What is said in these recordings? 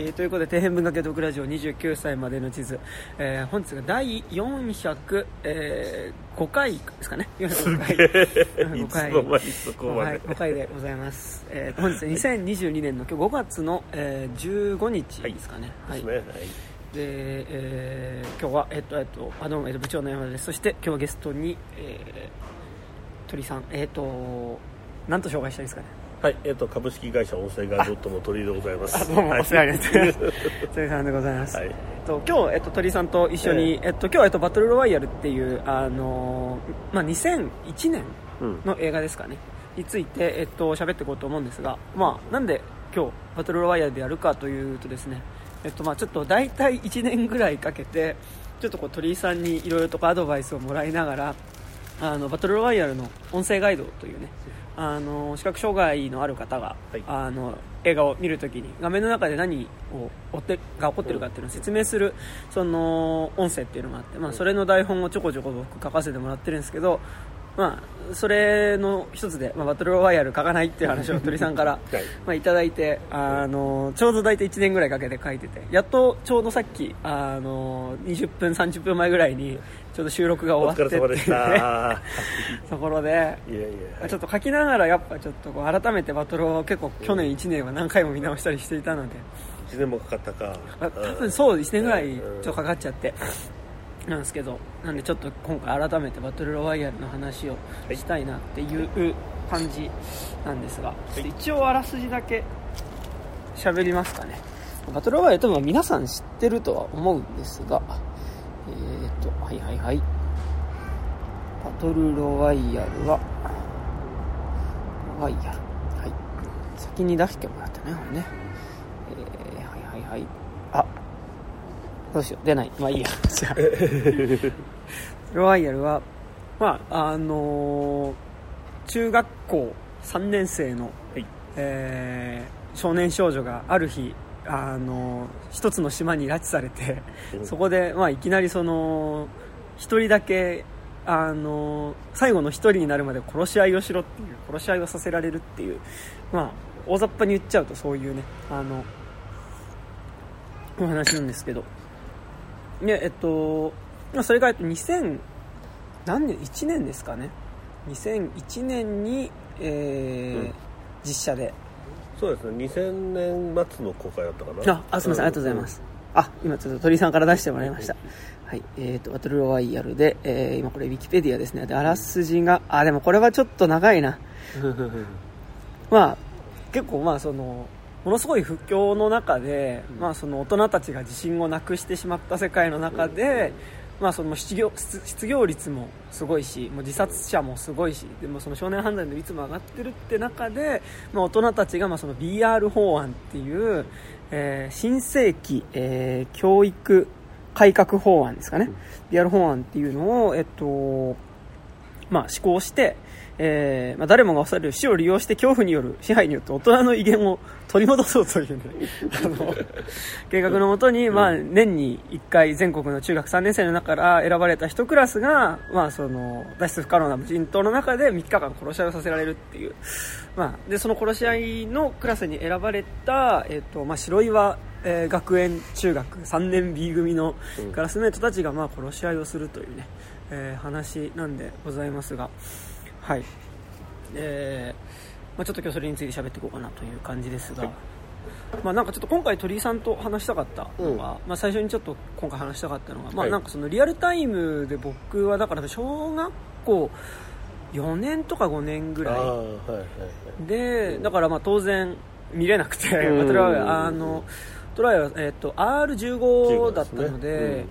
えーということで底辺文化系トークラジオ29歳までの地図、えー本日が第405、えー5回ですかね。405回。い5回。つの間にそこまで、はい、5回でございます、えーと本日は2022年の今日5月の、えー15日ですかね、はい。はい。で、えー今日は、えっとえっとあどうも、えっと部長の山田です。そして今日はゲストに、えー、鳥さん。えっ、と何と紹介したいですかねはい、えっ、と株式会社音声ガイドットの鳥居でございます。あどうもはい。お世話になってます。鳥さんでございます、はい。えっと、今日、えっと、鳥さんと一緒に、えっと、今日は、えっと、バトルロワイヤルっていう、あのーまあ、2001年うん。の映画ですかね。について、えっと、喋っていこうと思うんですが、まあ、なんで今日バトルロワイヤルでやるかというとですね、えっと、まあ、ちょっと大体1年ぐらいかけてちょっとこう鳥居さんにいろいろとアドバイスをもらいながらあのバトルロワイヤルの音声ガイドというねあの視覚障害のある方が、はい。あの映画を見るときに画面の中で何を追ってが起こってるかっていうのを説明するその音声っていうのがあって、まあ、それの台本をちょこちょこ僕書かせてもらってるんですけど、まあ、それの一つで、まあ、バトルロワイヤル書かないっていう話を鳥さんから、はい。まあ、いただいてあのちょうど大体1年ぐらいかけて書いててやっとちょうどさっきあの20分30分前ぐらいにちょうど収録がお終わってって。ねところでいやいや、ちょっと書きながらやっぱちょっとこう改めてバトルを結構去年1年は何回も見直したりしていたので、一年もかかったか。あ多分そう1年ぐらいちうん。ょっとかかっちゃってなんですけどなんでちょっと今回改めてバトルロワイヤルの話をしたいなっていう感じなんですが、一応あらすじだけ喋りますかね。バトルロワイヤル多分皆さん知ってるとは思うんですがえーとはいはいはい。バトルロワイヤルはロワイヤル。はい。先に出してもらったねこれね。えー、はいはいはい。あどうしよう。出ない。まあいいや。じゃあロワイヤルはまああのー中学校3年生の、はい。えー少年少女がある日あのー一つの島に拉致されてうん。そこで、まあ、いきなりその一人だけあの最後の一人になるまで殺し合いをしろっていう殺し合いをさせられるっていうまあ大雑把に言っちゃうとそういうねあのお話なんですけどでえっとまあそれがえっと2000何年1年ですかね。2001年に、えーうん。実写で。そうですね、2000年末の公開だったかな。ああすみません。ありがとうございます、あ今ちょっと鳥居さんから出してもらいました。はい。えー、とバトルロワイヤルで、えー今これウィキペディアですね。であらすじがあでもこれはちょっと長いな。うん。まあ結構まあそのものすごい不況の中で、まあ、その大人たちが自信をなくしてしまった世界の中で、まあ、その失業失失業率もすごいしもう自殺者もすごいしでもその少年犯罪の率も上がってるって中で、まあ、大人たちがまあその BR 法案っていう、えー新世紀、えー教育改革法案ですかね、BR 法案っていうのを、えっとまあ、施行して、えーまあ、誰もが恐れる死を利用して恐怖による支配によって大人の威厳を取り戻そうという、ね、あの計画のもとに、まあ、年に1回全国の中学3年生の中から選ばれた1クラスが、まあ、その脱出不可能な無人島の中で3日間殺し合いをさせられるっていう、まあ、でその殺し合いのクラスに選ばれた、えっとまあ、白岩えー学園中学3年 B 組のうん。クラスメートたちがまあ殺し合いをするというね、えー話なんでございますが、はい。えーまあ、ちょっと今日それについて喋っていこうかなという感じですが、はい。まあ、なんかちょっと今回鳥居さんと話したかったのが、うん。まあ、最初にちょっと今回話したかったのが、まあ、はいなんかそのリアルタイムで僕はだから小学校4年とか5年ぐらいはい。でだからまあ当然見れなくて、うん。まあトライはあのトライは、えっと R15 だったので、15ですね。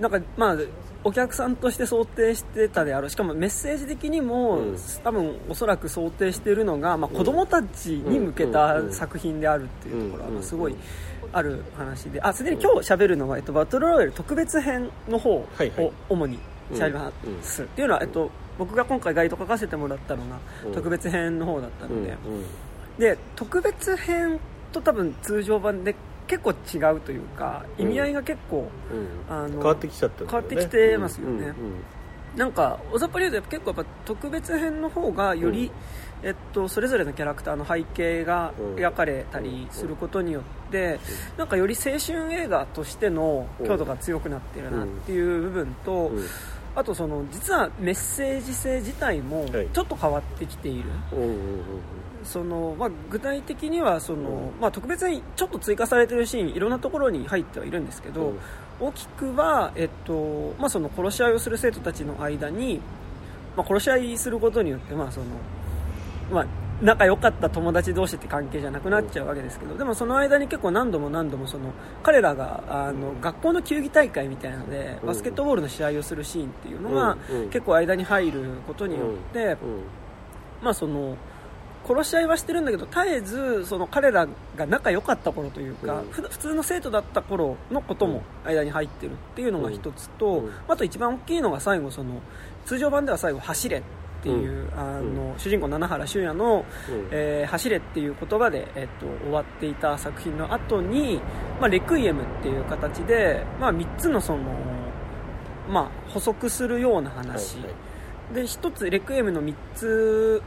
なんかまあお客さんとして想定してたであろうしかもメッセージ的にも、うん。多分おそらく想定しているのが、まあ、子供たちに向けたうん。作品であるっていうところは、すごいある話で。あすでに今日喋るのは、えっと、バトルロイヤル特別編の方を主に喋ります、っていうのは、えっと、僕が今回ガイド書かせてもらったのがうん。特別編の方だったので、うん。で特別編と多分通常版で結構違うというか意味合いが結構、うん。あの変わってきちゃったね。変わってきてますよね。うんうんなんか言うと結構やっぱ特別編の方がより、えっと、それぞれのキャラクターの背景が描かれたりすることによって、なんかより青春映画としての強度が強くなってるなっていう部分と、うん。あとその実はメッセージ性自体もはい。ちょっと変わってきている、そのまあ、具体的にはその、まあ、特別にちょっと追加されてるシーンいろんなところに入ってはいるんですけど、うん。大きくは、えっとまあ、その殺し合いをする生徒たちの間に、まあ、殺し合いすることによって、まあそのまあ、仲良かった友達同士って関係じゃなくなっちゃうわけですけど、でもその間に結構何度も何度もその彼らがあの学校の球技大会みたいなのでうん。バスケットボールの試合をするシーンっていうのが結構間に入ることによって、うん。まあその殺し合いはしてるんだけど絶えずその彼らが仲良かった頃というか、うん。ふ普通の生徒だった頃のことも間に入ってるっていうのが一つと、うん。あと一番大きいのが最後その通常版では最後「走れ」っていう、あの主人公七原修也の、うん。えー走れっていう言葉で、えっと終わっていた作品の後に、まあ、レクイエムっていう形で、まあ、3つのその、まあ、補足するような話、はいはい。で1つレクイエムの3つ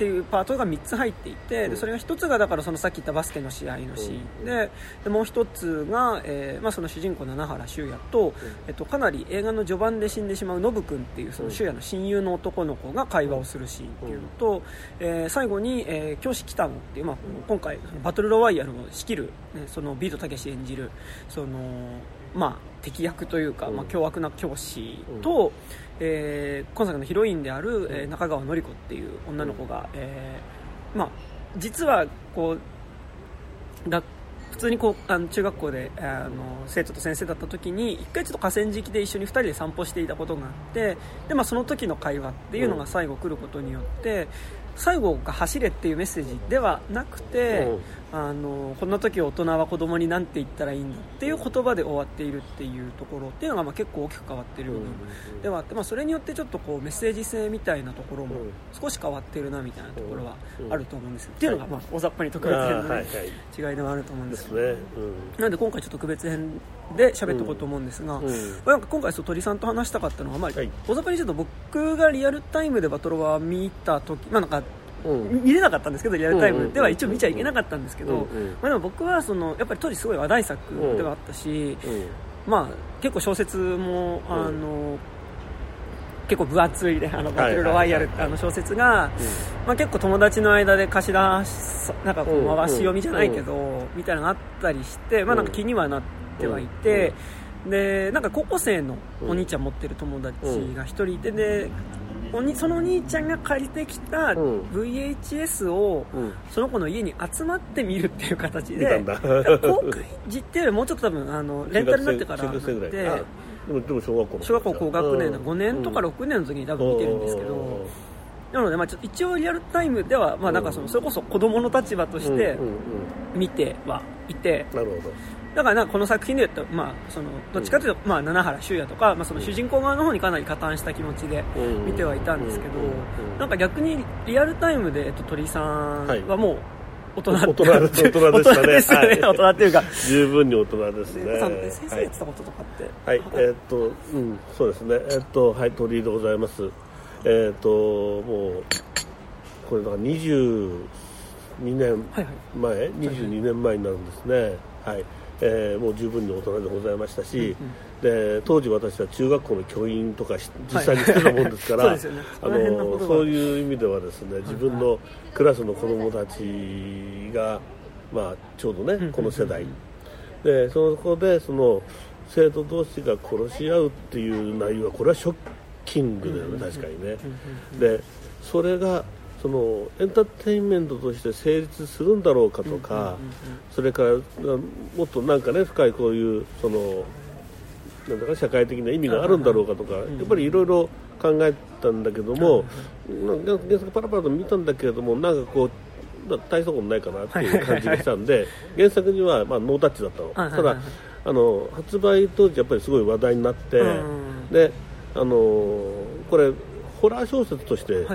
っていうパートが3つ入っていて、それが1つがだからそのさっき言ったバスケの試合のシーン。で,、でもう1つが、えーまあ、その主人公七原修也と、えっと、かなり映画の序盤で死んでしまうノブ君っていうその修也の親友の男の子が会話をするシーンっていうのと、えー最後に、えー教師北野っていう、まあ、今回バトルロワイヤルを仕切る、ね、そのビートたけし演じるその、まあ、敵役というか、うん。まあ、凶悪な教師と、えー今作のヒロインである、えー中川典子っていう女の子が、えーまあ、実はこう学普通にこうあの中学校であの生徒と先生だった時に一回ちょっと河川敷で一緒に2人で散歩していたことがあってで、まあ、その時の会話っていうのが最後来ることによって、最後が走れっていうメッセージではなくて、あのこんな時大人は子供に何て言ったらいいんだっていう言葉で終わっているっていうところっていうのがまあ結構大きく変わっている部分ではあって、まあ、それによってちょっとこうメッセージ性みたいなところもうん少し変わっているなみたいなところはうんあると思うんですよ、っていうのがまあ大雑把に特別編の、違いではあると思うんでですすけど。ねなので今回ちょっと特別編で喋っていこうと思うんですが、うん。なんか今回そう鳥さんと話したかったのは、まあはい。大雑把にちょっと僕がリアルタイムでバトロワ見た時、まあ、なんかうん見れなかったんですけどリアルタイムでは一応見ちゃいけなかったんですけど、まあ、でも僕はそのやっぱり当時すごい話題作ではあったし、うん。まあ、結構小説もあの、結構分厚いであのバトルロワイヤルあの小説が、まあ、結構友達の間で貸し出しなんかこううん回し読みじゃないけど、みたいなのがあったりして、まあ、なんか気にはなってはいて、でなんか高校生のお兄ちゃん持ってる友達が一人いてでおにそのお兄ちゃんが借りてきたうん VHS をうん。その子の家に集まって見るっていう形で公開時っていうよりもうちょっと多分あのレンタルになってから中学生ぐらいであでも小学校の小学校高学年のうん。5年とか6年の時に多分見てるんですけど、うん。なので、まあ、ちょ一応リアルタイムでは、まあ、なんかそのそれこそ子供の立場として見てはいて、なるほどだからこの作品で言うと、まあ、そのどっちかというと、まあ、七原修也とか、まあ、その主人公側の方にかなり加担した気持ちでうん。見てはいたんですけど、なんか逆にリアルタイムで、えっと、鳥居さんはもう大人大人大人でしたね。大人ですよね、はい。大人っていうか。十分に大人ですね。先生やってたこととかって、はい、えーっと、うん、そうですね、えーっと、はい、鳥居でございます。えーっと、もう、これだから22年はいはい。前、22年前になるんですね。はい。えーもう十分に大人でございましたし、で当時私は中学校の教員とかし実際にしてたもんですから、そうですよね。あそのそういう意味ではですね自分のクラスの子供たちが、まあ、ちょうどね、うんこの世代、でそこでその生徒同士が殺し合うっていう内容はこれはショッキングだよね、確かにね、でそれがそのエンターテインメントとして成立するんだろうかとか、それからもっとなんかね深いこういうそのなんだか社会的な意味があるんだろうかとか、やっぱりいろいろ考えたんだけども、なんか原作パラパラと見たんだけれどもなんかこう大したことないかなっていう感じがしたんで原作にはまあノータッチだったの、ただあの発売当時やっぱりすごい話題になって、うんであのこれホラー小説として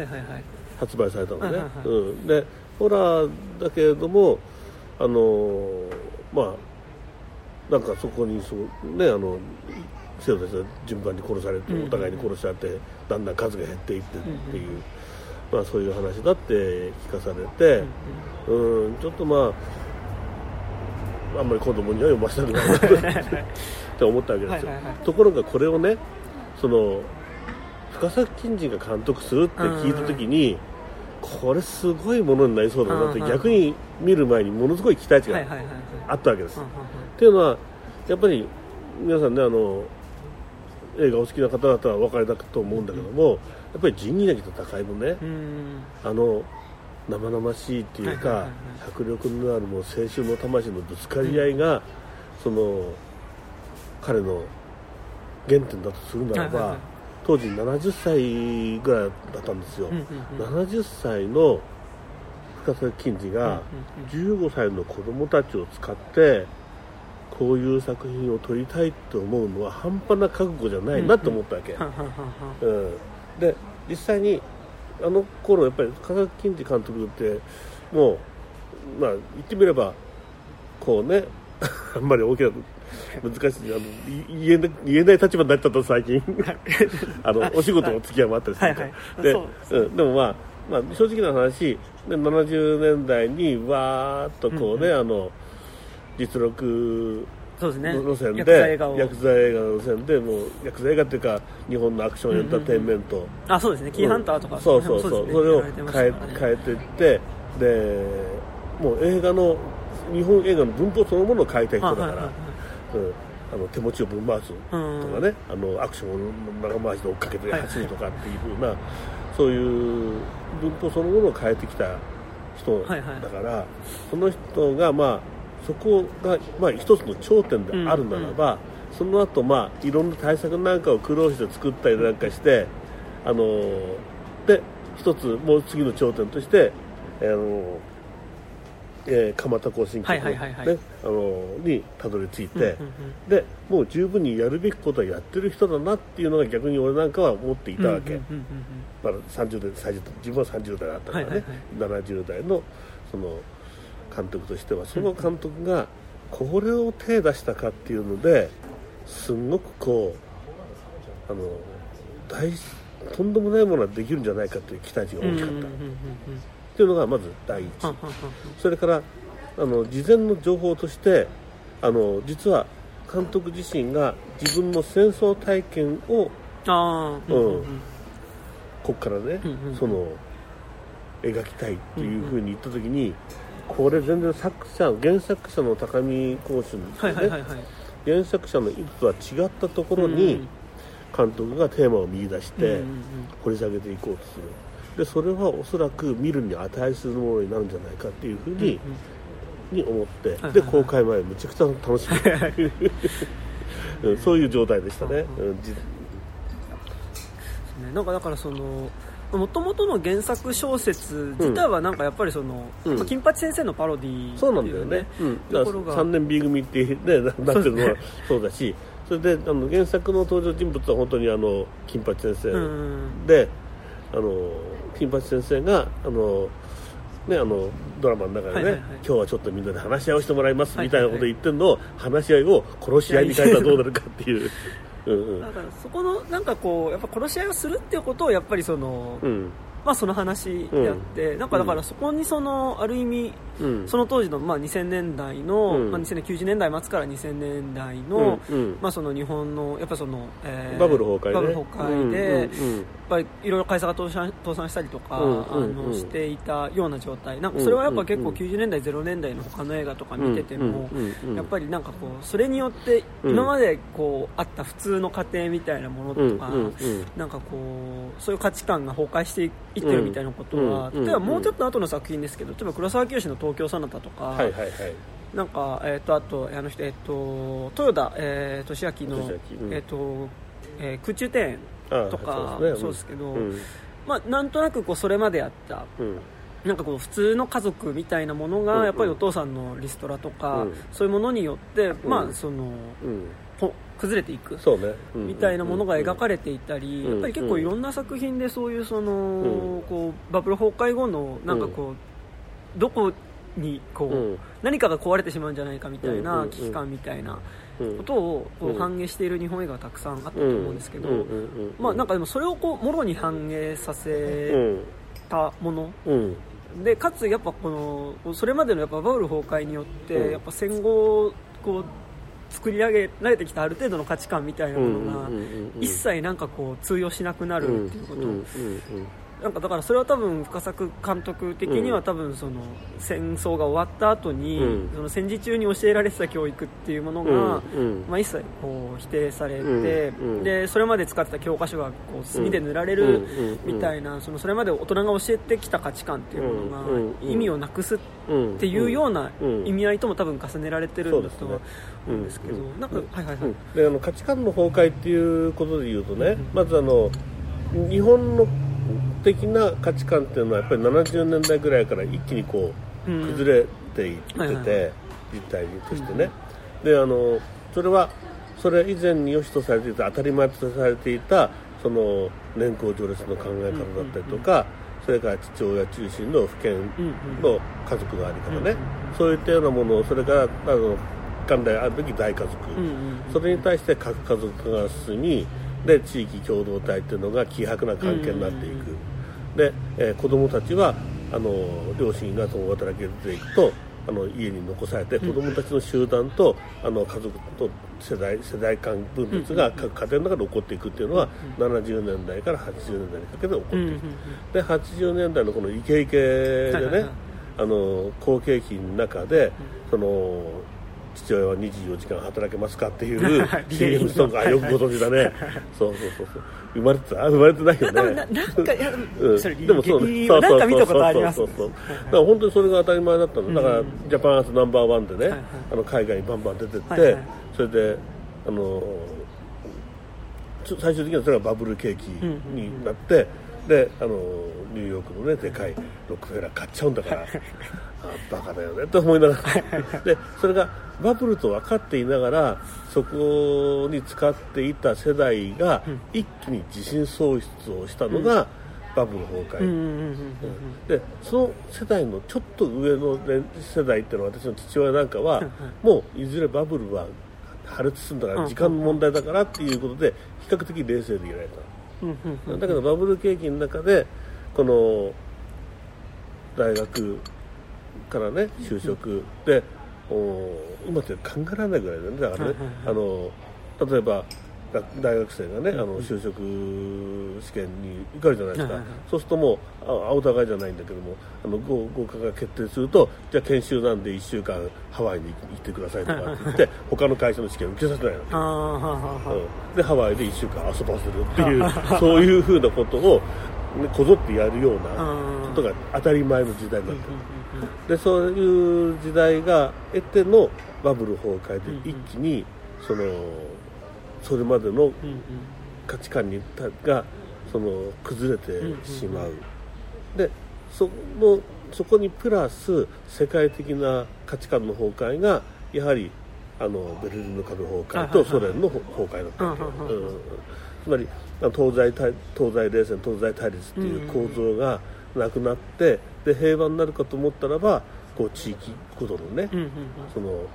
発売されたのね、うん、でホラーだけれどもあのまあなんかそこにそうねあの生徒たちが順番に殺されてうんお互いに殺し合ってだんだん数が減っていってっていう、まあ、そういう話だって聞かされて、うん、ちょっとまああんまり子供には読ませたくないな って思ったわけですよ、ところがこれをねその深作金次が監督するって聞いた時に、これすごいものになりそうだなって逆に見る前にものすごい期待値があったわけです、っていうのはやっぱり皆さんねあの映画お好きな方々はお分かりだと思うんだけども、やっぱり仁義なき戦いもね、あの生々しいっていうか、迫力のあるもう青春の魂のぶつかり合いが、その彼の原点だとするならば、当時70歳ぐらいだったんですよ、うんうんうん。70歳の深作金次が15歳の子供たちを使ってこういう作品を撮りたいと思うのは半端な覚悟じゃないなと思ったわけ、はんはんはんはん。うん、で実際にあの頃やっぱり深作金次監督ってもうまあ言ってみればこうね あんまり大きな難しい。あのい言えない言えない立場になっちゃった最近。あのお仕事の付き合いもあったりするから、はいはい。でそうう。ん、でもまあ、まあ、正直な話で70年代にわーっとこうね、あの実録そうですね。路線でヤクザ映画の路線でもうヤクザ映画っていうか日本のアクションエンターテインメント、あそうですね。キーハンターとかそうそうそう。ですね。それを変え変えていってでもう映画の日本映画の文法そのものを変えた人だから、はいはいはいうんあの手持ちをぶん回すとかね、あのアクションを長回しで追っかけて走るとかっていうふうな、そういう文法そのものを変えてきた人だから、その人がまあそこがまあ一つの頂点であるならば、その後まあいろんな対策なんかを苦労して作ったりなんかしてあので一つもう次の頂点としてあのえー蒲田行進曲、ねあのにたどり着いて、でもう十分にやるべきことはやってる人だなっていうのが逆に俺なんかは思っていたわけ、まだ30代最初自分は30代だったからね、はいはい70代のその監督としてはその監督がこれを手出したかっていうのですんごくこうあの大とんでもないものができるんじゃないかという期待値が大きかった、っていうのがまず第一、それからあの事前の情報としてあの実は監督自身が自分の戦争体験をああうん。ここからね、うんうんその描きたいっていうふうに言った時に、これ全然作者原作者の高見光春ですよね、はいはいはいはい。原作者の意図とは違ったところに監督がテーマを見出してうんうんうん。掘り下げていこうとするでそれはおそらく見るに値するものになるんじゃないかっていうふうに,、に思って、はいはいで公開前むちゃくちゃ楽しみ。うんそういう状態でしたね、うんなんかだからそのもともとの原作小説自体はなんかやっぱりその、うん。まあ金八先生のパロディーそうなんだよね、うん、ところが。3年 B 組って、ね、な なってるのはそうだしそれであの原作の登場人物は本当にあの金八先生、うん。であの金八先生があの、ね、あのドラマの中でね、はいはいはい。今日はちょっとみんなで話し合いをしてもらいますはいみたいなこと言ってるのを、話し合いを殺し合いに変えたらどうなるかっていう。うんうんだからそこのなんかこうやっぱ殺し合いをするっていうことをやっぱりその、うんまあその話であって、なんかだからそこにそのある意味うん。その当時のまあ2000年代の、うん。まあ、2090年代末から2000年代の、うん。うん。まあ、その日本のやっぱその、えーバブル崩壊ねバブル崩壊で、うん。うん。うん。やっぱりいろいろ会社が倒産倒産したりとか、うん。うん。うん。あのしていたような状態。なんかそれはやっぱ結構90年代0年代の他の映画とか見てても、うん。うん。うん。うん。やっぱりなんかこうそれによってうん。今までこうあった普通の家庭みたいなものとか、うん。うん。うん。なんかこうそういう価値観が崩壊していってるみたいなことは、例えばもうちょっと後の作品ですけど例えば黒沢清の「東京ソナタ」とか、はいはいはい。なんか、えー、とあとあの人、えー、と豊田、えー、俊明のうん。えーとえー空中庭園あとかそうですねそうですけど、うん。まあ、なんとなくこうそれまであったうん。なんかこう普通の家族みたいなものがやっぱりお父さんのリストラとか、うん。そういうものによって、まあそのうん。ほ崩れていくそうね。うん。みたいなものが描かれていたり、うん。やっぱり結構いろんな作品でそういうその、ん。こうバブル崩壊後のなんかこう、どこにこう、うん。何かが壊れてしまうんじゃないかみたいな危機感みたいなうん。ことをこううん。反映している日本映画がたくさんあったと思うんですけど、まあなんかでもそれをこうもろに反映さうせんたもの、うん。でかつやっぱこのそれまでのやっぱバブル崩壊によって、うん。やっぱ戦後こう作り上げられてきたある程度の価値観みたいなものが一切なんかこう通用しなくなるっていうこと、なんかだからそれは多分深作監督的にはうん。多分その戦争が終わった後に、うん。その戦時中に教えられてた教育っていうものが、うん。うん。まあ、一切こう否定されて、うん。うん。でそれまで使ってた教科書がこう墨で塗られるうん。みたいなそのそれまで大人が教えてきた価値観っていうものが意味をなくすっうんていうようなうん。意味合いとも多分重ねられてるんだとは思うんですけど、うん。なんか、はいはいはい、うん。であの価値観の崩壊っていうことで言うとね、まずあの日本の的な価値観っていうのはやっぱり70年代ぐらいから一気にこううん。崩れていってて、はいはい。はい実態としてね、であのそれはそれ以前に良しとされていた当たり前とされていたその年功序列の考え方だったりとか、それから父親中心の父権の家族のあり方ね、そういったようなものをそれからあの元来あるべき大家族、それに対して核家族化が進みで地域共同体っていうのが希薄な関係になっていく、で、えー子供たちはあの両親が共働きで出ていくとあの家に残されて子供たちの集団とあの家族と世代世代間分裂が各家庭の中で起こっていくっていうのは70年代から80年代にかけて起こっていく、で80年代のこのイケイケでね、あの好景気の中で、その父親は24時間働けますかっていうはい。CM ソングがよくご存知だね。そうそうそうそう。生まれてた生まれてないよね。ななんかいやうん。それでもそう劇そうそうそうそうそうだから本当にそれが当たり前だったの。だから、うん。ジャパンアーツナンバーワンでね、はいはい。あの海外にバンバン出てって、はいはい。それであの最終的にはそれがバブル景気になって、であのニューヨークのねでかいロックフェラー買っちゃうんだから あバカだよねと思いながら。でそれがバブルと分かっていながらそこに使っていた世代が一気に自信喪失をしたのが、バブル崩壊、でその世代のちょっと上の、ね、世代っていうのは私の父親なんかはもういずれバブルは破裂するんだから時間の問題だからっていうことで比較的冷静でいられた。だけどバブル景気の中でこの大学からね就職。でお今って考えられないぐらいだね。だからねあの例えばが大学生がねあの就職試験に受かるじゃないですか、そうするともうあ青互いじゃないんだけどもあの合合格が決定するとじゃあ研修なんで1週間ハワイに行ってくださいとかって言って他の会社の試験受けさせないのあーはあはあはあうん。でハワイで1週間遊ばせるっていうそういうふうなことを、ね、こぞってやるようなことが当たり前の時代になってるでそういう時代が得てのバブル崩壊で一気にそのそれまでの価値観にたがその崩れてしまう、でそのそこにプラス世界的な価値観の崩壊がやはりあのベルリンの壁崩壊とソ連の崩壊だったわけ、うんつまり東西対東西冷戦東西対立っていう構造がなくなってで平和になるかと思ったらばこう地域ごとのね、うんうんその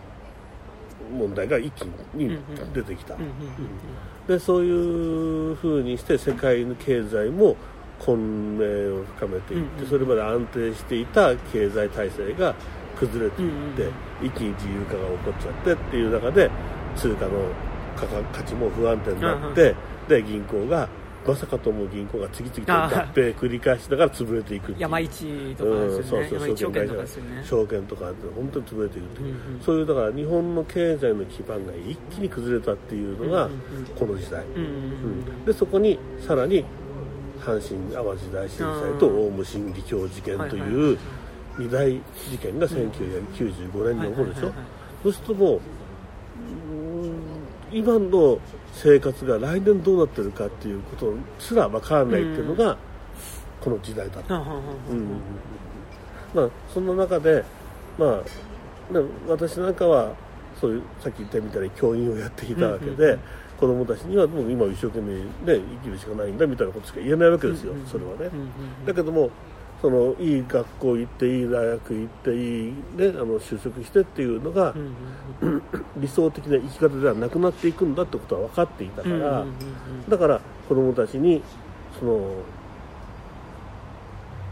問題が一気に出てきた、うんうんうんでそういうふうにして世界の経済も混迷を深めていって、うんうん。それまで安定していた経済体制が崩れていって、うんうん一気に自由化が起こっちゃってっていう中で通貨の価格価値も不安定になって、で銀行がまさかと思う銀行が次々と合併繰り返しながら潰れていく山一とかですよね、山一証券とかですよね。証券とかで本当に潰れていくっていう、うんうんそういうだから日本の経済の基盤が一気に崩れたっていうのがうんうんうん。この時代、うんうんうん。でそこにさらに阪神・淡路大震災とオウム真理教事件とはいう二大事件が1995年に起こるでしょ。そうするともううん今の生活が来年どうなってるかっていうことすらわからないっていうのがこの時代だった。はあはあはあうん。まあ、そんな中で、まあ、ね私なんかはそういうさっき言ったみたいに教員をやっていたわけで、子供たちにはもう今一生懸命、ね、生きるしかないんだみたいなことしか言えないわけですよ、それはね、だけどもそのいい学校行っていい大学行っていい、ね、あの就職してっていうのが、理想的な生き方ではなくなっていくんだってことは分かっていたから、だから子どもたちにその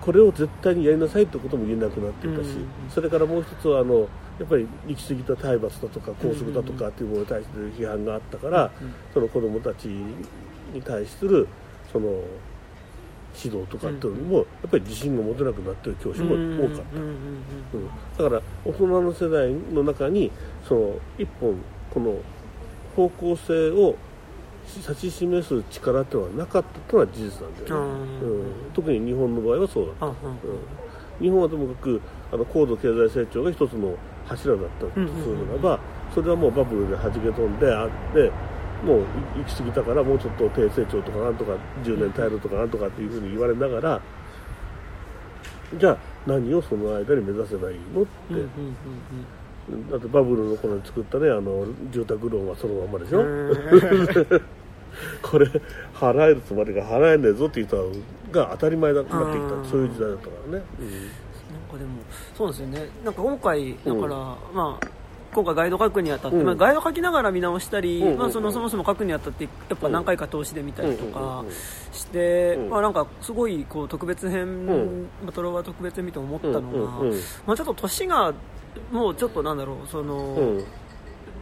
これを絶対にやりなさいってことも言えなくなっていたし、それからもう一つはあのやっぱり行き過ぎた体罰だとか校則だとかっていうものに対して批判があったから、その子どもたちに対するその指導とかっていうのもやっぱり自信が持てなくなってる教師も多かった、うん、だから大人の世代の中にその一本この方向性を指し示す力っていうのはなかったというのは事実なんだよね、うん、特に日本の場合はそうだった、うん、日本はともかくあの高度経済成長が一つの柱だったとするならば、それはもうバブルで弾け飛んであってもう行き過ぎたからもうちょっと低成長とかなんとか10年耐えるとかなんとかっていうふうに言われながらじゃあ何をその間に目指せばいいのって、だってバブルの頃に作ったねあの住宅ローンはそのままでしょ。これ払えるつもりが払えねえぞっていう人が当たり前だなってきた。そういう時代だったからね、うん、なんかでもそうですよね。なんか今回だから、うん、まあ今回ガイド書くにあたって、うん、まあ、ガイド書きながら見直したり、うんうん、まあ、そのそもそも書くにあたってやっぱ何回か通しで見たりとかして、まあ、なんかすごいこう特別編、バトロワ特別編見て思ったのが、まあ、ちょっと年がもうちょっとなんだろうその、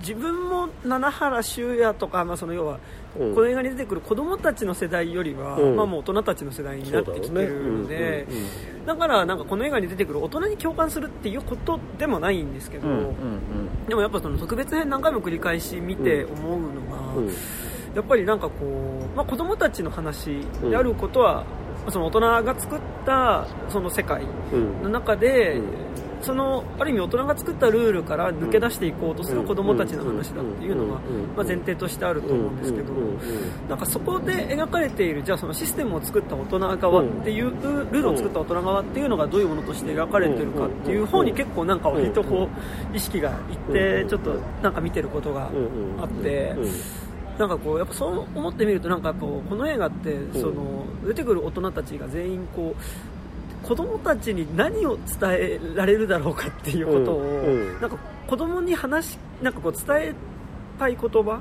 自分も七原修也とか、まあ、その要は、この映画に出てくる子供たちの世代よりは、まあ、もう大人たちの世代になってきてるのでだからなんかこの映画に出てくる大人に共感するっていうことでもないんですけど、でもやっぱその特別編何回も繰り返し見て思うのが、やっぱりなんかこう、まあ、子供たちの話であることは、その大人が作ったその世界の中で、そのある意味大人が作ったルールから抜け出していこうとする子供たちの話だっていうのが、まあ、前提としてあると思うんですけど。なんかそこで描かれているじゃあそのシステムを作った大人側っていうルールを作った大人側っていうのがどういうものとして描かれてるかっていう方に結構なんか割とこう意識がいってちょっとなんか見てることがあって。なんかこうやっぱそう思ってみるとなんかこうこの映画ってその出てくる大人たちが全員こう子供たちに何を伝えられるだろうかっていうことを、うんうん、なんか子供に話なんかこう伝えたい言葉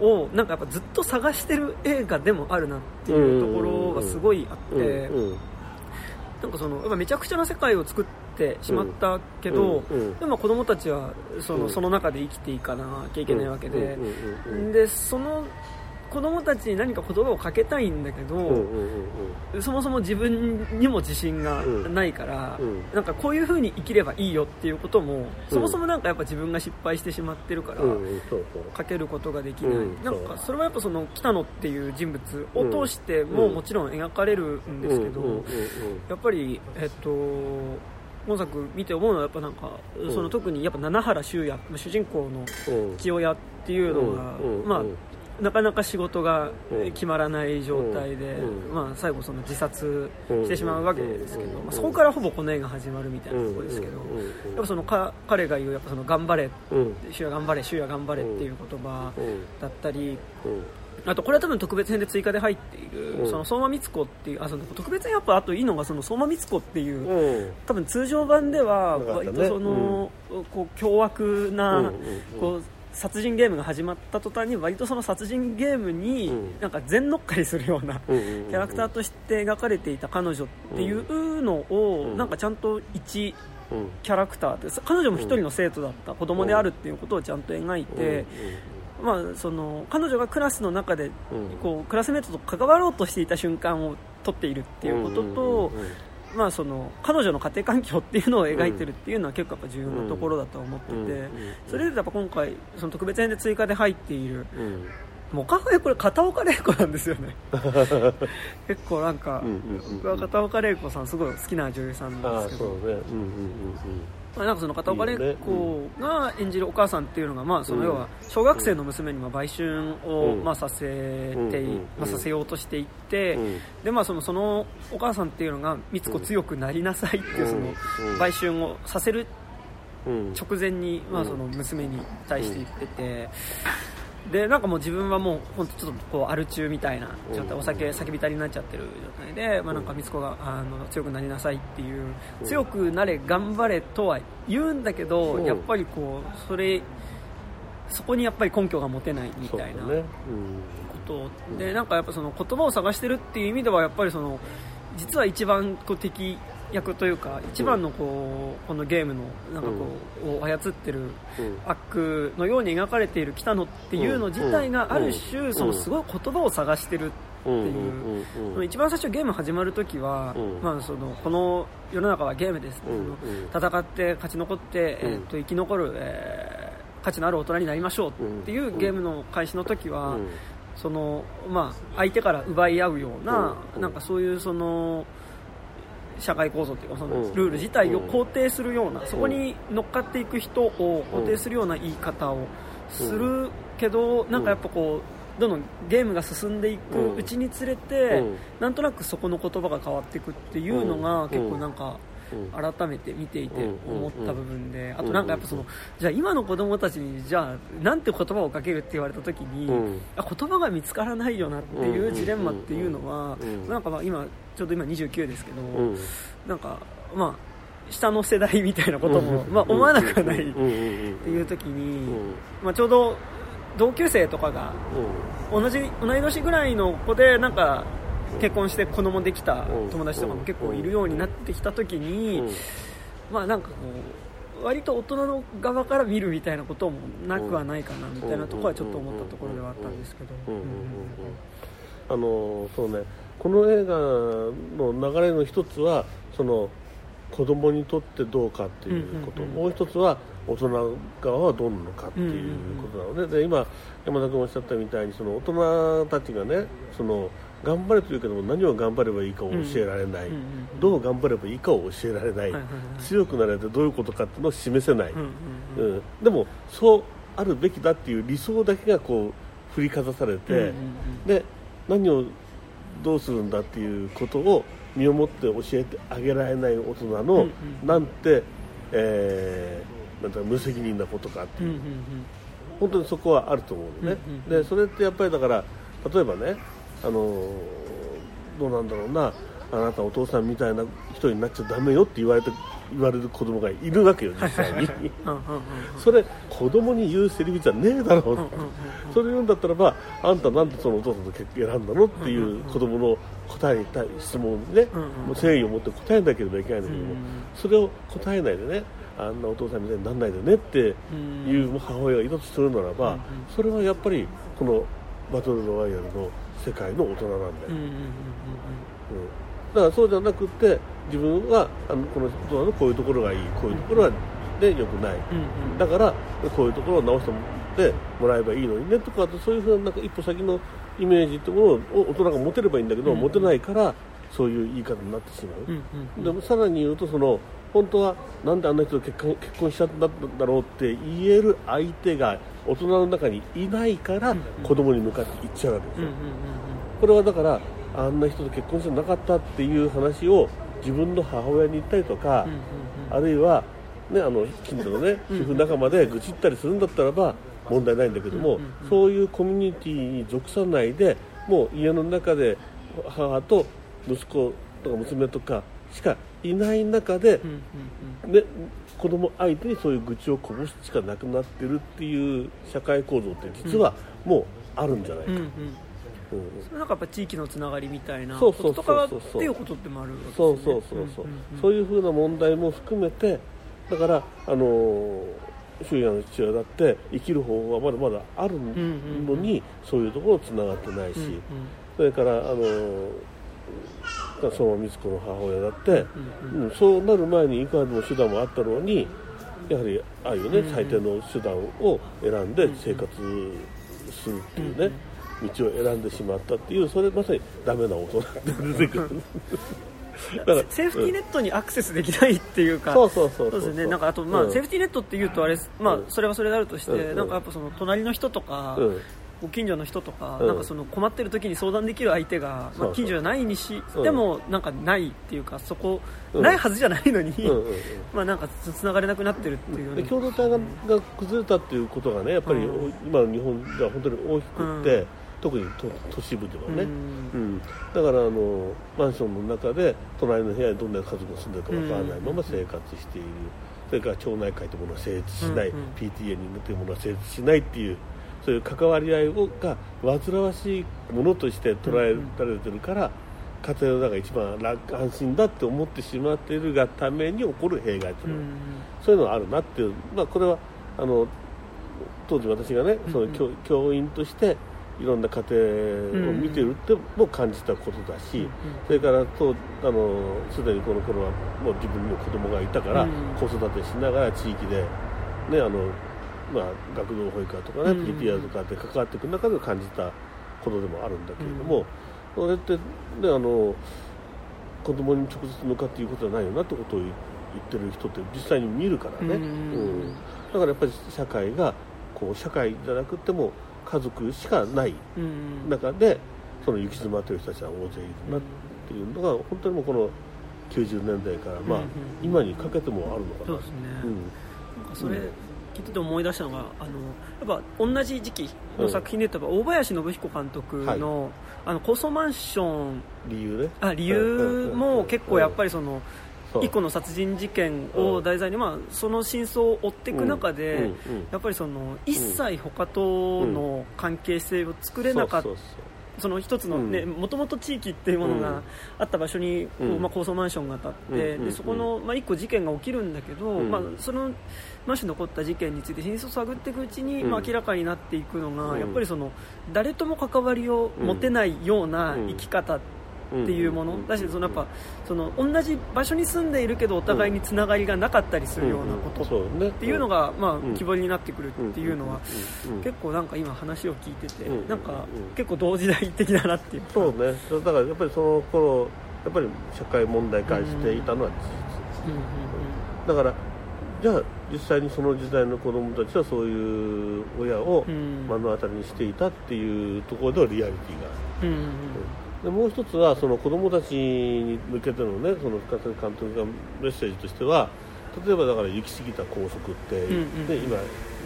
を、なんかやっぱずっと探してる映画でもあるなっていうところがすごいあって、なんかそのやっぱめちゃくちゃな世界を作ってしまったけど、でも子供たちはその,、その中で生きていかなきゃいけないわけで、でその子供たちに何か言葉をかけたいんだけど、うんうんうん、そもそも自分にも自信がないから、うん、なんかこういう風に生きればいいよっていうことも、そもそもなんかやっぱ自分が失敗してしまってるから、かけることができない、うん、なんかそれはやっぱその北野っていう人物を通してももちろん描かれるんですけど、やっぱりえっと本作見て思うのはやっぱなんか、その特にやっぱ七原修也主人公の父親っていうのが、まあなかなか仕事が決まらない状態で、まあ、最後その自殺してしまうわけですけど、まあ、そこからほぼこの映画始まるみたいなところですけど、やっぱそのか彼が言うやっぱその頑張れ、主也頑張れ主也頑張れっていう言葉だったり、あとこれは多分特別編で追加で入っている、その相馬光子っていうあその特別編やっぱあといいのがその相馬光子っていう、多分通常版では割とその、こう凶悪な、こう殺人ゲームが始まった途端に割とその殺人ゲームになんか全乗っかりするようなキャラクターとして描かれていた彼女っていうのをなんかちゃんと一キャラクターで彼女も一人の生徒だった子供であるっていうことをちゃんと描いてまあ、その彼女がクラスの中でこうクラスメートと関わろうとしていた瞬間を撮っているっていうこととまあ、その彼女の家庭環境っていうのを描いてるっていうのは結構やっぱ重要なところだと思ってて、それでやっぱ今回その特別編で追加で入っている、もう考えこれ片岡玲子なんですよね。結構なんか、僕は片岡玲子さんすごい好きな女優さんなんですけど、まあ、なんかその片岡玲子が演じるお母さんっていうのが、まあ、その要は小学生の娘にまあ売春をまあさせて、まあ、させようとしていって、でまあ、そのそのお母さんっていうのが美津子強くなりなさいっていうその売春をさせる直前に、まあ、その娘に対して言ってて。でなんかもう自分はもう本当ちょっとこうアル中みたいな状態、うんお酒叫びたりになっちゃってる状態で、まあ、なんか美津子があの強くなりなさいっていう、うん。強くなれ頑張れとは言うんだけど、うん。やっぱりこうそれそこにやっぱり根拠が持てないみたいなこと。でなんかやっぱその言葉を探してるっていう意味ではやっぱりその実は一番こう敵役というか一番のこうこのゲームのなんかこう、を操ってる悪のように描かれている北野っていうの自体がある種、うん。そのすごい言葉を探してるっていう。一番最初ゲーム始まるときは、うん。まあ、そのこの世の中はゲームです、戦って勝ち残って、えー、と生き残る、えー価値のある大人になりましょうっていうゲームの開始の時は、うん。そのまあ、相手から奪い合うような,、うん。なんかそういうその社会構造というかそのうん。ルール自体を肯定するような、そこに乗っかっていく人を肯定するような言い方をするけど、なんかやっぱこうどんどんゲームが進んでいくうちにつれて、うん。なんとなくそこの言葉が変わっていくっていうのが、うん。結構なんか。うん。改めて見ていて思った部分で、ん。あとなんかやっぱその、じゃあ今の子供たちにじゃあなんて言葉をかけるって言われた時に、言葉が見つからないよなっていうジレンマっていうのは、うん。なんかまあ今ちょうど今29ですけど、うん。なんかまあ下の世代みたいなことも、まあ、思わなくはないっていう時に、うん。まあ、ちょうど同級生とかが同じ同い年ぐらいの子でなんか結婚して子供できた友達とかも結構いるようになってきた時に、うん。まあなんかこう割と大人の側から見るみたいなこともなくはないかなみたいなところはちょっと思ったところではあったんですけど。あのそうね。この映画の流れの一つはその子供にとってどうかっていうこと、もう一つは大人側はどうなのかっていうことなので,、で今山田君おっしゃったみたいにその大人たちがねその頑張れというけども何を頑張ればいいかを教えられない、うんうんうんどう頑張ればいいかを教えられない、はいはいはい強くなれてどういうことかっていうのを示せない、うんうんうん。うん、でもそうあるべきだっていう理想だけがこう振りかざされて、うんうんうん。で何をどうするんだっていうことを身をもって教えてあげられない大人の、うんうんなんて、えーなんだ無責任なことかっていう、うんうんうん。本当にそこはあると思うのね、うんうんうん。でそれってやっぱりだから例えばねあのーどうなんだろうな。あなたお父さんみたいな人になっちゃダメよって言われて言われる子供がいるわけよ実際に。それ子供に言うセリフじゃねえだろう、それ言うんだったらばあんたなんでそのお父さんと結婚選んだの？っていう子供の答えに対質問にね、誠意を持って答えなければいけないんだけども、うんそれを答えないでねあんなお父さんみたいにならないでねっていう母親がいたとするならば、それはやっぱりこのバトルロワイヤルの世界の大人なんだよ、だからそうじゃなくて自分はあのこの人のこういうところがいいこういうところはで良くない、うんうん。だからこういうところを直してもらえばいいのにねとかそういうふうななんか一歩先のイメージってものを大人が持てればいいんだけど、うん持てないからそういう言い方になってしまう、うんうん。でもさらに言うとその本当はなんであんな人と結婚結婚しちゃったんだろうって言える相手が大人の中にいないからうん子供に向かって言っちゃうわけですよ、これはだからあんな人と結婚してなかったっていう話を自分の母親に言ったりとか、あるいは、ね、あの近所の、ね、主婦仲間で愚痴ったりするんだったらば問題ないんだけども、そういうコミュニティに属さないでもう家の中で母と息子とか娘とかしかいない中でね、子供相手にそういう愚痴をこぼすしかなくなってるっていう社会構造って実はもうあるんじゃないか、うんうん。それなんかやっぱ地域のつながりみたいなそうそうことそうそう。とかっていうことでもあるわけですそうよねそうそう。そう、んんん。そういうふうな問題も含めてだからあのー周囲の父親だって生きる方法はまだまだあるのに、そういうところつながってないし、それからあのー相馬光子の母親だって、うんうんそうなる前にいくらでも手段もあったのにやはりああいうね、うん最低の手段を選んで生活するっていうね、道を選んでしまったっていうそれまさにダメな大人って出てくる。だからセーフティーネットにアクセスできないっていうか、そうそうそうそうですね、なんかあと、まあうん。セーフティーネットっていうとあれ、まあうん。それはそれであるとして、うん。なんかやっぱその隣の人とかうんご近所の人とか,、うん。なんかその困ってる時に相談できる相手が、まあ、近所じゃないにしう。んでもなんかないっていうかそこ、うん。ないはずじゃないのに、まあなんかつつながれなくなってるっていうような。で共同体がが崩れたっていうことがねやっぱり、うん。今の日本では本当に大きくって、うん。特に都都市部ではね、ううん。んだからあのマンションの中で隣の部屋にどんな家族が住んでるかわからないまま生活している、それから町内会というものは成立しない、うんうん。PTA というものは成立しないっていうそういう関わり合いをが煩わしいものとして捉えられてるから、家庭の中が一番楽安心だって思ってしまっているがために起こる弊害というのは、そういうのがあるなっていう、まあ、これはあの当時私がねその教,、教員としていろんな家庭を見てるっても感じたことだし、それからとあのすでにこの頃はもう自分にも子供がいたから、うん。子育てしながら地域で、ねあのまあ、学童保育課とかね、うん。PTA とかで関わっていく中で感じたことでもあるんだけれども、それって、ね、あの子供に直接向かって言うことはないよなってことを言ってる人って実際に見るからね、うんうんだからやっぱり社会がこう社会じゃなくても家族しかない。うん中でその行き詰まってる人たちは大勢いるなっていうのが本当にもうこの90年代から、まあ今にかけてもあるのかな。そうですね、うん。それうん聞いてて思い出したのがあのやっぱ同じ時期の作品で言ったら大林信彦監督の,、あの高層マンション。理由ね。あ理由も結構やっぱりりその一個の殺人事件を題材に、まあ、その真相を追っていく中で、やっぱりその一切他との関係性を作れなかった、その一つのねうん。もともと地域っていうものうん。があった場所にまあ、高層マンションが建って、うん。でそこの、まあ、一個事件が起きるんだけど、うん。まあ、そのマンションに起こった事件について真相を探っていくうちに、うん。まあ、明らかになっていくのが、うん。やっぱりその誰とも関わりを持てないような生き方っていうもの、うん。だしそのやっぱその同じ場所に住んでいるけどお互いにつながりがなかったりするようなことっっていうのが、まあうん。希望になってくるっていうのは、うん。結構なんか今話を聞いてて、うん。なんかうん。結構同時代的だなっていうか。そうね。だからやっぱりその頃やっぱり社会問題化していたのは事うん。うん。実だからじゃあ実際にその時代の子供たちはそういう親をうん。目の当たりにしていたっていうところではリアリティがうんうんでもう一つはその子供たちに向けてのねその深津監督がメッセージとしては例えばだから行き過ぎた校則って、ねうんうん今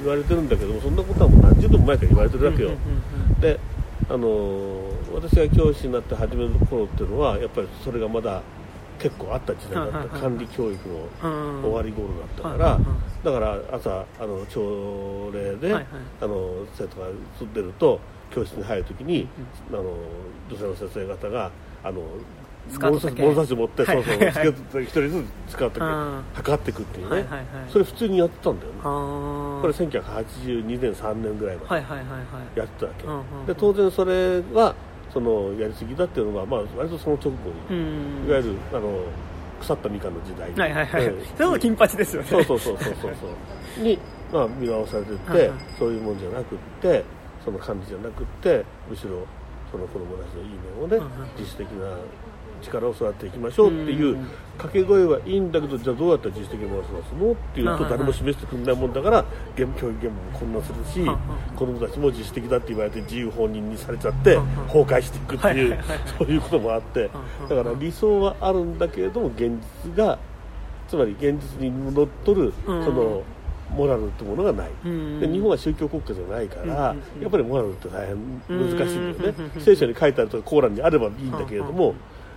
言われてるんだけどもそんなことはもう何十年も前から言われてるわけよ、であのー私が教師になって始める頃っていうのはやっぱりそれがまだ結構あった時代だった。管理教育の終わり頃だったかはいらだから朝あの朝礼で、あの生徒が住んでると教室に入るときに、あの女性の先生方があの物差し持って、はい。そうそう一人ずつ使ってうん。測っていくっていうね、それ普通にやってたんだよね。これ1982年3年ぐらいまでやってたわけ、で当然それはそのやりすぎだっていうのは、まあ、割とその直後うに、ん。いわゆるあの腐ったみかんの時代にはいはいはい、うん。それも金八ですよね。そうそうそうそうそうそう。に、まあ、見直されてって、はいはい。そういうもんじゃなくってその感じじゃなくってむしろその子供たちのいい面をね、自主的な力を育てていきましょうっていううん。掛け声はいいんだけどじゃあどうやったら自主的に育つの？っていうと誰も示してくれないもんだから現教育現場も混乱するし子供たちも自主的だって言われて自由放任にされちゃって崩壊していくっていう そういうこともあってうんだから理想はあるんだけれども現実がつまり現実にのっとるそうん。のモラルってものがない、うん。で日本は宗教国家じゃないから、やっぱりモラルって大変難しいんだよね、うん聖書に書いてあるとコーランにあればいいんだけれども、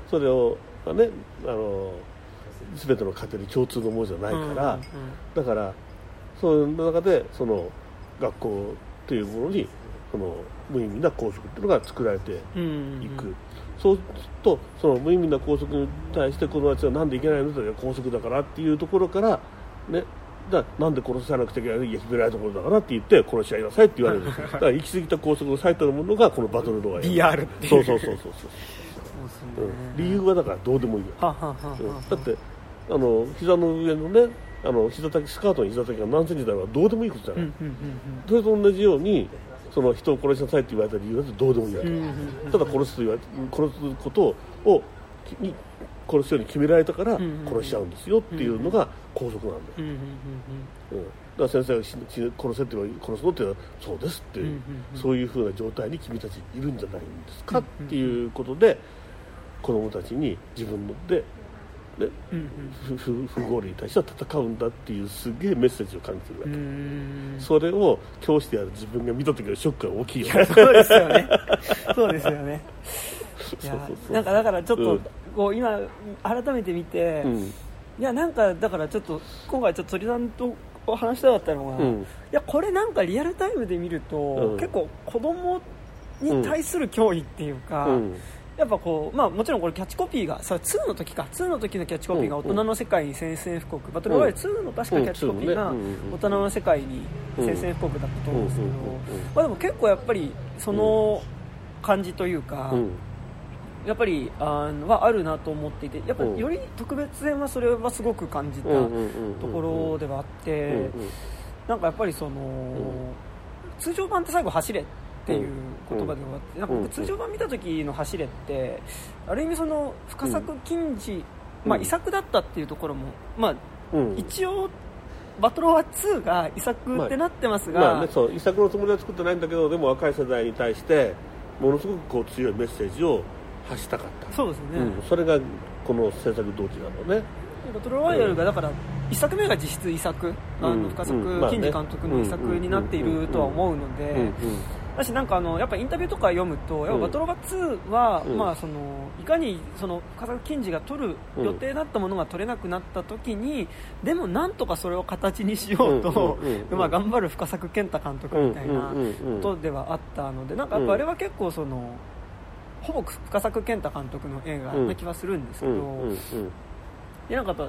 それを、まあね、あの全ての家庭に共通のものじゃないから、だからそういう中でその学校っていうものにその無意味な校則っていうのが作られていく、そうするとその無意味な校則に対して子供たちはなんでいけないのって言ったら校則だからっていうところからねだなんで殺さなくちゃいけないいや決められたところだからって言って殺し合いなさいって言われるんですよ。だから行き過ぎた校則の最たるものがこのバトルロワイヤルうそうそうそう、そうですね。うん、理由はだからどうでもいいよ、うん。だってあの膝の上のねあの膝丈スカートの膝丈が何センチだろうがどうでもいいことじゃない、うんうんそれと同じようにその人を殺しなさいって言われた理由はどうでもいいわけ、うんうんうん。うんただ殺すと言われ殺すことをに殺すように決められたからうんうん殺しちゃうんですよっていうのが拘束なんだよ、うんうんうんうん。から先生が死ぬ死ぬ殺せって言われ殺すのってのはそうですっていう、うんうんうん。そういうふうな状態に君たちいるんじゃないんですか、うんうん。っていうことで子供たちに自分のででうん不合理に対しては戦うんだっていうすげえメッセージを感じてるわけ、それを教師である自分が見た時のショックが大きいよね。そうですよね。そうですよね。なんかだからちょっと、うん。こう今改めて見て、いうん。やなんかだからちょっと今回ちょっと鳥さんと話したかったのが、いうん。やこれなんかリアルタイムで見ると、うん。結構子供に対する脅威っていうか、うんやっぱこう、まあ、もちろんこれキャッチコピーがさ2の時か。2の時のキャッチコピーが大人の世界に宣戦布告。バトルロワイヤル2の確かキャッチコピーが大人の世界に宣戦布告だったと思うんですけど。まあでも結構やっぱりその感じというか、うん。やっぱりあのはあるなと思っていてやっぱより特別編はそれはすごく感じたところではあって、なんかやっぱりその、通常版って最後走れっていう言葉で終わって、なんか僕通常版見た時の走れってある意味その深作金次、まあ、うん遺作だったっていうところも、まあ、うん。一応バトロワ2が遺作ってなってますが、まあね、そう遺作のつもりは作ってないんだけどでも若い世代に対してものすごくこう強いメッセージを発したかった、そうですね、うん、それがこの制作動機なのね。バトルロワイヤルがだから1作目が実質遺作、あうん。の深作金次監督の遺作になっているとは思うので、だしなんかあのやっぱインタビューとか読むと、やっぱバトロバ2は、うん。まあ、そのいかにその深作金次が取る予定だったものが取れなくなった時に、でもなんとかそれを形にしようと、うんうんうんうん。まあ、頑張る深作健太監督みたいなうんうんうんうんことではあったのでなんかやっぱあれは結構その、ほぼ深作健太監督の映画な気はするんですけど、うん。うんうんでなんかやっぱ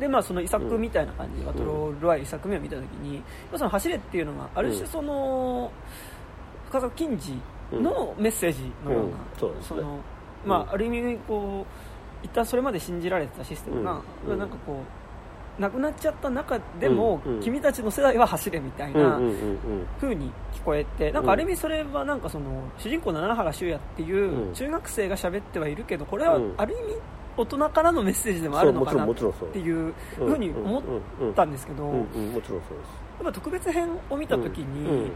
でまあその遺作みたいな感じで、バトロロワイ遺作目を見たときに、その走れっていうのがある種その、金次のメッセージのような、うん。そうですね。のまあある意味こう一旦それまで信じられてたシステムが、うん。なんかこうなくなっちゃった中でも、うん。うん。君たちの世代は走れみたいなうんうんうんうん。風に聞こえてなんかある意味それはなんかその主人公の七原修也っていううん。中学生が喋ってはいるけどこれはうん。ある意味大人からのメッセージでもあるのかなっていうふうに思ったんですけど、うんうんもちろんそうです。やっぱ特別編を見た時に、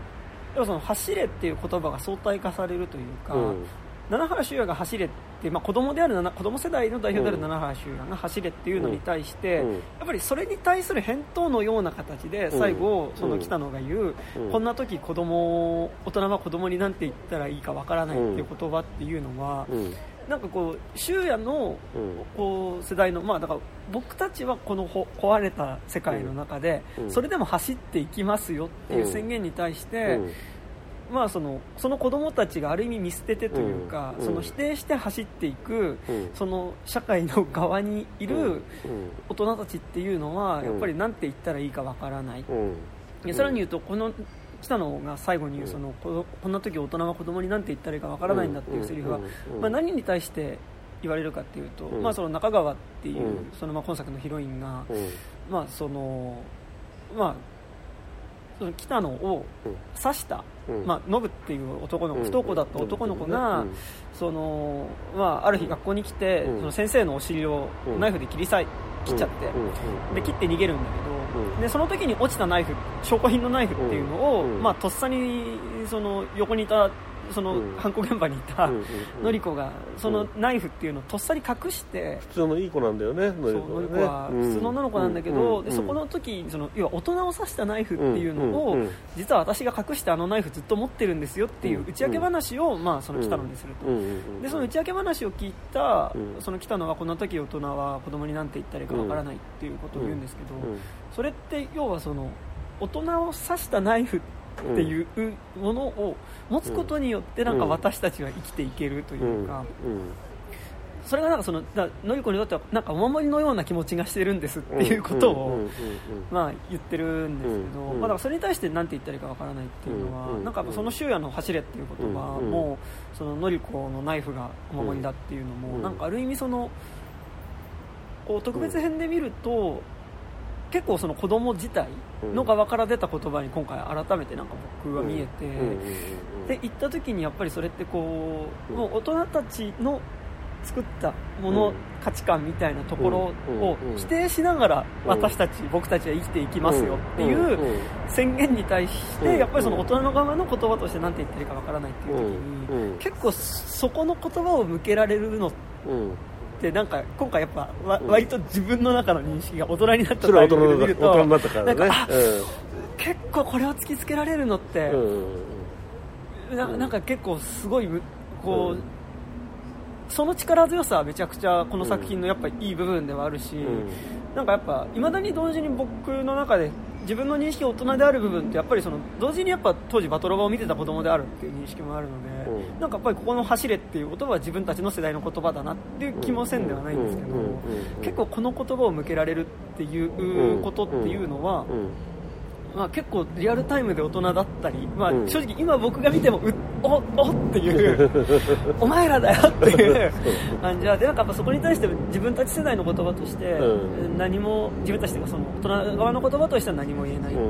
うんやっぱその走れっていう言葉が相対化されるというか、うん。七原修也が走れって、まあ、子供である七子供世代の代表であるうん。七原修也が走れっていうのに対して、うん。やっぱりそれに対する返答のような形で最後、うんその北野が言う、うん。こんな時子供大人は子供になんて言ったらいいかわからないっていう言葉っていうのは、うんなんかこう修也のうん。こう世代の、まあ、だから僕たちはこのほ壊れた世界の中で、うん。それでも走っていきますよっていう宣言に対して、うん。まあ、そのその子供たちがある意味見捨ててというか、うん。その否定して走っていく、うん。その社会の側にいるうん。大人たちっていうのは、うんやっぱりなんて言ったらいいかわからない、うさらに言うとこの北野が最後に言うそのここんな時大人は子供になんて言ったらいいかわからないんだっていうセリフは、まあ、何に対して言われるかっていうと、うん。まあ、その中川っていう、うん。そのまあ今作のヒロインが、うん。まあそのまあその北野を刺した、うん。まあ、ノブっていう男の子、うん不登校だった男の子が、うん。そのまあ、ある日学校に来て、うん。その先生のお尻をうんナイフで切り裂い切っちゃって、うん。で切って逃げるんだけど、うんでその時に落ちたナイフ証拠品のナイフっていうのを、うん。まあ、とっさにその横にいたそのうん。犯行現場にいたのり子がそのナイフっていうのをとっさに隠して、普通のいい子なんだよねのり子は普通の女の子なんだけど、でそこのの時その要は大人を刺したナイフっていうのを、実は私が隠してあのナイフずっと持ってるんですよっていう打ち明け話を、まあ、その北野にすると、でその打ち明け話を聞いた、うん。その北野はこんな時大人は子供になんて言ったらいいかわからないっていうことを言うんですけど、それって要はその大人を刺したナイフっていうものを持つことによってなんか私たちは生きていけるというか、それがなんかそのだのりこにとってはなんかお守りのような気持ちがしてるんですっていうことを、まあ、言ってるんですけど、うん。まあ、だからそれに対して何て言ったらいいかわからないっていうのは、うん。なんかその終夜の走れっていう言葉うん。も、そののりこのナイフがお守りだっていうのも、うん。なんかある意味そのこう特別編で見ると、結構その子供自体の側から出た言葉に今回改めてなんか僕は見えて、で行った時にやっぱりそれってこう、うん。もう大人たちの作ったもの、うん。価値観みたいなところうん。をうん。否定しながらうん私たち、僕たちは生きていきますよっていう宣言に対しうん。てやっぱりその大人の側の言葉として何て言ってるかわからないっていう時うん。に結構そこの言葉を向けられるのんてなんか今回やっぱわうん。割と自分の中の認識が大人になったタイミングで見るとだ大人になったからね。なんかあ結構これを突きつけられるのってうんうんななんか結構すごいむこう、その力強さはめちゃくちゃこの作品のやっぱりいい部分ではあるし、うん。なんかやっぱいまだに同時に僕の中で自分の認識が大人である部分ってやっぱりその同時にやっぱ当時バトロバを見てた子供であるっていう認識もあるので、うん。なんかやっぱりここの「走れ」っていう言葉は自分たちの世代の言葉だなっていう気もせんではないんですけど、結構この言葉を向けられるっていうことっていうのは、うんまあ、結構リアルタイムで大人だったり、まあうん。正直今僕が見てもうおおっていう お前らだよっていう感じはでなんかやっぱそこに対して自分たち世代の言葉としてうん。何も自分たちというかその大人側の言葉としては何も言えないっていう、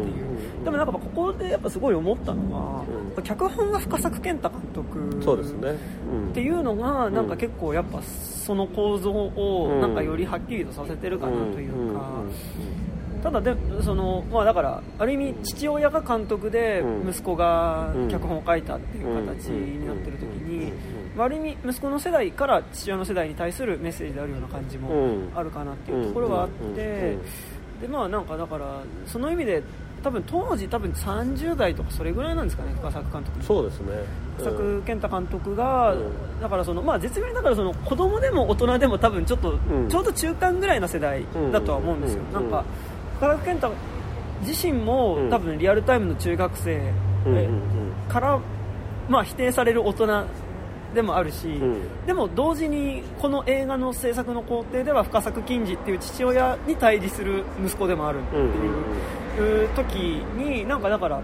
うん。でもなんかここでやっぱすごい思ったのは、うん。脚本は深作健太監督そうですね。うん。っていうのがなんか結構やっぱその構造をなんかよりはっきりとさせてるかなというか。ただでその、まあ、だからある意味父親が監督でうん。息子がうん。脚本を書いたっていう形になってる時にうん。まあある意味息子の世代から父親の世代に対するメッセージであるような感じもうん。あるかなっていうところはあっうん。てうん。でまあなんかだからその意味で多分当時多分30代とかそれぐらいなんですかね深作監督そうですね。深作健太監督が、うん。だからその、まあ、絶妙にだからその子供でも大人でも多分ちょっと、ん。ちょうど中間ぐらいの世代だとは思うんですよ、うん。なんか深作健太自身も、うん。多分リアルタイムの中学生、から、まあ、否定される大人でもあるし、ん。でも同時にこの映画の制作の工程では深作金次っていう父親に対峙する息子でもあるっていう時になんかだから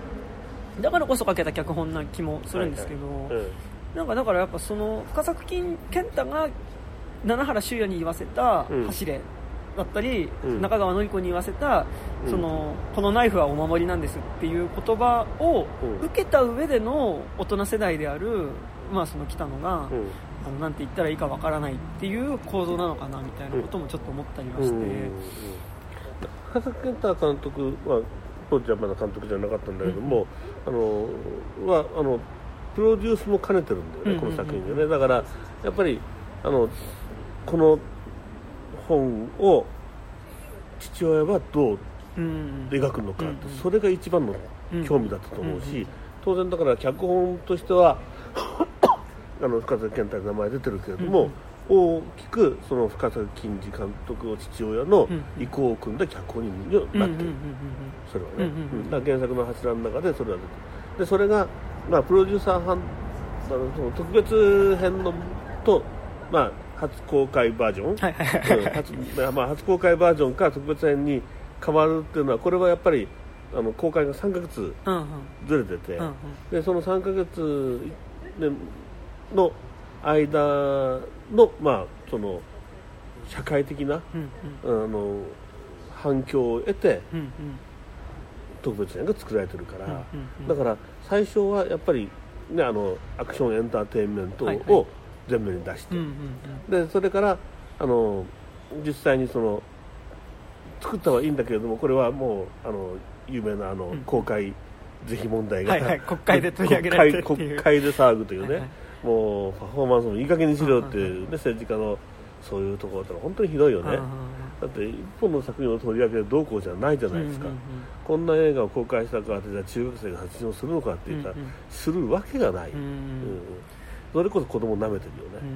だからこそ書けた脚本な気もするんですけど、うんうん。なんかだからやっぱその深作金健太が七原修也に言わせたうん。走れだったり、うん。中川典子に言わせた、うん。そのこのナイフはお守りなんですっていう言葉をうん。受けた上での大人世代である、まあ、その北野が、うん。あのなんて言ったらいいかわからないっていう構造なのかなみたいなこともちょっと思ったりはして、深作健太監督は当時はまだ監督じゃなかったんだけども、あのはあのプロデュースも兼ねてるんだよね、この作品でね。だからやっぱりあのこの本を父親はどううん描くのか、うんうん。それが一番の興味だったと思うし、当然だから脚本としては あの深作健太の名前出てるけれども、大きくその深作金次監督の父親の意向を組んだ脚本になってる、それはね、だ原作の柱の中でそれは出てる。でそれが、まあ、プロデューサー班あのその特別編のと、まあ、初公開バージョン、はいはいはい。うん初まあ、初公開バージョンから特別編に変わるっていうのはこれはやっぱりあの公開が3ヶ月うんうん。ずれてて、うんうん。でその3ヶ月での間の,、まあ、その社会的なうんあの反響を得てうんうん。特別編が作られてるから、うんうんうん。だから最初はやっぱり、ね、あのアクションエンターテインメントはいはいを前面に出して、でそれからあの実際にその作ったはいいんだけれどもこれはもうあの有名なあの、うん。公開是非問題が、はいはい。国会で取り上げられて 国会で騒ぐというね、はいはい。もうパフォーマンスもいい加減にしろっていう、うんね、政治家のそういうところって本当にひどいよね、うんうんだって一本の作品を取り上げるどうこうじゃないじゃないですか、こんな映画を公開したからってじゃあ中学生が発信をするのかって言ったら、するわけがない、うんうんそれこそ子供舐めてるよね、うん。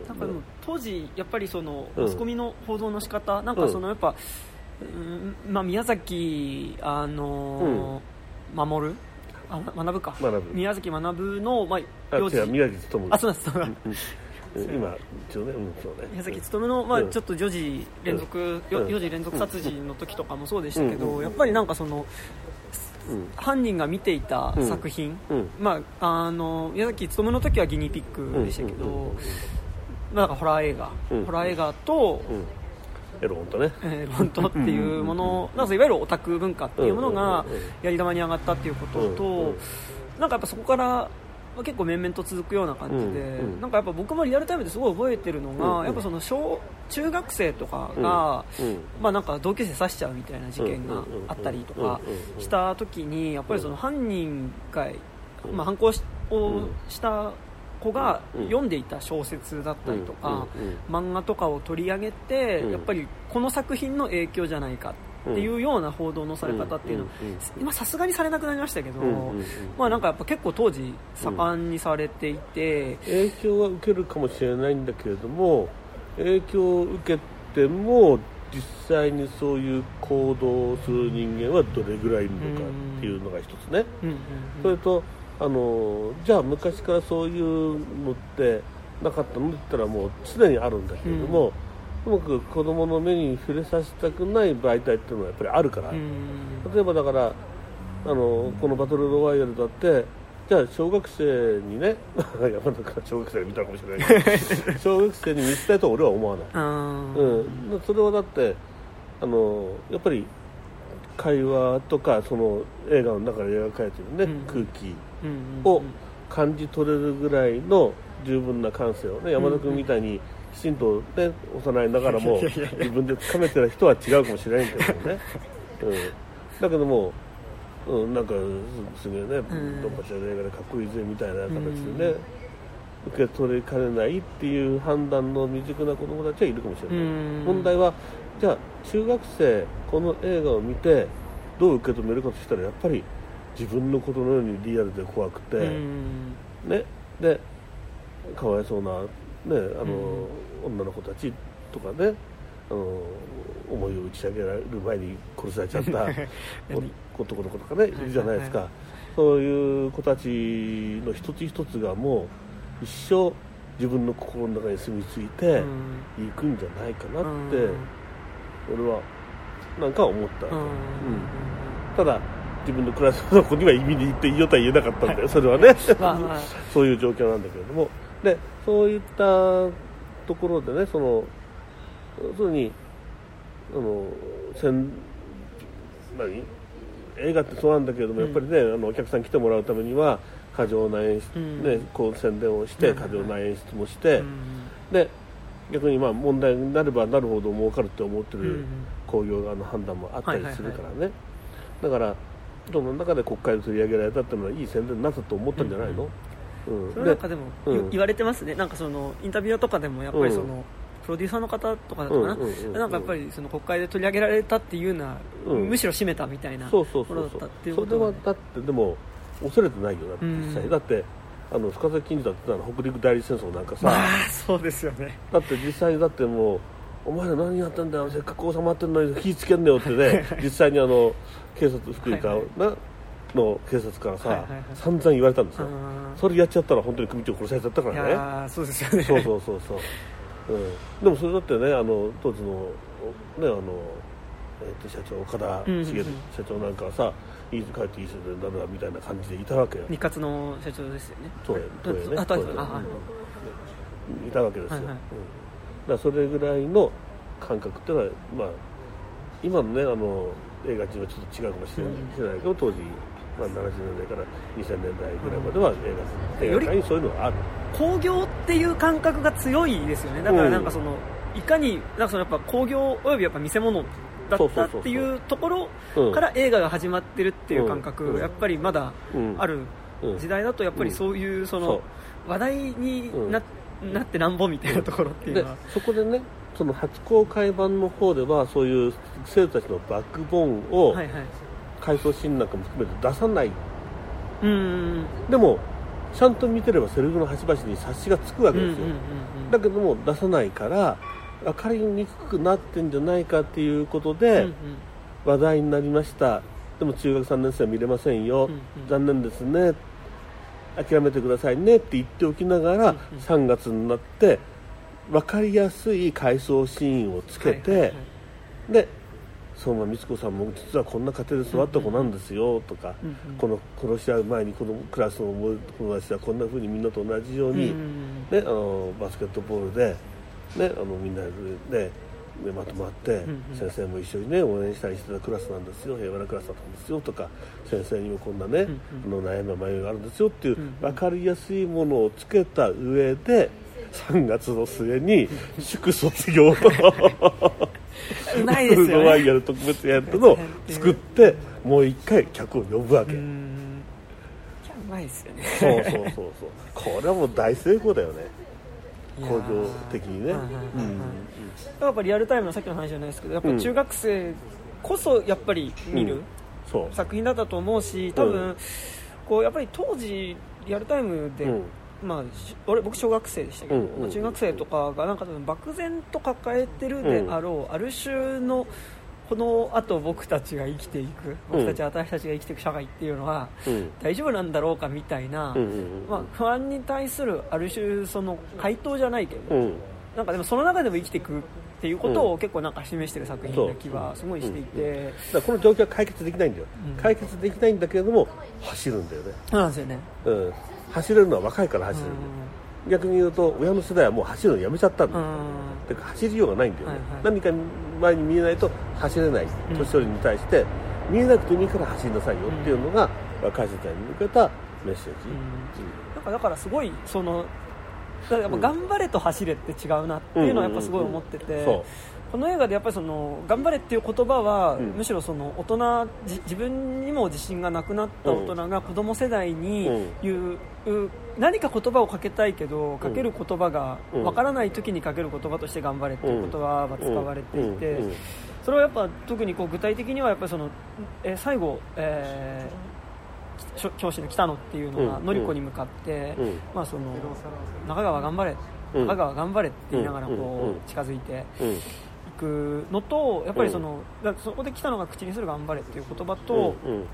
うん。なんかでも当時やっぱりそのうん。マスコミの報道の仕方なんかそのやっぱ、うんまあ、宮崎あのー守る？あ学ぶか。宮崎学の、まあ、あ幼児違う宮城勤。あそうなんですそうなんうん。うん今一応ね、うん、そうね。宮崎勤の、まあ、うん。ちょっと4時連続、ようん。4時連続殺人の時とかもそうでしたけど、うん。やっぱりなんかそのうん犯人が見ていた作品、うん。まあ、あの宮崎勤の時はギニーピックでしたけど、まあ、なんかホラー映画、うん。ホラー映画と、うん。エロ本当ね。えー本当っていうもの、なんかいわゆるオタク文化っていうものがやり玉に上がったっていうことと、なんかやっぱそこから、結構面々と続くような感じで、うんうん。なんかやっぱ僕もリアルタイムですごい覚えてるのが、うんうん。やっぱその小中学生とかが、うんまあ、なんか同級生刺しちゃうみたいな事件があったりとかした時にやっぱりその犯人が、まあ、犯行しをした子が読んでいた小説だったりとか、漫画とかを取り上げて、うん。やっぱりこの作品の影響じゃないかっていうような報道のされ方っていうのはさすがにされなくなりましたけど、まあなんかやっぱ結構当時盛んにされていて、影響は受けるかもしれないんだけれども影響を受けても実際にそういう行動をする人間はどれぐらいいるのかっていうのが一つね、それとあのじゃあ昔からそういうのってなかったのって言ったらもう常にあるんだけれども、うまく子供の目に触れさせたくない媒体っていうのはやっぱりあるから、例えばだからあのこのバトルロワイヤルだってじゃあ小学生にね山田君は小学生が見たかもしれないけど 小学生に見せたいとは俺は思わない、うん、それはだってあのやっぱり会話とかその映画の中で描かれてるね、うん。空気を感じ取れるぐらいの十分な感性をね山田君みたいにきちんと、ね、幼いながらも自分でつかめてる人は違うかもしれないけどね、うん、だけども、うん、なんかすすげえね、ん。ドンパシャの映画でかっこいいぜみたいな形でね、受け取れかねないっていう判断の未熟な子供たちはいるかもしれない、うん。問題はじゃあ中学生この映画を見てどう受け止めるかとしたらやっぱり自分のことのようにリアルで怖くて、うん。ね、でかわいそうな、ね、あの女の子たちとかねあの思いを打ち上げられる前に殺されちゃった お男の子とかねいるじゃないですか、はいそういう子たちの一つ一つがもう一生自分の心の中に住み着いてうん。いくんじゃないかなって、うん。俺はなんか思ったうん。うん。ただ自分のクラスの子には意味に言っていいよとは言えなかったんだよ、それはね、まあまあ。そういう状況なんだけれどもでそういったところでねその要するにあの何？映画ってそうなんだけれども、うん。やっぱりねあのお客さん来てもらうためには過剰な演出、うん。ね、こう宣伝をしてうん。過剰な演出もして、うん。で逆にまあ問題になればなるほど儲かるって思ってるうん工業側の判断もあったりするからね、だからその中で国会で取り上げられたっていうのはいい宣伝になったと思ったんじゃないの、うん。それなんかでもうん。言言われてますね。なんかそのインタビューとかでもやっぱりそのプロデューサーの方とかだったかな。うんうんうんうん。なんかやっぱりその国会で取り上げられたっていうのはうん。むしろ締めたみたいなそうそうそうそう。ったっていうそれはことはだってでも恐れてないよだってうん。実際、だってあの深崎金次だってたの北陸代理戦争なんかさ、まあそうですよね。だって実際だってもうお前ら何やってんだよせっかく収まってんのに火つけんねよってね 実際にあの警察福井かはいなの警察からさ、はいはいはい。散々言われたんですよ。それやっちゃったら本当に組長殺されちゃったかいらね。やーそうですよね。そうそうそうそう、うん、でもそれだってねあの当時のねあの、えっと社長岡田うんうんうん。茂社長なんかはさいい帰っていい宣伝だなみたいな感じでいたわけよ。日活の社長ですよね。そうどそうね。あそい。いたわけですよ、はいはい。うん、だからそれぐらいの感覚っていうのはまあ今のねあの映画人はちょっと違うかもしれない,、うんけど当時、まあ、70年代から2000年代ぐらいまでは映画,、うん映画界にそういうのがある。興行っていう感覚が強いですよね。だからなんかその、いかになんかそのやっぱ興行およびやっぱ見せ物だったっていうところうん。から映画が始まってるっていう感覚、うん。やっぱりまだうん。あるうん時代だとやっぱりそういうそその話題にな,、なってなんぼみたいなところっていうでのは、そこでねその初公開版の方ではそういう生徒たちのバックボーンをはいはい回想シーンなんかも含めて出さない、うーん。でもちゃんと見てればセリフの端々に察しがつくわけですよ、だけども出さないから分かりにくくなってんじゃないかっていうことで、うんうん。話題になりました。でも中学3年生は見れませんよ、うんうん。残念ですね。諦めてくださいね。って言っておきながら、うんうん。3月になって分かりやすい回想シーンをつけて、で相馬光子さんも実はこんな家庭で育った子なんですよとか、うんうん。この殺し合う前にこのクラスの友達はこんな風にみんなと同じように、うんね、あのバスケットボールで、ね、あのみんなででまとまって、んうん。先生も一緒にね応援したりしてたクラスなんですよ平和なクラスだったんですよとか先生にもこんなね、んあの悩みや迷いがあるんですよっていう、うんうん。分かりやすいものをつけた上で3月の末に祝卒業の うまいですフードワイよねヤル特別イベントの 作ってもう一回客を呼ぶわけ、うまいですよね。そうそうそうそう。これはもう大成功だよね。工業的にね、やっぱリアルタイムのさっきの話じゃないですけどやっぱ中学生こそやっぱり見る、うん。作品だったと思うし多分、うん。こうやっぱり当時リアルタイムで、うんまあ、し俺僕小学生でしたけど、うんうんまあ中学生とかがなんか漠然と抱えてるであろう、ある種のこのあと僕たちが生きていく僕たち、私たちが生きていく社会っていうのはうん。大丈夫なんだろうかみたいな、うんうんまあ、不安に対するある種その回答じゃないけど、うん。なんかでもその中でも生きていくっていうことを結構なんか示してる作品な気はすごいしていて、だからこの状況は解決できないんだよ、うん。解決できないんだけれども走るんだよね、そうなんですよね、うん、走れるのは若いから走れる、逆に言うと親の世代はもう走るのやめちゃったんだよ、うん。だから走りようがないんだよね、はいはい。何か前に見えないと走れない。うん。年寄りに対して、見えなくてもいいから走りなさいよっていうのが、若い世代に向けたメッセージ、なんかだからすごいそのだからやっぱ頑張れと走れって違うなっていうのはやっぱすごい思ってて、そうこの映画でやっぱりその頑張れっていう言葉は、うん。むしろその大人じ自分にも自信がなくなった大人が子供世代に言う、う何か言葉をかけたいけどかける言葉がうん。わからない時にかける言葉として頑張れっていう言葉が使われていて、それはやっぱ特にこう具体的にはやっぱりその、えー最後、えー教師の北野っていうのがうん。のりこに向かって、うん。まあ、その中川頑張れ、うん。中川頑張れって言いながらこう近づいてくのとやっぱりその、だそこで北野が口にする頑張れっていう言葉と、うん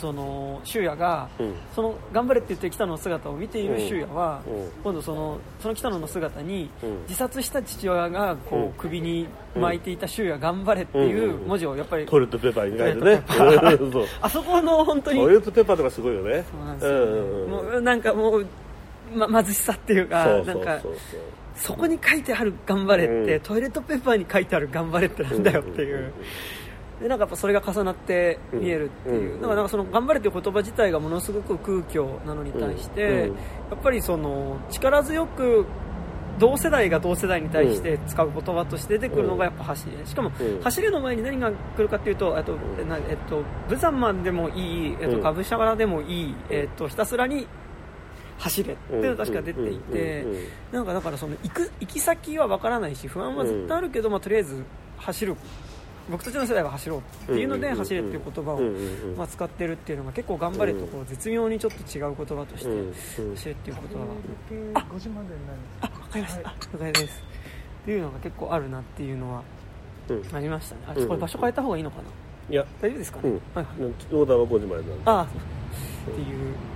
その修也がうん。その頑張れって言って北野の姿を見ている修也は、うん。今度そのその北野の姿にうん。自殺した父親がこう、うん。首に巻いていた修也頑張れっていう文字をやっぱり、トイレットペーパーに書いてね。あそこの本当にトイレットペーパーとかすごいよね。そうなんもうなんかもう、ま、貧しさっていうかそう。なんかそこに書いてある頑張れって、うん。トイレットペーパーに書いてある頑張れってなんだよっていう、でなんかやっぱそれが重なって見えるっていう、うん。だからなんかその頑張れっていう言葉自体がものすごく空虚なのに対して、うん。やっぱりその力強く同世代が同世代に対して使う言葉として出てくるのがやっぱ走れしかもうん。走れの前に何が来るかっていうととなえっとブザンマンでもいいえっとうん。ガブシャガラでもいいえっとひたすらに走れっていうのが確か出ていてなんかだからその行く行き先は分からないし不安はずっとあるけど、まあ、とりあえず走る僕たちの世代は走ろうっていうので走れっていう言葉を、まあ、使ってるっていうのが結構頑張れとこう絶妙にちょっと違う言葉として走れっていう言葉があ5時までになるあわかりました、あ了解です。っていうのが結構あるなっていうのはうん。ありましたね。あうんこれ場所変えた方がいいのかな？いや大丈夫ですかね、うん。はいはい。オーダーは5時までなんで。ああって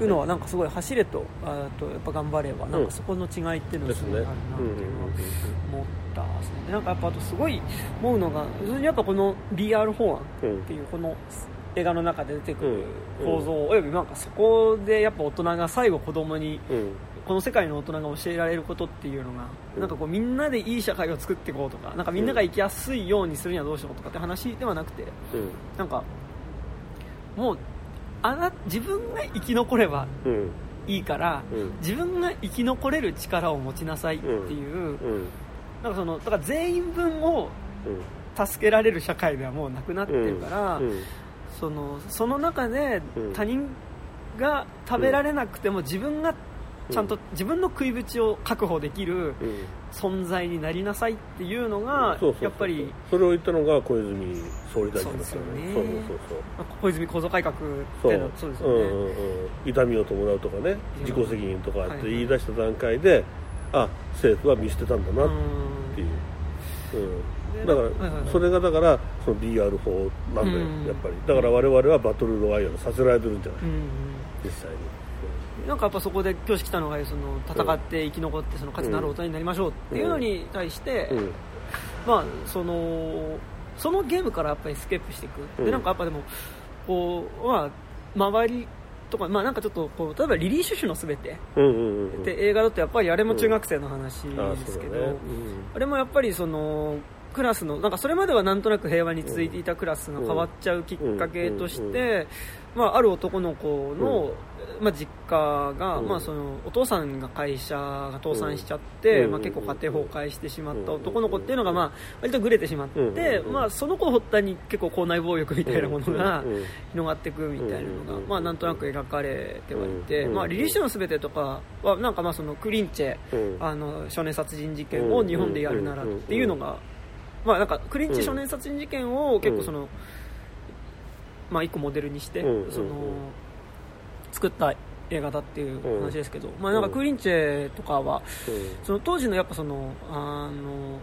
いうのはなんかすごい走れとあとやっぱ頑張ればなんかそこの違いっていうのがですごいあるなっていうのは思ったですね。でなん。かやっぱあとすごい思うのが普通にやっぱこの BR 法案うん。っていうこの映画の中で出てくるうん。構造およびなん。かそこでやっぱ大人が最後子供にうん。この世界の大人が教えられることっていうのがうん。なん。かこうみん。なでいい社会を作っていこうとかなん。かみん。なが生きやすいようにするにはどうしようとかって話ではなくてうん。なん。かもうあな自分が生き残ればうん。いいからうん。自分が生き残れる力を持ちなさいっていう、うん。なんかそのだから全員分を助けられる社会ではもうなくなってるから、うん。そのその中でうん。他人が食べられなくても自分がちゃんと自分の食い口を確保できるうん。存在になりなさいっていうのがやっぱりそれを言ったのが小泉総理大臣ですよね。そうですよね。そうそうそう小泉構造改革ってのはそうですよね、うんうんうん、痛みを伴うとかね自己責任とかって言い出した段階で、あ政府は見捨てたんだなっていう、うん、だから、はいはいはい。それがだからその BR 法なんだよ、うん。やっぱり。だから我々はバトルロワイヤルさせられてるんじゃない、実際に、なんかやっぱそこで教師来たのがその戦って生き残ってその価値のある大人になりましょうっていうのに対して、うん。まあそのそのゲームからやっぱりスケープしていく、うんでなんかやっぱでもこうまあ周りとかまあなんかちょっとこう例えばリリー・シュシュのすべて。うんうんうんうん。で映画だとやっぱりあれも中学生の話あですけど、そうだね。あれもやっぱりそのクラスのなんかそれまではなんとなく平和に続いていたクラスが変わっちゃうきっかけとして、まあ、ある男の子の、まあ、実家が、うん。まあ、そのお父さんが会社が倒産しちゃって、うん。まあ、結構家庭崩壊してしまった男の子っていうのが、まあ、割とグレてしまって、うん。まあ、その子を発端に結構校内暴力みたいなものが広がっていくみたいなのが、うん。まあ、なんとなく描かれてはいて、うん。まあ、リリーシュのすべてとかはなんかまあそのクリンチェうん。あの少年殺人事件を日本でやるならっていうのが、まあ、なんかクリンチ少年殺人事件を結構その、まあ、一個モデルにして、うん。その作った映画だっていう話ですけど、んまあ、なんかクリンチェとかはうん。その当時のやっぱそのあの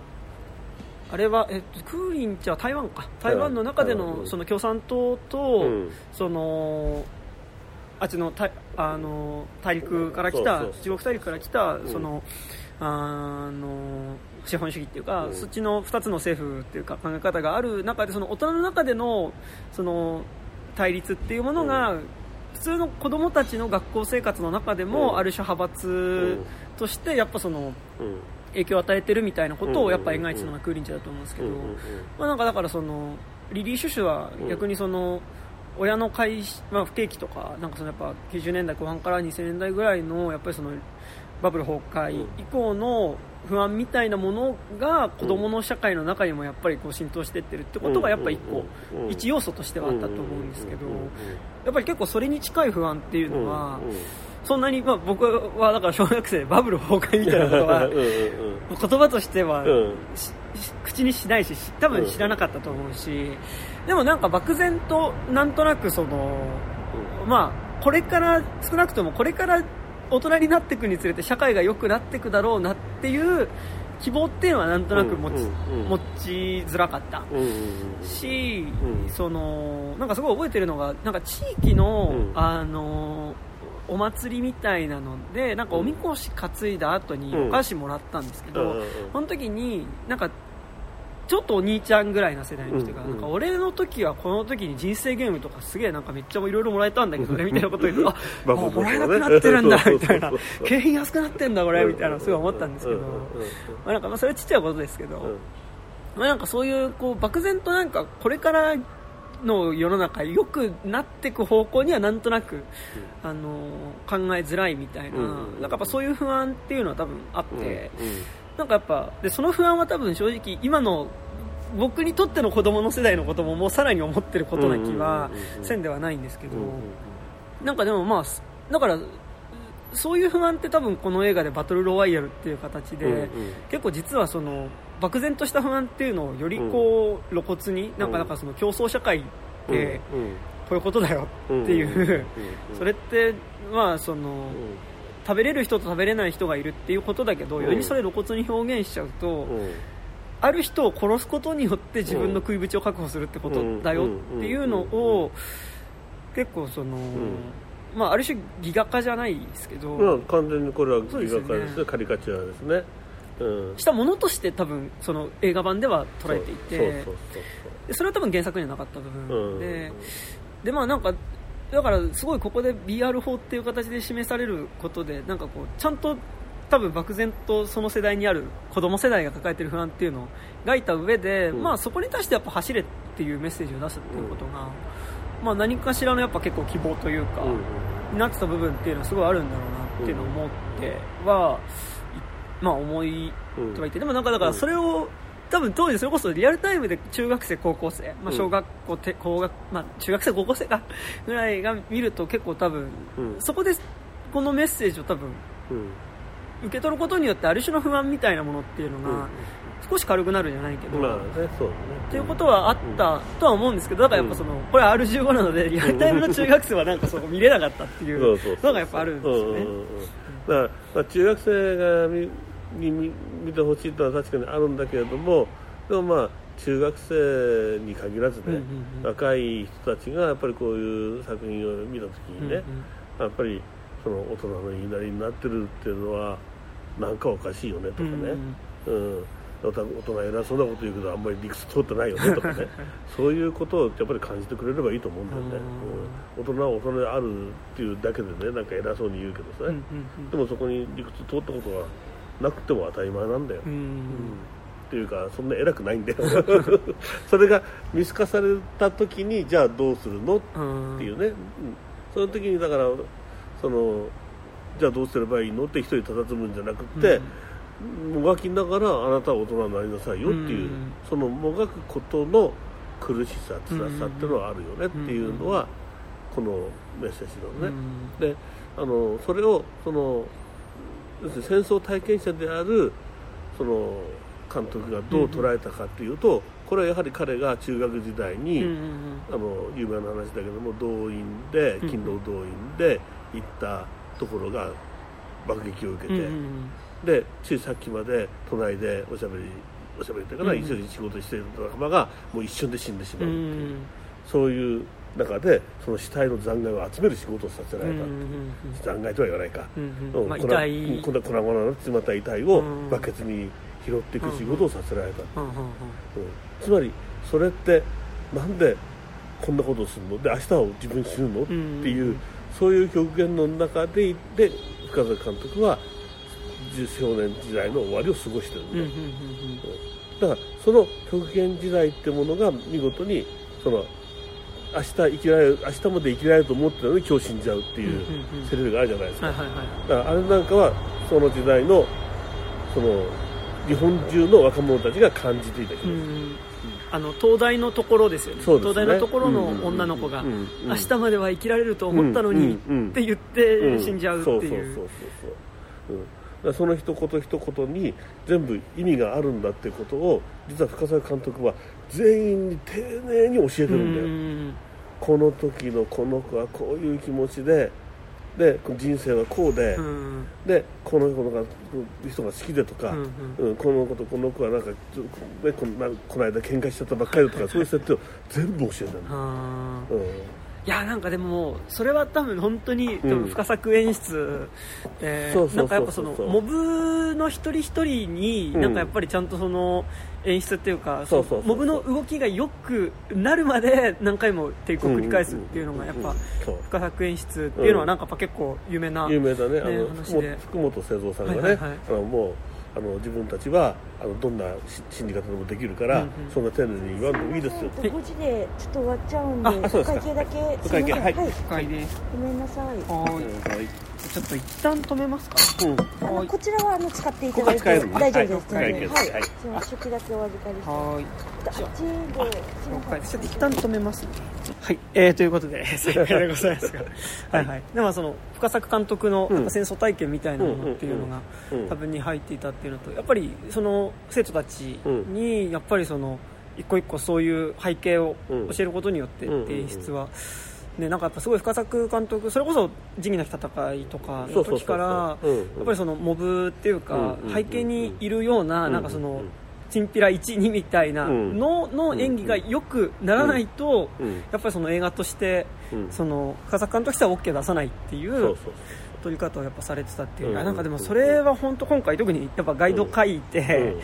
あれは、えっと、クーリンチは台湾か。台湾の中でのその共産党と、うん。そのあっちの大あの大陸から来た中国大陸から来たん。その、あの資本主義っていうか、うん。そっちの2つの政府っていうか考え方がある中でその大人の中でのその対立っていうものが、普通の子供たちの学校生活の中でも、うん。ある種派閥としてやっぱそのうん。影響を与えてるみたいなことをやっぱうん描いてたのがクーリンチだと思うんですけど、まあ、なんかだからそのリリー・シュシュは逆にその、親の会し、まあ、不景気とかなんかそのやっぱ90年代後半から2000年代ぐらいのやっぱりそのバブル崩壊以降の不安みたいなものが子供の社会の中にもやっぱりこう浸透していってるってことがやっぱ一個一要素としてはあったと思うんですけどやっぱり結構それに近い不安っていううんのはうん。そんなにまあ僕はだから小学生でバブル崩壊みたいなことは 言葉としては口にしないしし多分知らなかったと思うし、でもなんか漠然となんとなくその、まあこれから少なくともこれから大人になっていくにつれて社会が良くなっていくだろうなっていう希望っていうのはなんとなく持ち,、うんうんうん。持ちづらかったうんうん。し、うん。そのなんかすごい覚えてるのがなんか地域の、うん。あのお祭りみたいなのでなんかおみこし担いだ後にうん。お菓子もらったんですけど、うんうんうん。その時になんかちょっとお兄ちゃんぐらいな世代の人が、うんうんなんか俺の時はこの時に人生ゲームとかすげえなんかめっちゃいろいろもらえたんだけどねみたいなこと言って あまあもうもらえなくなってるんだみたいな。景品安くなってんだこれみたいなすごい思ったんですけど、うんうんうんまあ、なんかまあそれはちっちゃいことですけど、うん。まあ、なんかそういうこう漠然となんかこれからの世の中良くなっていく方向にはなんとなく、あの考えづらいみたいな,、うんうんうん。なんかやっぱそういう不安っていうのは多分あって、うんなんかやっぱでその不安は多分正直今の僕にとっての子供の世代のことももうさらに思ってることな気はせんではないんですけど、なんかでもまあだからそういう不安って多分この映画でバトルロワイヤルっていう形で、うんうん。結構実はその漠然とした不安っていうのをよりこう露骨に、なんかなん。かその競争社会ってうんこういうことだよっていう、それってまあその、食べれる人と食べれない人がいるっていうことだけど、うん。よりそれ露骨に表現しちゃうと、うん。ある人を殺すことによって自分の食いぶちを確保するってことだよっていうのを結構その、まあ、ある種ギガ化じゃないですけど、まあ完全にこれはそうですよね。ね。カリカチュアですね。うん。したものとして多分その映画版では捉えていてそれは多分原作にはなかった部分で,、でまあなんかだからすごいここで BR 法っていう形で示されることでなんかこうちゃんと多分漠然とその世代にある子供世代が抱えてる不安っていうのを描いた上で、うん。まあそこに対してやっぱ走れっていうメッセージを出すっていうことが、まあ何かしらのやっぱ結構希望というか、うんなってた部分っていうのはすごいあるんだろうなっていうのを思っては、いまあ思いうんとか言ってでもなんかだからそれを多分当時それこそリアルタイムで中学生高校生、まあ、小学校て高学、まあ、中学生高校生か ぐらいが見ると結構多分うん。そこでこのメッセージを多分うん。受け取ることによってある種の不安みたいなものっていうのが少し軽くなるじゃないけど、まあねそうだね。っていうことはあったとは思うんですけどだからやっぱそのこれ R15 なのでリアルタイムの中学生はなんかそこ見れなかったっていう のがやっぱあるんですよね。まあ、中学生が見に見見てほしいというのは確かにあるんだけれどもでもまあ中学生に限らずね、うんうんうん。若い人たちがやっぱりこういう作品を見た時にね、やっぱりその大人の言いなりになってるっていうのはなんかおかしいよねとかね、うん大人大人偉そうなこと言うけどあんまり理屈通ってないよねとかね。そういうことをやっぱり感じてくれればいいと思うんだよね、うん大人は大人であるっていうだけでねなんか偉そうに言うけどさ、うんうんうん。でもそこに理屈通ったことがなくても当たり前なんだよ、うん。うん。っていうかそんな偉くないんだよ。それが見透かされた時にじゃあどうするの？っていうね、うん、その時にだからそのじゃあどうすればいいの？って一人佇むんじゃなくて、もがきながらあなたは大人になりなさいよっていう、そのもがくことの苦しさ辛さっていうのはあるよねっていうのは、このメッセージのね、であのそれをその要するに戦争体験者であるその監督がどう捉えたかっていうと、これはやはり彼が中学時代に、あの有名な話だけども動員で勤労動員で行ったところが爆撃を受けて、でついさっきまで都内でおしゃべりおしゃべりというかな、一緒に仕事している仲間がもう一瞬で死んでしまうっていう、そういう中でその死体の残骸を集める仕事をさせられた、残骸とは言わないか、うんまあ、遺体。粉々の詰まった遺体をバケツに拾っていく仕事をさせられた、つまりそれってなんでこんなことをするの？で明日は自分死ぬの？っていう、そういう極限の中でで深澤監督は少年時代の終わりを過ごしてるんだ。よ、だからその極限時代ってものが見事にその明日生きられる明日まで生きられると思ってたのに今日死んじゃうっていうセリフがあるじゃないですか、だからあれなんかはその時代のその日本中の若者たちが感じていた気がする、あの東大のところですよね、ね、東大のところの女の子が、明日までは生きられると思ったのに、って言って死んじゃうっていう。その一言一言に全部意味があるんだってことを実は深澤監督は全員に丁寧に教えてるんだよ。この時のこの子はこういう気持ちでで人生はこうで、うん、でこの子が人が好きでとか、うん、うん、この子とこの子はなんかここの間喧嘩しちゃったばっかりとかそういう設定を全部教えてる ん。いやなんかでもそれは多分本当に多分深作演出でなんかやっぱそのモブの一人一人になんかやっぱりちゃんとその演出っていうかモブの動きが良くなるまで何回もテイクを繰り返すっていうのがやっぱ深作演出っていうのはなんかやっぱ結構有名な、有名だね。あの福本清三さんがね、はいはいはい、あのもうあの自分たちはあのどんな心理方でもできるから、うんうん、そんな丁寧に言わんでもいいですよ。5時でちょっと終わっちゃうんであそうです会計だけお会計はい、はい、会ですごめんなさい。はいちょっと一旦止めますか、うん、こちらはあの使っていただいて大丈夫です、はい、はい、はい、食だけお預かりして。はい。ちょっと一旦止めます、はい、えー、ということで 正解でございますが。はい、はい、でもその深作監督の戦争体験みたいなものっていうのが多分に入っていたっていうのとやっぱりその生徒たちにやっぱりその一個一個そういう背景を教えることによって演出は、ね、なんかやっぱすごい深作監督それこそ「仁義なき戦い」とかの時からやっぱりそのモブっていうか背景にいるようななんかそのチンピラ12みたいなのの演技がよくならないとやっぱりその映画としてその深作監督としては OK 出さないっていう撮り方をやっぱされてたっていう。かなんかでもそれは本当今回特にやっぱガイド書いて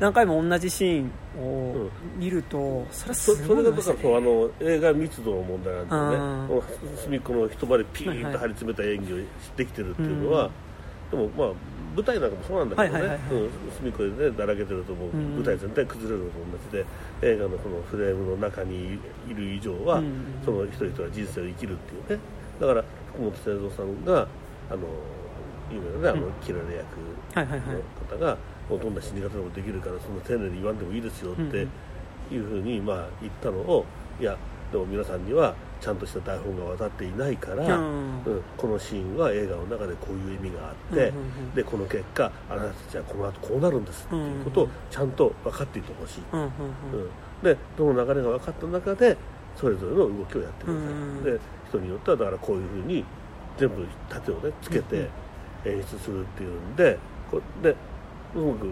何回も同じシーンを見ると、それすごい、ね、それがそうあの映画密度の問題なんですね。隅っこの人までピーンと張り詰めた演技をできてるっていうのは、でもまあ舞台なんかもそうなんだけどね、隅っこでねだらけてるともう。舞台全体崩れるのと同じで、映画のこのフレームの中にいる以上は、その一人一人は人生を生きるっていうね。だから福本清三さんがあの有名なねあの切られ役の方が、もうどんな死に方でもできるからそんな丁寧に言わんでもいいですよっていうふうにまあ言ったのをいやでも皆さんにはちゃんとした台本が渡っていないから、うん、うん、このシーンは映画の中でこういう意味があって、うんうんうん、でこの結果あなたたちはこの後こうなるんですっていうことをちゃんと分かっていてほしい、うんうんうん、でどの流れが分かった中でそれぞれの動きをやってください、うん、で人によってはだからこういうふうに全部盾をねつけて演出するっていうんでこでうまく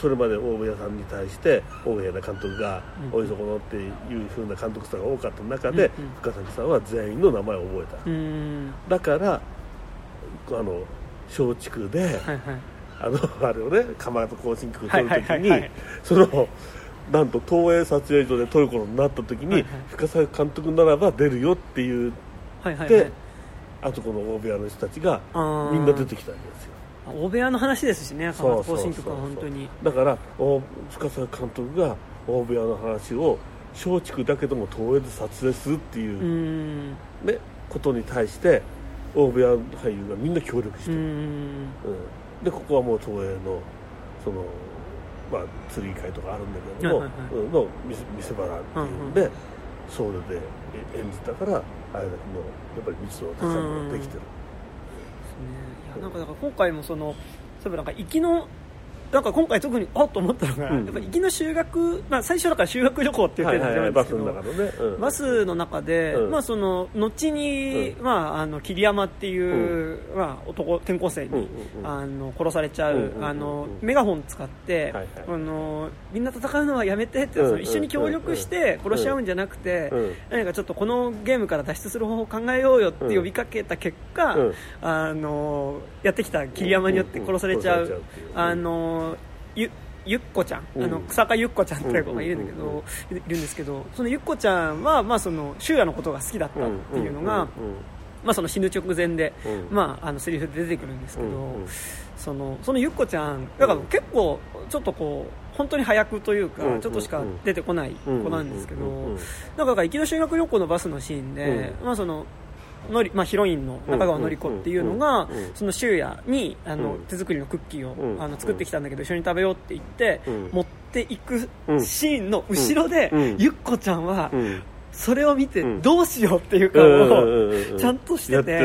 それまで大部屋さんに対して大部屋監督が「おいそこの」っていうふうな監督さんが多かった中で、深崎さんは全員の名前を覚えた、だからあの松竹で、はいはい、あの あれをね鎌形行進曲を撮る時に、はいはいはいはい、そのなんと東映撮影所で撮ることになった時に、はいはい、深崎監督ならば出るよって言って、はいはいはい、あとこの大部屋の人たちがみんな出てきたんですよ大部屋の話ですしね赤松行進曲は本当に。だから深澤監督が大部屋の話を松竹だけども東映で撮影するっていう、ね、ことに対して大部屋俳優がみんな協力して。る、うん、でここはもう東映のそのまあ釣り会とかあるんだけども、はいはいはい、の見せ場っていうんで、うんうん、ソウルで演じたからあれだけのやっぱり密度が高いものができてる、うん。うん、ですねなんかだから今回もその例えばなんか行きのなんか今回特にあっと思ったのが、うん、やっぱ行きの修学、まあ、最初だから修学旅行っていう点で始まるんですけど、はいはいはいバスうん、バスの中で、うん、まあ、その後に、まあ、あの桐山っていう、まあ、男転校生に、あの殺されちゃう、あのメガホン使って、はいはい、あのみんな戦うのはやめてって、その一緒に協力して殺し合うんじゃなくて、何かちょっとこのゲームから脱出する方法を考えようよって呼びかけた結果、あのやってきた桐山によって殺されちゃう。あのゆゆっこちゃん、あの草加ゆっこちゃんっていう子がいるんだけど、いるんですけどそのゆっこちゃんは、まあ、その修也のことが好きだったっていうのが、まあ、その死ぬ直前で、まあ、あのセリフで出てくるんですけど、そのそのゆっこちゃんだから結構ちょっとこう本当に早くというか、ちょっとしか出てこない子なんですけど、だから行きの修学旅行のバスのシーンで、まあそののり、まあ、ヒロインの中川のり子っていうのが、その柊也にあの、手作りのクッキーを、あの作ってきたんだけど一緒に食べようって言って、持っていくシーンの後ろで、ゆっこちゃんは、それを見てどうしようっていう顔をちゃんとしてて。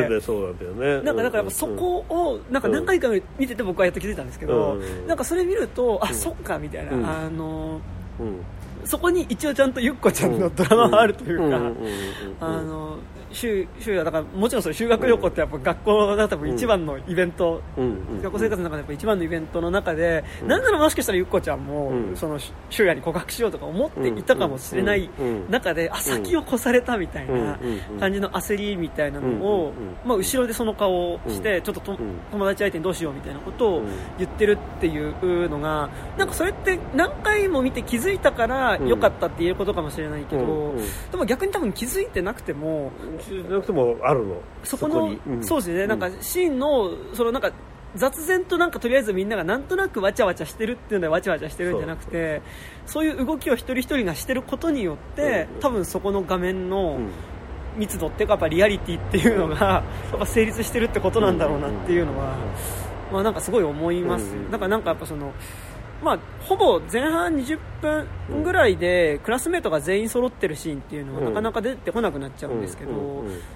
なんかだからそこをなんか何回か見てて僕はやっと気づいたんですけどなんかそれ見るとあそっかみたいなあのそこに一応ちゃんとゆっこちゃんのドラマがあるというかあの週週だからもちろんそれ修学旅行ってやっぱ学校が多分一番のイベント、学校生活の中でやっぱ一番のイベントの中で、うん、なんならもしかしたらゆっこちゃんも、その週夜に告白しようとか思っていたかもしれない中で、あ先を越されたみたいな感じの焦りみたいなのを、まあ、後ろでその顔をして、ちょっとと友達相手にどうしようみたいなことを言ってるっていうのがなんかそれって何回も見て気づいたから良かったって言えることかもしれないけど、でも逆に多分気づいてなくてもじゃなくてもあるの？そこの、うん、そうですね、なんかシーンのそのなんか雑然となんかとりあえずみんながなんとなくわちゃわちゃしてるっていうのでわちゃわちゃしてるんじゃなくてそう。いう動きを一人一人がしてることによって、うん、多分そこの画面の密度っていうかやっぱリアリティっていうのがやっぱ成立してるってことなんだろうなっていうのは、まあ、なんかすごい思います、だからなんかやっぱそのまあ、ほぼ前半20分ぐらいでクラスメートが全員揃ってるシーンっていうのはなかなか出てこなくなっちゃうんですけど、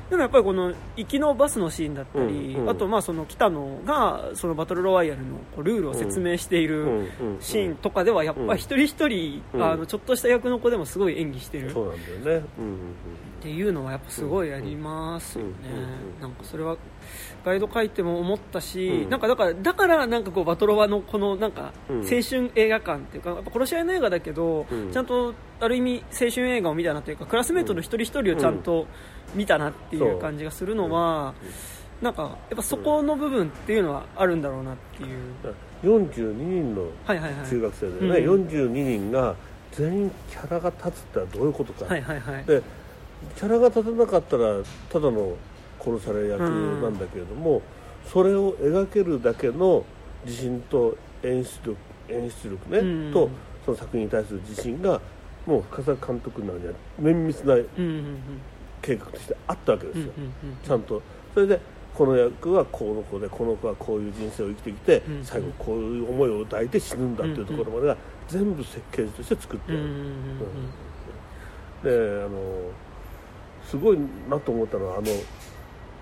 でもやっぱりこの行きのバスのシーンだったり、あとまあその北野がそのバトルロワイヤルのルールを説明しているシーンとかではやっぱり一人一人、あのちょっとした役の子でもすごい演技してる。そうなんだよね、っていうのはやっぱすごいありますよね、なんかそれはガイド書いても思ったし、うん、なんかだからだからなんかこうバトロワのこのなんか青春映画館っていうか、やっぱ殺し合いの映画だけど、うん、ちゃんとある意味青春映画を見たなというかクラスメートの一人一人をちゃんと見たなっていう感じがするのは、なんかやっぱそこの部分っていうのはあるんだろうなっていう。42人の中学生でね、はいはいはい、42人が全員キャラが立つってどういうことか、はいはいはい、でキャラが立たなかったらただの殺され役なんだけれども、うん、それを描けるだけの自信と演出力演出力ね、うん、とその作品に対する自信がもう深澤監督のには綿密な計画としてあったわけですよ、ちゃんと。それでこの役はこの子でこの子はこういう人生を生きてきて、最後こういう思いを抱いて死ぬんだっていうところまでが全部設計図として作ってある、であのすごいなと思ったのはあの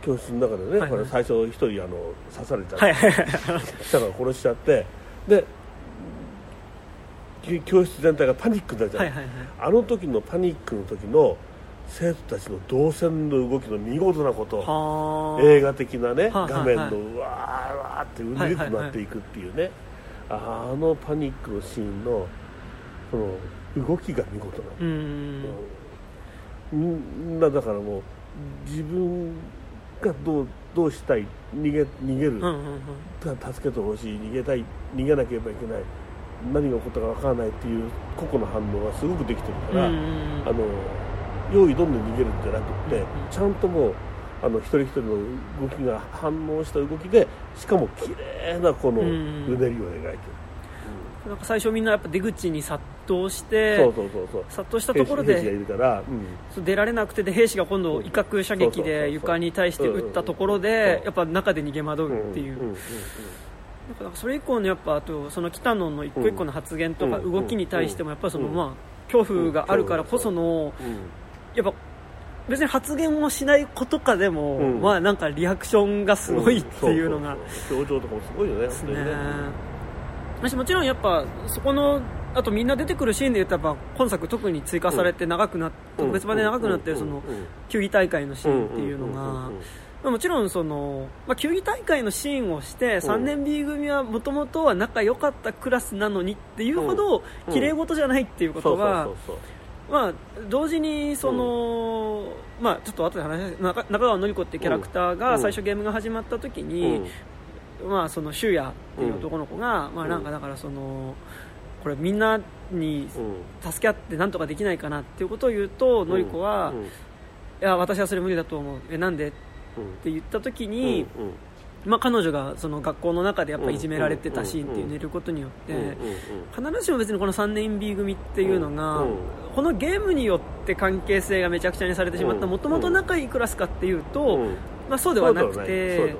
教室の中でね、はいはい、最初一人あの刺されちゃって、はいはい、したら殺しちゃってで教室全体がパニックになっちゃう、はいはいはい、あの時のパニックの時の生徒たちの動線の動きの見事なこと映画的なね画面のうわーわーってうねりとなっていくっていうね、あのパニックのシーンのその動きが見事なうん。みんなだからもう自分がどうどうしたい逃げ逃げる、うんうんうん、助けてほしい。逃げたい。逃げなければいけない。何が起こったか分からないっていう個々の反応がすごくできてるから、うんうん、あの用意どんどん逃げるんじゃなくて、うんうん、ちゃんともうあの一人一人の動きが反応した動きでしかも綺麗なこのうねりを描いてる、なんか最初みんなやっぱ出口に殺到してそうそうそうそう。殺到したところで兵士がいるから、うん。出られなくてで兵士が今度威嚇射撃で床に対して撃ったところでやっぱ中で逃げ惑うっていう、なんかそれ以降のやっぱあとその北野の一個一個の発言とかうん動きに対してもやっぱりそのうんまあ恐怖があるからこそのやっぱ別に発言もしない子とかでも、うん。まあなんかリアクションがすごいっていうのが表情とかもすごいよねね私もちろんやっぱそこのあとみんな出てくるシーンで言ったら今作特に追加されて長くなっ特別版で長くなってるその球技大会のシーンっていうのがまあもちろんその、まあ、球技大会のシーンをして3年 B 組はもともとは仲良かったクラスなのにっていうほどうん。綺麗事じゃないっていうことはまあ、同時にその、まあ、ちょっと後で話し中中川のり子っていうキャラクターうん。が最初ゲームが始まった時に、まあ、その修也っていう男の子が、まあ、なんかだからそのこれみんなにうん助け合ってなんとかできないかなっていうことを言うと、のり子は、うん。いや私はそれ無理だと思う。えなんで？ってうん言った時に、うんまあ、彼女がその学校の中でやっぱいじめられてたシーンっていううん寝ることによって、必ずしも別にこの3年 B 組っていうのが、うん。このゲームによって関係性がめちゃくちゃにされてしまったうん。もともと仲いいクラスかっていうと、うん。まあ、そうではなくて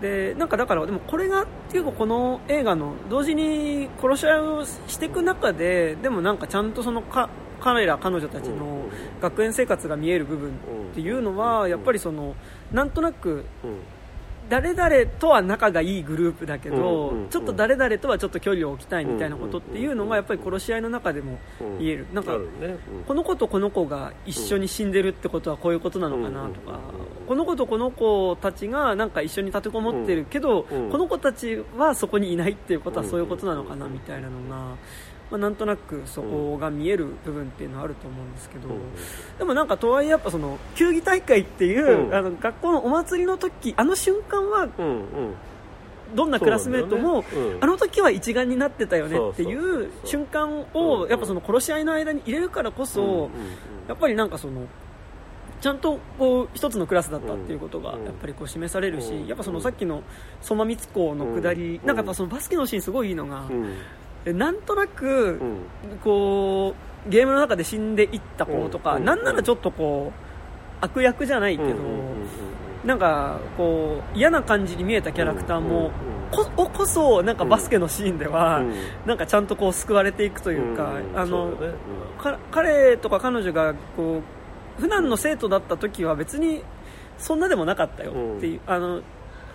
ではなんかだからでもこれが結構この映画の同時に殺し合いをしていく中ででもなんかちゃんとそのか彼ら彼女たちのうん。学園生活が見える部分っていうのはやっぱりそのなんとなくうん誰々とは仲がいいグループだけど、ちょっと誰々とはちょっと距離を置きたいみたいなことっていうのがやっぱり殺し合いの中でもうん言える。なんかこの子とこの子が一緒に死んでるってことはこういうことなのかなとか、うんこの子とこの子たちがなんか一緒に立てこもってるけど、うん。この子たちはそこにいないっていうことはそういうことなのかなみたいなのが、まあ、なんとなくそこが見える部分っていうのはあると思うんですけど、でもなんかとはいえやっぱその球技大会っていう、うん。あの学校のお祭りの時あの瞬間はどんなクラスメートも、ね。うん。あの時は一丸になってたよねっていそう瞬間うんをやっぱその殺し合いの間に入れるからこそ、やっぱりなんかそのちゃんとこう一つのクラスだったっていうことがうん。やっぱりこう示されるし、うん。やっぱそのさっきの相馬光子の下り、うん。なんかやっぱそのバスケのシーンすごいいいのが、なんとなくうん。こうゲームの中で死んでいった子とか、うん。なんならちょっとこう悪役じゃないけど、なんかこう嫌な感じに見えたキャラクターもここそなんかバスケのシーンでは、うん。なんかちゃんとこう救われていくというか、うんあの彼とか彼女がこう普段の生徒だった時は別にそんなでもなかったよっていう、あの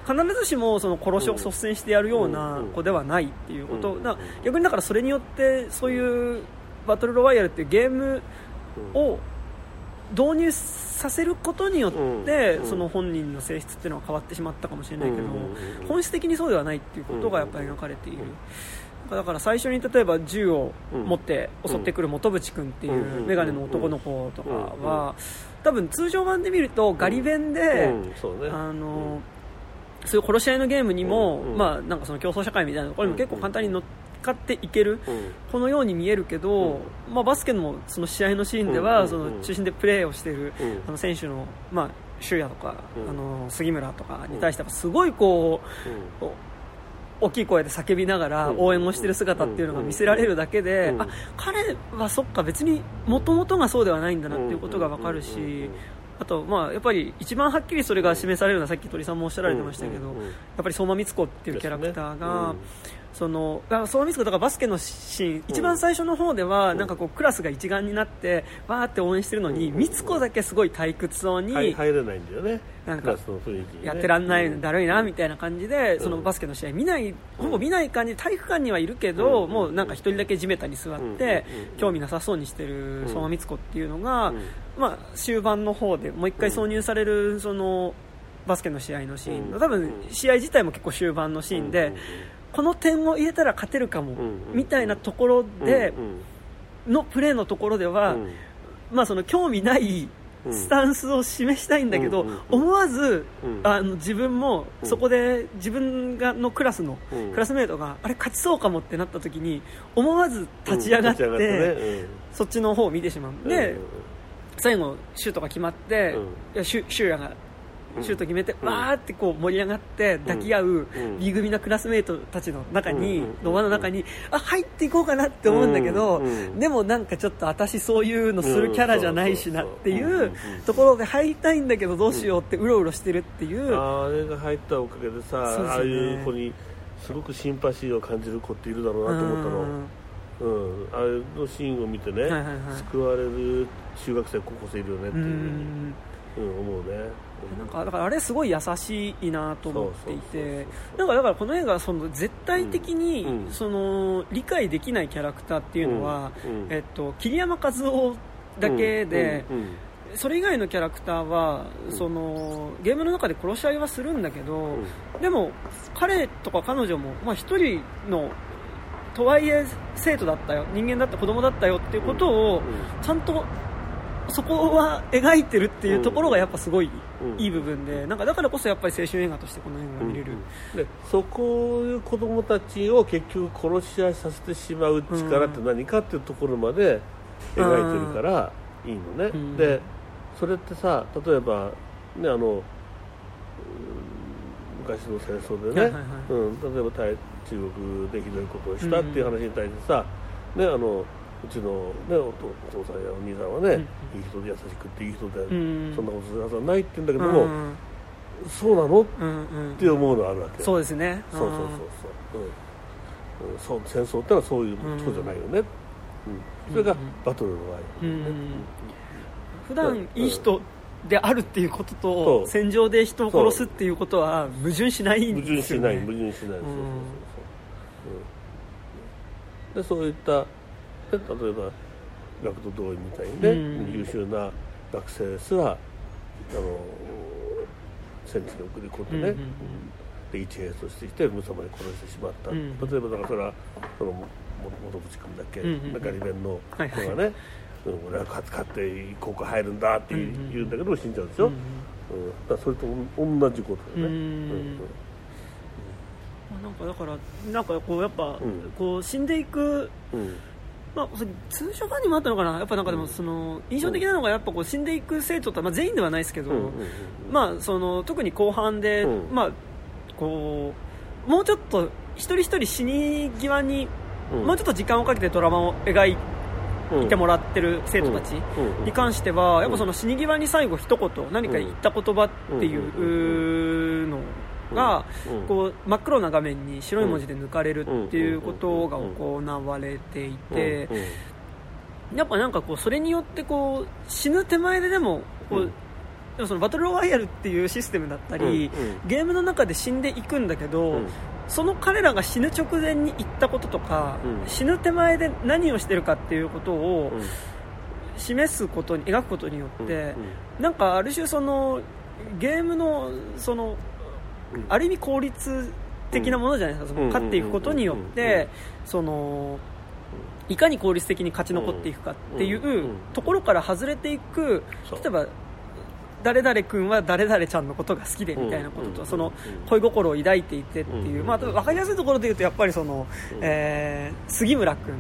必ずしもその殺しを率先してやるような子ではないっていうこと、うん。だ逆にだからそれによってそういうバトルロワイヤルっていうゲームを導入させることによって、うん。その本人の性質っていうのは変わってしまったかもしれないけど、うん本質的にそうではないっていうことがやっぱり描かれている、だから最初に例えば銃を持って襲ってくる本淵君っていう眼鏡の男の子とかは多分通常版で見るとガリ弁で、あのそういう殺し合いのゲームにも、うんまあ、なんかその競争社会みたいなところにも結構簡単に乗っかっていける、うん。このように見えるけど、まあ、バスケのその試合のシーンでは、うんその中心でプレーをしている、うん。あの選手の、まあ、修也とか、うん。あの杉村とかに対してはすごいこう、大きい声で叫びながらうん。応援をしている姿っていうのが見せられるだけで、うん。あ彼はそっか別にもともとがそうではないんだなっていうことが分かるし、あと、まあ、やっぱり一番はっきりそれが示されるのはさっき鳥さんもおっしゃられてましたけど、やっぱり相馬光子っていうキャラクターが、そのだから相馬光子だからバスケのシーン、一番最初の方ではなんかこうクラスが一丸になってわーって応援してるのに、うん。光子だけすごい退屈そうに、はい入れないんだよね。なんかやってらんないうんだるいなみたいな感じで、ん。そのバスケの試合見ない、ほぼ見ない感じで体育館にはいるけど、うん。もうなんか一人だけ地べたに座って、うん。興味なさそうにしてる相馬光子っていうのが、うん。まあ、終盤の方でもう一回挿入されるそのバスケの試合のシーン、うん。多分試合自体も結構終盤のシーンで、この点を入れたら勝てるかも、うんみたいなところでうんのプレーのところでは、うん。まあ、その興味ないうんスタンスを示したいんだけど、うんうん思わず、うん。あの自分もうん。そこで自分がのクラスの、うん。クラスメートがあれ勝ちそうかもってなった時に思わず立ち上がって,、ってね。そっちの方を見てしまう。うん。で、うん。最後シュートが決まって、うん。シュシューヤがシュート決めて、わーってこう盛り上がって抱き合う B 組のクラスメートたちの中に、の輪の中にあ入っていこうかなって思うんだけど、でもなんかちょっと私そういうのするキャラじゃないしなっていうところで入りたいんだけどどうしようってうろうろしてるっていう、あれが入ったおかげでさ、ああいう子にすごくシンパシーを感じる子っているだろうなと思ったの。うん、あれのシーンを見てね、はいはいはい、救われる中学生高校生いるよねっていう、うん、思うねなんかだからあれすごい優しいなと思っていてなんかだからこの映画その絶対的にその理解できないキャラクターっていうのは、えっと、桐山和夫だけで、それ以外のキャラクターは、そのゲームの中で殺し合いはするんだけど、でも彼とか彼女も、まあ、1人のとはいえ生徒だったよ人間だった子供だったよっていうことをちゃんとそこは描いてるっていうところがやっぱすごいいい部分で、なんかだからこそやっぱり青春映画としてこの映画が見れる、うん、でそこいう子供たちを結局殺し合いさせてしまう力って何かっていうところまで描いてるからいいのね、うん、でそれってさ例えばねあの昔の戦争でね、うん、例えば中国でひどいことをしたっていう話に対してさ、ねあのうちの、ね、お父さんやお兄さんはね、いい人で優しくていい人で、そんなことするはずはないって言うんだけども、そうなの、って思うのあるわけそうですね。そうそうそうそう,、うん、そう戦争ってのはそういうことじゃないよね、うん。それがバトルの愛、ね。普段いい人であるっていうことと戦場で人を殺すっていうことは矛盾しないんですよ、ね、矛盾しない矛盾しない、そうそうそうそう、でそういった例えば学徒動員みたいにね、うん、優秀な学生すらあの戦地に送り込んでね、うんうんうん、で一兵としてきて無様に殺してしまった、うん、例えばだからそれはその元渕君だっけ、うんうん、ガリ弁の子がね、はいはい。うん、俺は勝勝って高校入るんだって言うんだけど死んじゃうでしょ、うん、うん、だそれと同じことだよね、うん。なんかだからなんかこうやっぱ、こう死んでいく、まあ、通常版にもあったのかな、やっぱなんかでもその印象的なのがやっぱこう死んでいく生徒と、まあ、全員ではないですけど、まあ、その特に後半で、まあ、こうもうちょっと一人一人死に際に、もうちょっと時間をかけてドラマを描いてもらってる生徒たちに関しては、やっぱその死に際に最後一言何か言った言葉っていうのが、こう真っ黒な画面に白い文字で抜かれるっていうことが行われていて、やっぱなんかこうそれによってこう死ぬ手前ででもこう、でもそのバトルロワイヤルっていうシステムだったり、ゲームの中で死んでいくんだけど、その彼らが死ぬ直前に言ったこととか、死ぬ手前で何をしてるかっていうことを示すことに描くことによって、なんかある種そのゲームのそのある意味効率的なものじゃないですか、その勝っていくことによって、そのいかに効率的に勝ち残っていくかっていうところから外れていく、例えば誰々君は誰々ちゃんのことが好きでみたいなことと、その恋心を抱いていてっていう、まあ、分かりやすいところで言うとやっぱりその、えー、杉村君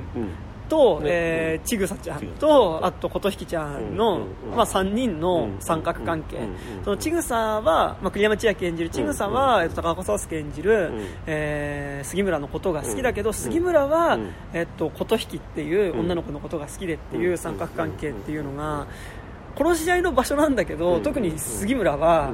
と、ね、えー、ちぐさちゃんと、あと琴引ちゃんの、まあ、3人の三角関係、そのちぐさは、まあ、栗山千明演じるちぐさは、えっと、高岡壮介演じる、えー、杉村のことが好きだけど、杉村は、えっと、琴引っていう女の子のことが好きでっていう三角関係っていうのが殺し合いの場所なん。だけど、特に杉村は、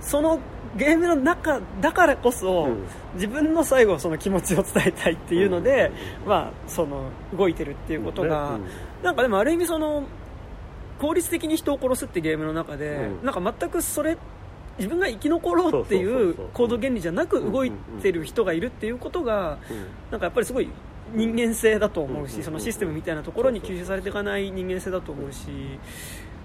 そのゲームの中だからこそ、自分の最後その気持ちを伝えたいっていうので、まあ、その動いてるっていうことが、なんかでもある意味その効率的に人を殺すってゲームの中で、なんか全くそれ自分が生き残ろうっていう行動原理じゃなく動いてる人がいるっていうことが、なんかやっぱりすごい人間性だと思うし、そのシステムみたいなところに吸収されていかない人間性だと思うし。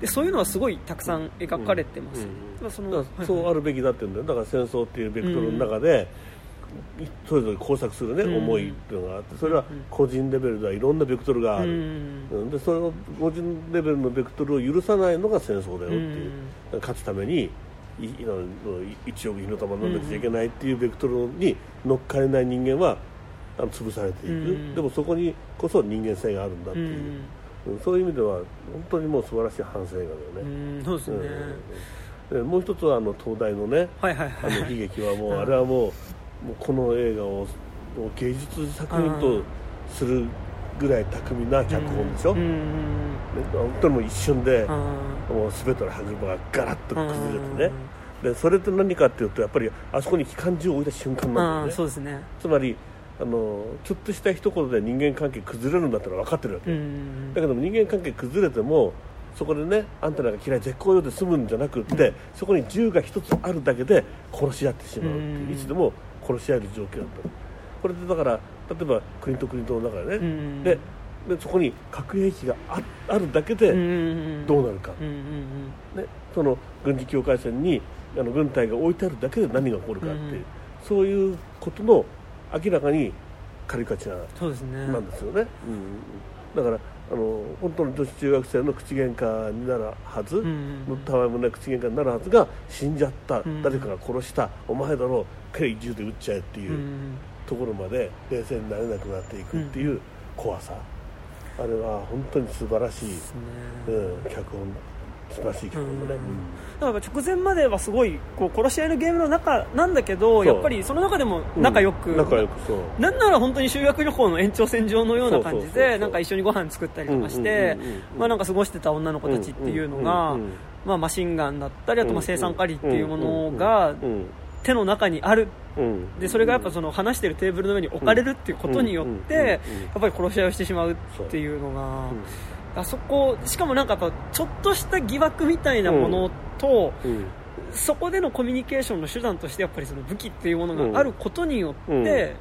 でそういうのはすごいたくさん描かれてます、うん、そのそうあるべきだって言うんだよだから戦争っていうベクトルの中で、それぞれ工作するね、思いっていうのがあってそれは個人レベルではいろんなベクトルがある、うんでそれを個人レベルのベクトルを許さないのが戦争だよっていう、勝つために1億火の玉飲んなきゃいけないっていうベクトルに乗っかれない人間はあの潰されていく、でもそこにこそ人間性があるんだっていう。そういう意味では本当にもう素晴らしい反省映画だよね。そうですね、でもう一つはあの東大のね、はいはいはい、あの悲劇はもう、あれはもうもうこの映画を芸術作品とするぐらい巧みな脚本でしょ、うんうん、本当にもう一瞬で、もう全ての歯車がガラッと崩れてね、でそれって何かっていうとやっぱりあそこに機関銃を置いた瞬間なんだよね。そうですね。つまりあのちょっとした一言で人間関係崩れるんだったら分かってるわけ、だけども人間関係崩れてもそこでねあんたなんか嫌い絶好用で済むんじゃなくって、うん、そこに銃が一つあるだけで殺し合ってしまうっていう、いつでも殺し合える状況だった。これでだから例えば国と国との中でね、ででそこに核兵器がああるだけでどうなるか、ね、その軍事境界線にあの軍隊が置いてあるだけで何が起こるかっていう、そういうことの明らかにカリカチュアなんですよね。だからあの本当の女子中学生の口喧嘩になるはず、うんたわいもない口喧嘩になるはずが死んじゃった、うん、誰かが殺した。お前だろ。うペイ銃で撃っちゃえっていうところまで冷静になれなくなっていくっていう怖さ、あれは本当に素晴らしい、ね、うん、脚本素晴らしい曲もね、だから直前まではすごいこう殺し合いのゲームの中なんだけどやっぱりその中でも仲良く、うん、仲良くそう。なんなら本当に修学旅行の延長線上のような感じでなんか一緒にご飯作ったりとかしてまあなんか過ごしてた女の子たちっていうのが、まあ、マシンガンだったりあとまあ生産カリっていうものが手の中にある。でそれがやっぱその話してるテーブルの上に置かれるっていうことによってやっぱり殺し合いをしてしまうっていうのが。あそこしかもなんかやっぱちょっとした疑惑みたいなものと、うん。うん、そこでのコミュニケーションの手段としてやっぱりその武器っていうものがあることによって、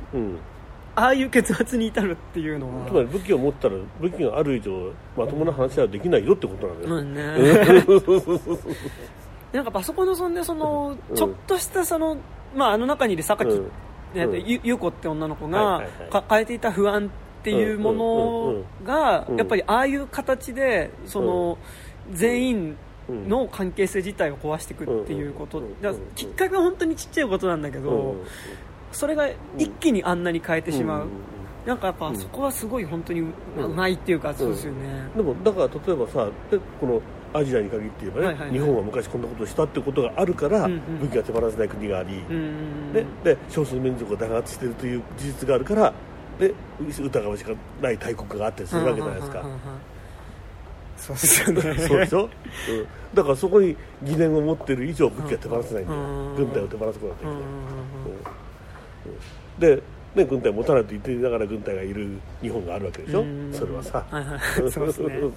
ああいう結末に至るっていうのは。つまり武器を持ったら武器がある以上まともな話はできないよってことなんだよ、うん。ね、なんかパソコンのそんでそのちょっとしたその、まあ、あの中にいる榊、うん、ゆ優子って女の子が抱えていた不安っていうものがやっぱりああいう形でその全員の関係性自体を壊していくっていうこと。きっかけは本当にちっちゃいことなんだけどそれが一気にあんなに変えてしまう。なんかやっぱそこはすごい本当にうまいっていうか、そうですよね、でもだから例えばさでこのアジアに限って言えばね、はいはいはい、日本は昔こんなことをしたってことがあるから、うんうん、武器が手放せない国があり、うんうん、でで少数民族が弾圧しているという事実があるからで疑わしかない大国があったりするわけじゃないですか。そうですよね。そうでしょ、うん、だからそこに疑念を持ってる以上武器は手放せないんだよ、軍隊を手放すことができない、で、ね、軍隊持たないと言っていながら軍隊がいる日本があるわけでしょ、それはさ、はいはい、そうですね。そうそうそう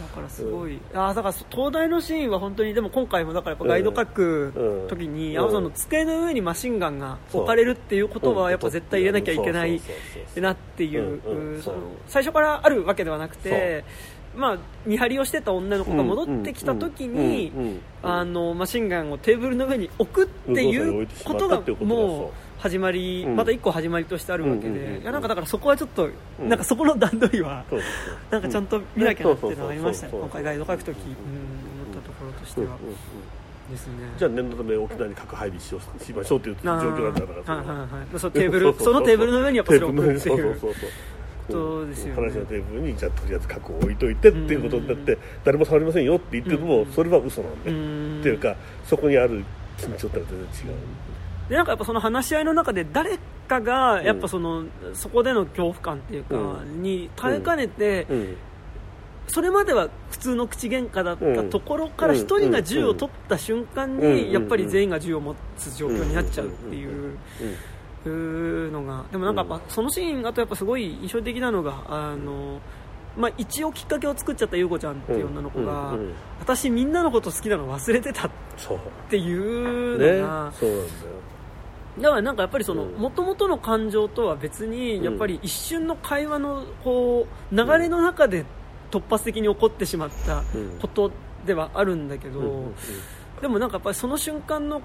だからすごい、うん、あだから東大のシーンは本当にでも今回もだからやっぱガイド書く時に、青空の机の上にマシンガンが置かれるっていうことはやっぱ絶対入れなきゃいけないなっていう最初からあるわけではなくて。まあ、見張りをしてた女の子が戻ってきた時にあのマシンガンをテーブルの上に置くっていうことがもう始まり、うん、また一個始まりとしてあるわけで、いやなんかだからそこはちょっと、なんかそこの段取りは、なんかちゃんと見なきゃなっていうのがありましたね、今回ガイド書くとき、う。ん、思ったところとしては。ですね、じゃあ念のため沖縄に核配備しようしましょうという状況なんだからは。いはいはい、そのテーブルそのテーブルの上にやっぱり置くっていうそうそうそう。そうですよ、ね、話のテーブルにじゃあとりあえず核を置いといてっていうことになって誰も触りません。よって言ってもそれは嘘なん。でっていうかそこにある緊張ってのは全然違うでなんかやっぱその話し合いの中で誰かがやっぱその、うん、そこでの恐怖感っていうか、に耐えかねて、それまでは普通の口喧嘩だったところから1人が銃を取った瞬間にやっぱり全員が銃を持つ状況になっちゃうっていうのがでもなんかやっぱそのシーンあとやっぱすごい印象的なのがあの。まあ、一応きっかけを作っちゃった優子ちゃんっていう女の子が、私みんなのこと好きなの忘れてたっていうのが、ね、そうなんだよだからなんかやっぱりその元々の感情とは別にやっぱり一瞬の会話のこう流れの中で突発的に起こってしまったことではあるんだけどでもなんかやっぱりその瞬間の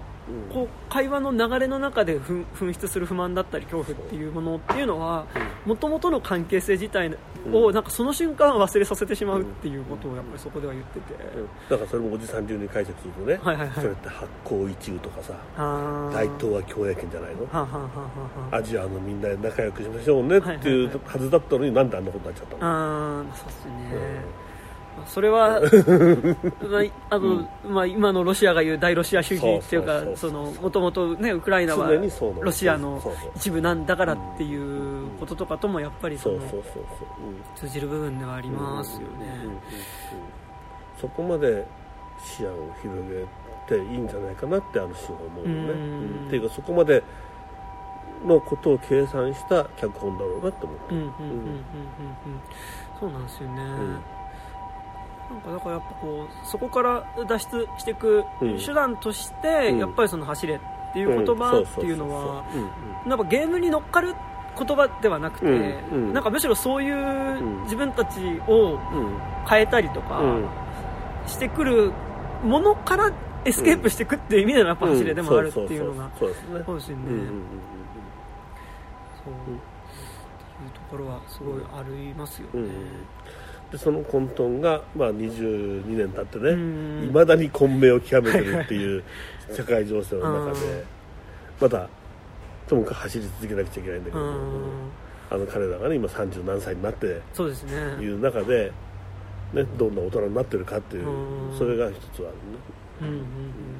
こう会話の流れの中で噴出する不満だったり恐怖っていうものっていうのはもともとの関係性自体をなんかその瞬間忘れさせてしまうっていうことをやっぱりそこでは言ってて、だからそれもおじさん流に解説するとね、はいはいはい、それって発行一遇とかさ大東亜共栄圏じゃないの？はははアジアのみんなで仲良くしましょうねっていうはずだったのになんであんなことになっちゃったの？ああそうですね、うんそれは あの、まあ、今のロシアが言う大ロシア主義っていうかもともとウクライナはロシアの一部なんだからっていうこととかともやっぱりその通じる部分ではありますよね。そこまで視野を広げていいんじゃないかなってある種思うよね。っていうかそこまでのことを計算した脚本だろうなって思ってそうなんですよね、なんかだからやっぱこうそこから脱出していく手段として、やっぱりその走れっていう言葉っていうのはなんかゲームに乗っかる言葉ではなくて、なんかむしろそういう自分たちを変えたりとかしてくるものからエスケープしていくっていう意味でのやっぱ走れでもあるっていうのがそうで。そう。っていうところはすごいありますよね。でその混沌が、まあ、22年経ってねいまだに混迷を極めてるっていう世界情勢の中でまたともかく走り続けなくちゃいけないんだけどあの彼らがね今30何歳になってそうですね。いう中で、ね、どんな大人になってるかっていうそれが一つはあるね。うんうんう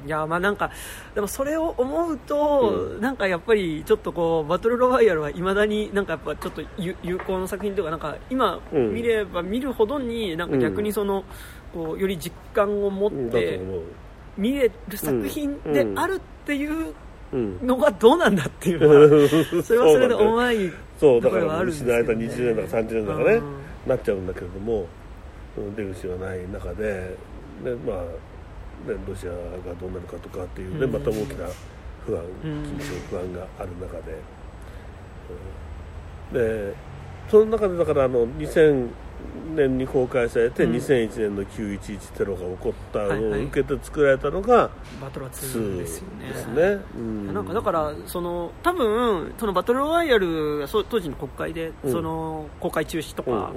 ん、いやまあなんかでもそれを思うと、うん、なんかやっぱりちょっとこうバトルロワイヤルはいまだになんかやっぱちょっと有効な作品というかなんか今見れば見るほどになんか逆にその、こうより実感を持って見れる作品であるっていうのがどうなんだっていうのは、それはそれで重いそうだから失われた20年とか30年とかね、なっちゃうんだけれども出口がない中ででまあでロシアがどうなるかとかっていうね、また大きな不安緊張不安がある中で、でその中でだからあの2000年に公開されて、2001年の911テロが起こったのを受けて作られたのが、バトル2ですよね。ですね、うん、なんかだからその多分そのバトルロワイヤルが当時の国会で、その公開中止とか、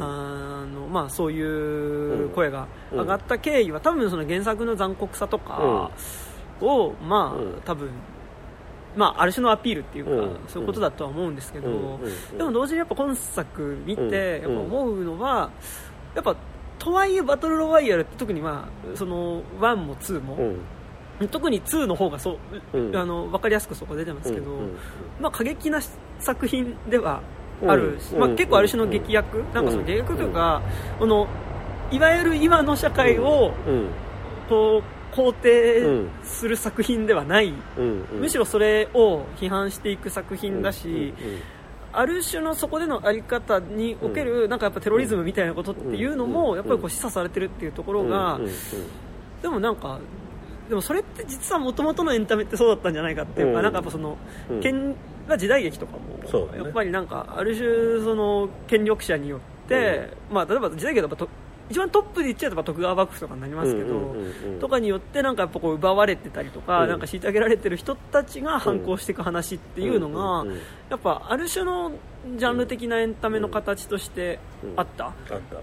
あのまあ、そういう声が上がった経緯は、多分その原作の残酷さとかを、まあ多分まあ、ある種のアピールっていうか、うん、そういうことだとは思うんですけど、でも同時にやっぱ今作見てやっぱ思うのは、やっぱとはいえバトルロワイヤルって特にまあその1も2も、特に2の方がそう、うん、あの分かりやすくそこ出てますけど、うん。うん、まあ、過激な作品ではあるし、まあ、結構ある種の劇薬、なんかその劇薬というか、このいわゆる今の社会を、こう肯定する作品ではない、むしろそれを批判していく作品だし、ある種のそこでの在り方における、なんかやっぱテロリズムみたいなことっていうのも、やっぱりこう示唆されてるっていうところが、でもなんか、でもそれって実はもともとのエンタメってそうだったんじゃないかっていうか、なんかやっぱその、権時代劇とかも、やっぱりなんか、ある種その権力者によって、まあ例えば時代劇だと一番トップで言っちゃえば徳川幕府とかになりますけど、とかによってなんかやっぱこう奪われてたりとか、なんか虐げられてる人たちが反抗していく話っていうのが、やっぱある種のジャンル的なエンタメの形としてあった？あった。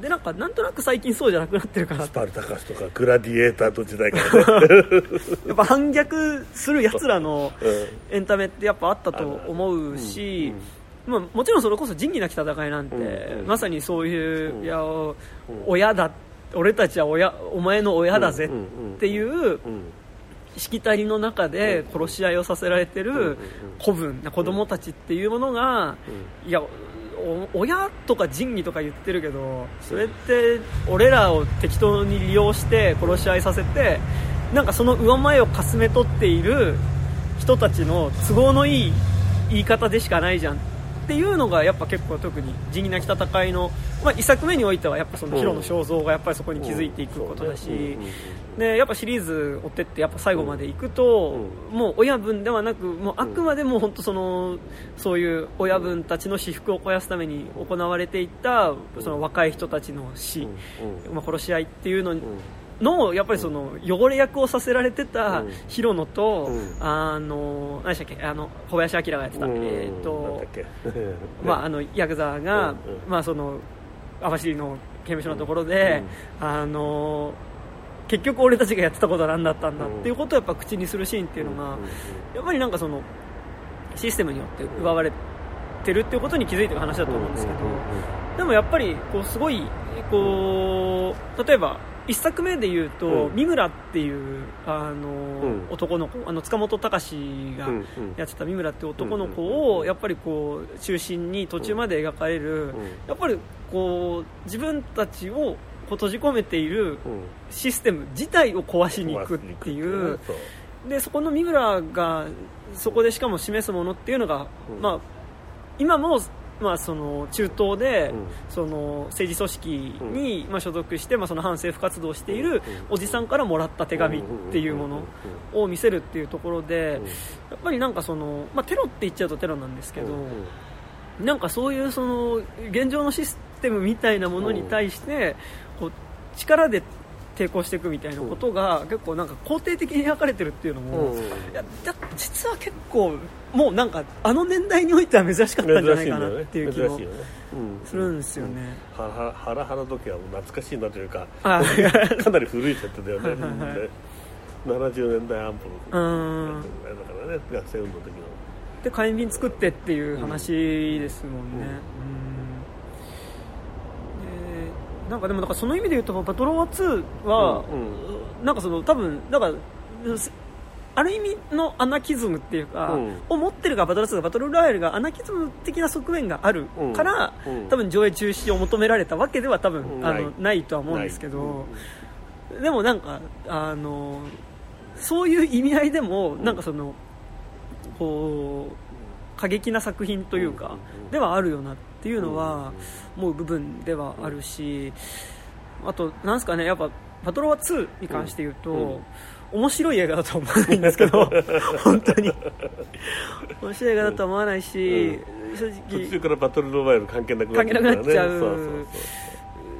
でなんかなんとなく最近そうじゃなくなってるから。スパルタカスとかグラディエーターと時代からね。やっぱ反逆するやつらのエンタメってやっぱあったと思うし、まあ、もちろんそれこそ仁義なき戦いなんて、うんうん、まさにそういう、うん、いや親だ俺たちは親お前の親だぜっていうしきたりの中で殺し合いをさせられてる子分子供たちっていうものが、いや親とか仁義とか言ってるけどそれって俺らを適当に利用して殺し合いさせてなんかその上前をかすめ取っている人たちの都合のいい言い方でしかないじゃんっていうのがやっぱ結構特に仁義なき戦いの、まあ、1作目においてはやっぱそのヒロの肖像がやっぱりそこに気づいていくことだし、でやっぱシリーズ追ってってやっぱ最後までいくと、もう親分ではなくもうあくまでも本当そのそういう親分たちの私腹を肥やすために行われていったその若い人たちの死、まあ、殺し合いっていうのにのやっぱりその汚れ役をさせられてたヒロノと、うん、あの何でしたっけ？あの小林明がやってた、うん、えー、っと まあ あのヤクザが、うん、まあその網走の刑務所のところで、あの結局俺たちがやってたことは何だったんだっていうことをやっぱ口にするシーンっていうのがやっぱりなんかそのシステムによって奪われてるっていうことに気づいてる話だと思うん。ですけど、でもやっぱりこうすごいこう例えば1作目で言うと、うん、三村っていうあの、うん、男の子あの塚本隆がやってた三村っていう男の子をやっぱりこう中心に途中まで描かれる、やっぱりこう自分たちをこう閉じ込めているシステム自体を壊しに行くっていう。でそこの三村がそこでしかも示すものっていうのが、まあ、今もまあ、その中東で、その政治組織に、まあ、所属して、まあ、その反政府活動をしているおじさんからもらった手紙っていうものを見せるっていうところでやっぱりなんかその、まあ、テロって言っちゃうとテロなんですけどなんかそういうその現状のシステムみたいなものに対してこう力で抵抗していくみたいなことが結構なんか肯定的に描かれてるっていうのも、いや実は結構もうなんかあの年代においては珍しかったんじゃないかなっていう気もするんですよね。ハラハラ時は懐かしいなというかかなり古い設定だよね。70年代安保のだか。らね学生運動の時の。で火炎瓶作ってっていう話ですもんね。うん。なんかでもなんかその意味で言うとバトロワ2は、うん、なんかその多分なんかある意味のアナキズムっていうか、うん、を持ってるがバトル2がバトルロイヤルがアナキズム的な側面があるから、うん、多分上映中止を求められたわけでは多分、あのない。とは思うんですけど、でもなんかあのそういう意味合いでもなんかそのこう過激な作品というか、ではあるよなっていうのは思う部分ではあるしあと、なんですかねやっぱパトロワ2に関して言うと、面白い映画だとは思わないんですけど 本当に。面白い映画だとは思わないし、正直。途中からバトルロワイヤル関係なくなっちゃう、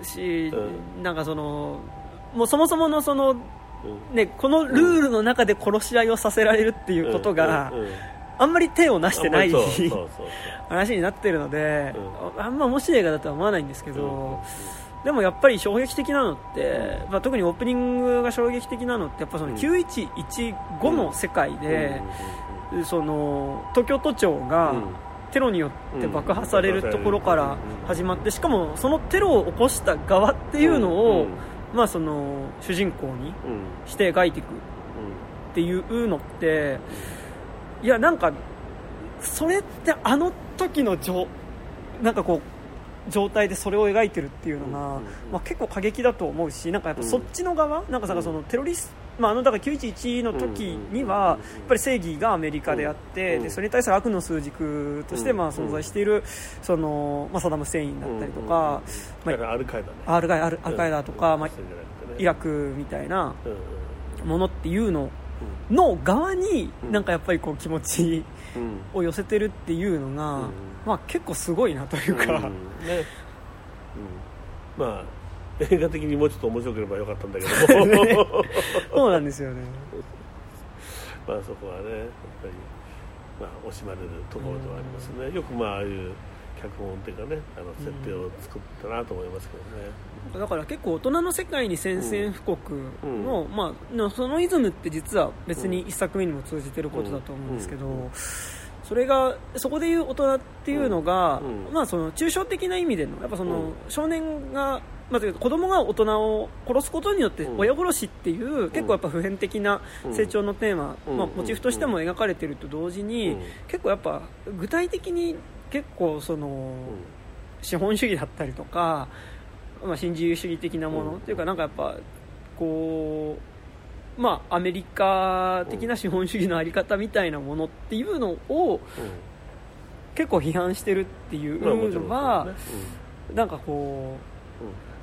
し、うん、なんかそのもうそもそものその、ね、このルールの中で殺し合いをさせられるっていうことが、あんまり手をなしてない 話になってるので、うん、あんま面白い映画だとは思わないんですけど、うん、でもやっぱり衝撃的なのって、まあ、特にオープニングが衝撃的なのってやっぱその9115の世界で、その東京都庁が、テロによって爆破されるところから始まってしかもそのテロを起こした側っていうのを、まあ、その主人公にして描いていくっていうのっていやなんかそれってあの時の状なんかこう状態でそれを描いてるっていうのが、まあ、結構過激だと思うしなんかやっぱそっちの側、なんかさそのテロリスまあ、あのだから911の時にはやっぱり正義がアメリカであってでそれに対する悪の数軸としてまあ存在しているその、まあ、サダム・セインだったりとか、まあ、アルカイダ、アルカイダとか、まあ、イラクみたいなものっていうのの側になんかやっぱりこう気持ちを寄せてるっていうのが、まあ、結構すごいなというか、ね。まあ映画的にもうちょっと面白ければよかったんだけど。ね、そうなんですよね。まあそこはねやっぱり、まあ、惜しまれるところではありますね、よくまあああいう脚本っていうかねあの設定を作ったなと思いますけどね、だから結構大人の世界に宣戦布告の、うん、まあ、そのイズムって実は別に一作目にも通じてることだと思うんですけど、それがそこでいう大人っていうのが、まあ、その抽象的な意味でのやっぱその少年がまず子供が大人を殺すことによって親殺しっていう結構やっぱ普遍的な成長のテーマ、まあ、モチーフとしても描かれていると同時に結構やっぱ具体的に結構その資本主義だったりとかまあ、新自由主義的なもの、っていうかなんかやっぱこうまあアメリカ的な資本主義の在り方みたいなものっていうのを、結構批判してるっていうのは、なんかこ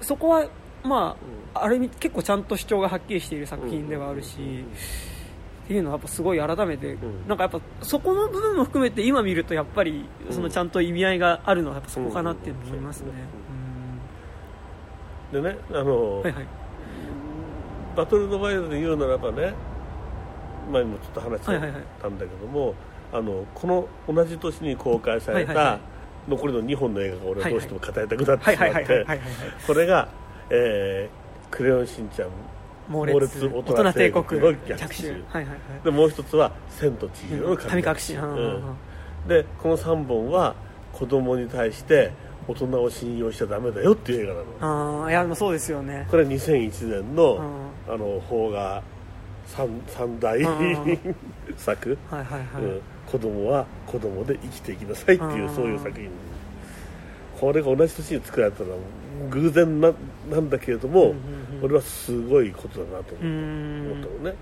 う、そこはまあ、ある意味結構ちゃんと主張がはっきりしている作品ではあるし、っていうのはやっぱすごい改めて、なんかやっぱそこの部分も含めて今見るとやっぱりそのちゃんと意味合いがあるのはやっぱそこかなって思いますね。でねあの、はいはい、バトル・ロワイヤルで言うならばね前にもちょっと話したんだけども、あのこの同じ年に公開された残りの2本の映画が俺はどうしても語りたくなってしまってこれが、えー「クレヨンしんちゃん」猛烈大人帝国の逆襲、はいはいはい、でもう一つは「千と千尋の神隠し」うん、でこの3本は子供に対して大人を信用しちゃダメだよっていう映画なの。ああいやそうですよね。これは2001年の、あの邦画三三大作、はいはいはい。うん、子供は子供で生きていきなさいっていうそういう作品これが同じ年に作られたのは偶然ななんだけれども、俺はすごいことだなと思った。のね、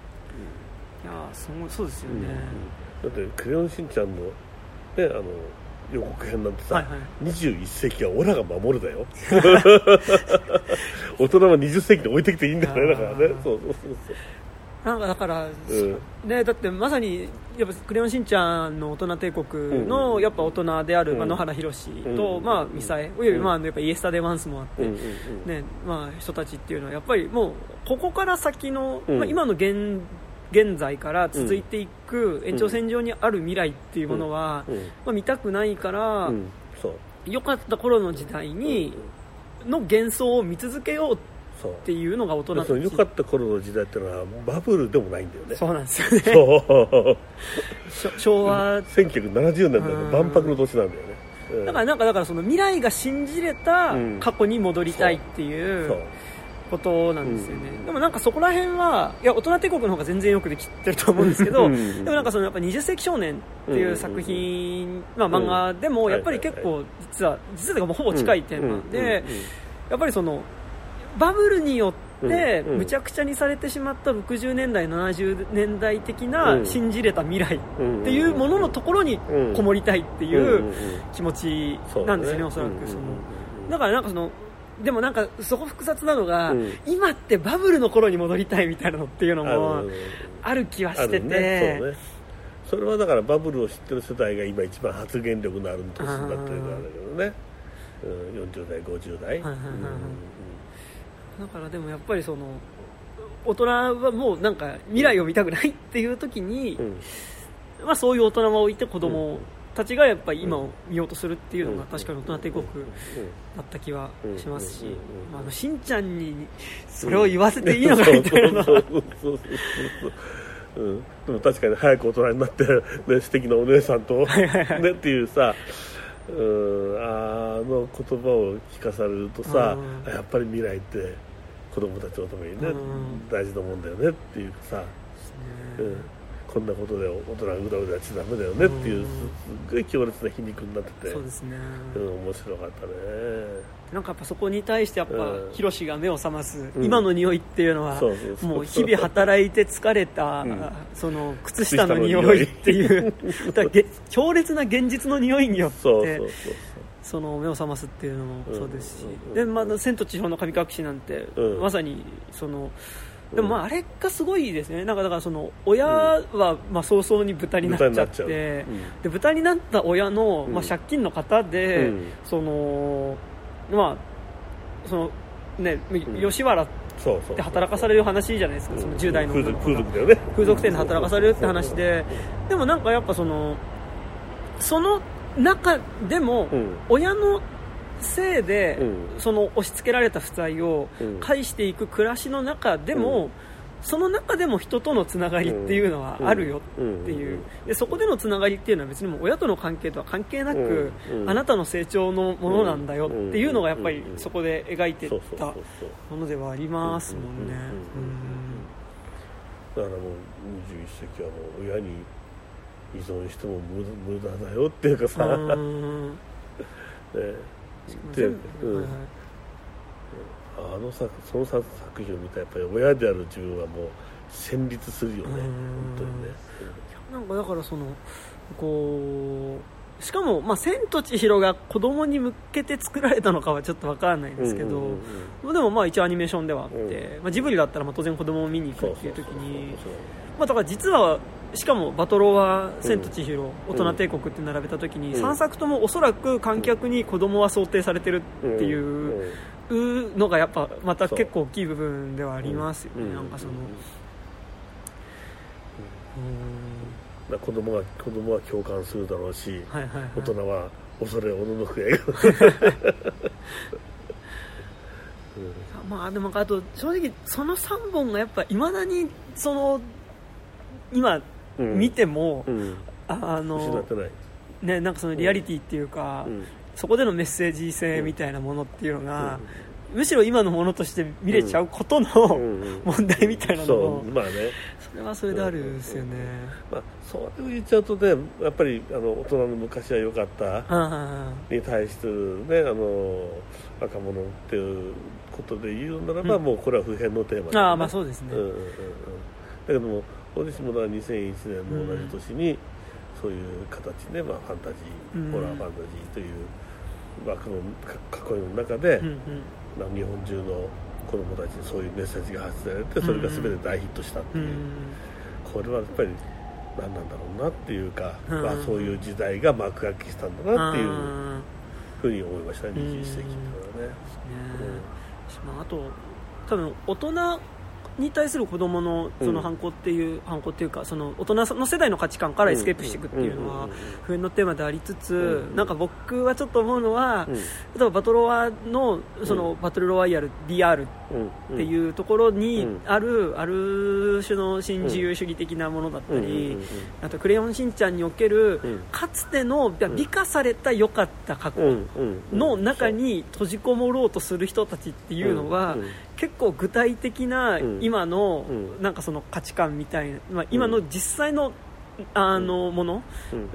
いやすごいそうですよね、だって「クレヨンしんちゃんの」ねあの予告編なんてさ、はいはい、21世紀はオラが守るだよ。大人は20世紀で置いてきていいんだよねだからね。そうそうそうそうなんかだから、うん、ね、だってまさにやっぱクレヨンしんちゃんの大人帝国のやっぱ大人である、まあ、野原宏と、まあ、ミサエおよび、まあ、やっぱイエスタデーワンスもあって、ねまあ、人たちっていうのはやっぱりもうここから先の、まあ、今の現現在から続いていく延長線上にある未来っていうものは、まあ、見たくないから、よかった頃の時代にの幻想を見続けようってっていうのが大人そう良かった頃の時代っていうのはバブルでもないんだよね。そうなんですよね。そう。昭和。1970年代の万博の年なんだよね、うん、だからなんかだからその未来が信じれた過去に戻りたいっていう、ことなんですよね、うん、でもなんかそこら辺はいや大人帝国の方が全然よくできてると思うんですけど、うん、でもなんかそのやっぱ20世紀少年っていう作品、まあ、漫画でもやっぱり結構実は実はもうほぼ近いテーマで、やっぱりそのバブルによってむちゃくちゃにされてしまった60年代70年代的な信じれた未来っていうもののところにこもりたいっていう気持ちなんですよね、おそらく。そのだからなんかそのでもなんかそこ複雑なのが、今ってバブルの頃に戻りたいみたいなのっていうのもある。気はしてて、それはだからバブルを知ってる世代が今一番発言力のある年になってるからだけどね、うん、40代50代、だからでもやっぱりその大人はもうなんか未来を見たくないっていう時に、うん、まあ、そういう大人を置いて子供たちがやっぱり今を見ようとするっていうのが確かに大人帝国だった気はしますし、まあ、あのしんちゃんにそれを言わせていいのかみたいなうん、でも確かに早く大人になって、ね、素敵なお姉さんと、ね、っていうさうんあの言葉を聞かされるとさ、やっぱり未来って子供たちのためにね、大事なもんだよねっていうかさ、うん、こんなことで大人がうだうだしちゃダメだよねっていうすっごい強烈な皮肉になっててそうですね、うん、面白かったね。なんかやっぱそこに対してやっぱ、うん、ヒロシが目を覚ます今の匂いっていうのは、もう日々働いて疲れた、うん、その靴下の匂い。っていう 強烈な現実の匂いによってその目を覚ますっていうのもそうですし、でまだ「千と千尋の神隠し」なんて、まさにその。でもまああれがすごいですね、なんかだからその親はまあ早々に豚になっちゃって、う。ん、で豚になった親のまあ借金の方で、そのまあそのね、吉原って働かされる話じゃないですか、その10代の風俗だよね。風俗店で働かされるって話で、でもなんかやっぱそのその中でも、親のせいで、うん、その押し付けられた負債を返していく暮らしの中でも、うん、その中でも人とのつながりっていうのはあるよっていう。でそこでのつながりっていうのは別にも親との関係とは関係なく、あなたの成長のものなんだよっていうのがやっぱりそこで描いてたものではありますもんね。だからもう21世紀はもう親に依存しても無駄だよっていうかさ、ね。あの作その作品を見たらやっぱり親である自分はもう戦慄するよね。本当にね、なんかだからそのこうしかも、まあ、千と千尋が子供に向けて作られたのかはちょっと分からないんですけど、うんうんうん、でもまあ一応アニメーションではあって、うん、まあ、ジブリだったらまあ当然子供を見に行くっていう時にまあ、だから実はしかもバトロは「千と千尋」大人帝国」って並べた時に、3作ともおそらく観客に子供は想定されてるっていうのがやっぱまた結構大きい部分ではありますよね、なんかその。うん。子供は子供は共感するだろうし、はいはいはい、大人は恐れおののく まあでもあと正直その3本がやっぱいまだにその今見ても、うん、あのね、なんかそのリアリティっていうか、そこでのメッセージ性みたいなものっていうのが、むしろ今のものとして見れちゃうことの、問題みたいなのも、まあね、それはそれであるんですよね、まあ、それを言っちゃうとねやっぱりあの大人の昔は良かったに対する、ね、あの若者っていうことで言うならば、うん、もうこれは普遍のテーマ、ね、あまあそうですね、うんうんうん、だけども大西もは2001年の同じ年に、そういう形で、まあ、ファンタジー、ホラーファンタジーという枠の囲いの中で、うんうん。日本中の子供たちにそういうメッセージが発せられてそれが全て大ヒットしたっていう、これはやっぱり何なんだろうなっていうか、まあ、そういう時代が幕開きしたんだなっていうふうに思いましたね21世紀っていうのはね。うん、あと多分大人に対する子供のその反抗っていう、うん、反抗っていうかその大人の世代の価値観からエスケープしていくっていうのは普遍のテーマでありつつ、なんか僕はちょっと思うのは、例えばバトロワのそのバトルロワイヤル DR っていうところにある、ある種の新自由主義的なものだったり、あと「クレヨンしんちゃん」におけるかつての美化された良かった過去の中に閉じこもろうとする人たちっていうのは、結構具体的な今のなんかその価値観みたいな、まあ、今の実際のあのもの、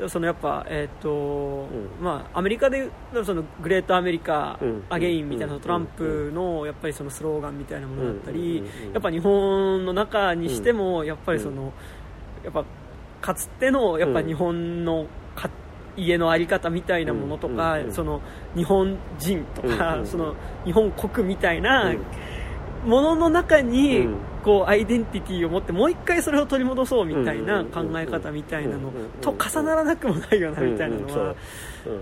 うん、そのやっぱ、えーと、うん、まあ、アメリカでそのグレートアメリカ、うん、アゲインみたいなトランプのやっぱりそのスローガンみたいなものだったり、やっぱ日本の中にしてもやっぱりその、やっぱかつてのやっぱ日本の家の在り方みたいなものとか、その日本人とか、その日本国みたいな、ものの中に、こうアイデンティティを持ってもう一回それを取り戻そうみたいな考え方みたいなのと重ならなくもないよなみたいなのは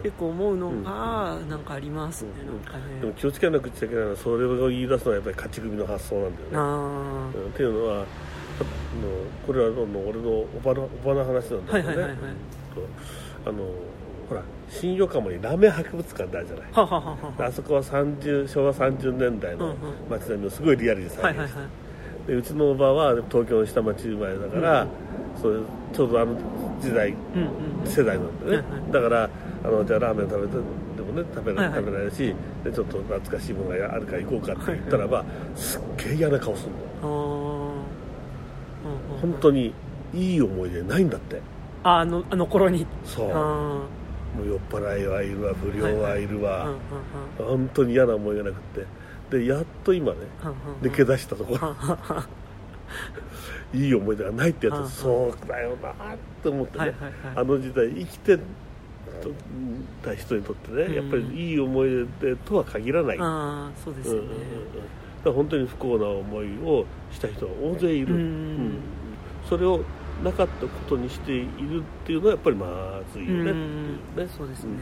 結構思うのがなんかありますね。なんかね。でも気をつけなくちゃいけないのはそれを言い出すのはやっぱり勝ち組の発想なんだよね。っていうのはこれは俺のおばのおばの話なんだけどね。あのほら新横浜にラーメン博物館ってあるじゃない。はははあそこは30昭和30年代の街並みをすごいリアルに再現して、でうちのおばは東京の下町生まれだから、うん、そういうちょうどあの時代、うんうん、世代なんでね、だからあのじゃあラーメン食べてでもね食べられ,、食べられるしでちょっと懐かしいものがあるから行こうかって言ったらば、すっげえ嫌な顔するの、本当にいい思い出ないんだって。あのあの頃に。そうもう酔っ払いはいるわ不良はいるわ、本当に嫌な思いがなくて。でやっと今ね、抜け出したところ。いい思い出がないってやつ、そうだよなって思ってね、あの時代生きてた人にとってね、やっぱりいい思い出とは限らない、あそうですよね、うん、本当に不幸な思いをした人が大勢いる、うん、それをなかったことにしているっていうのはやっぱりまずいよねね。そうですね、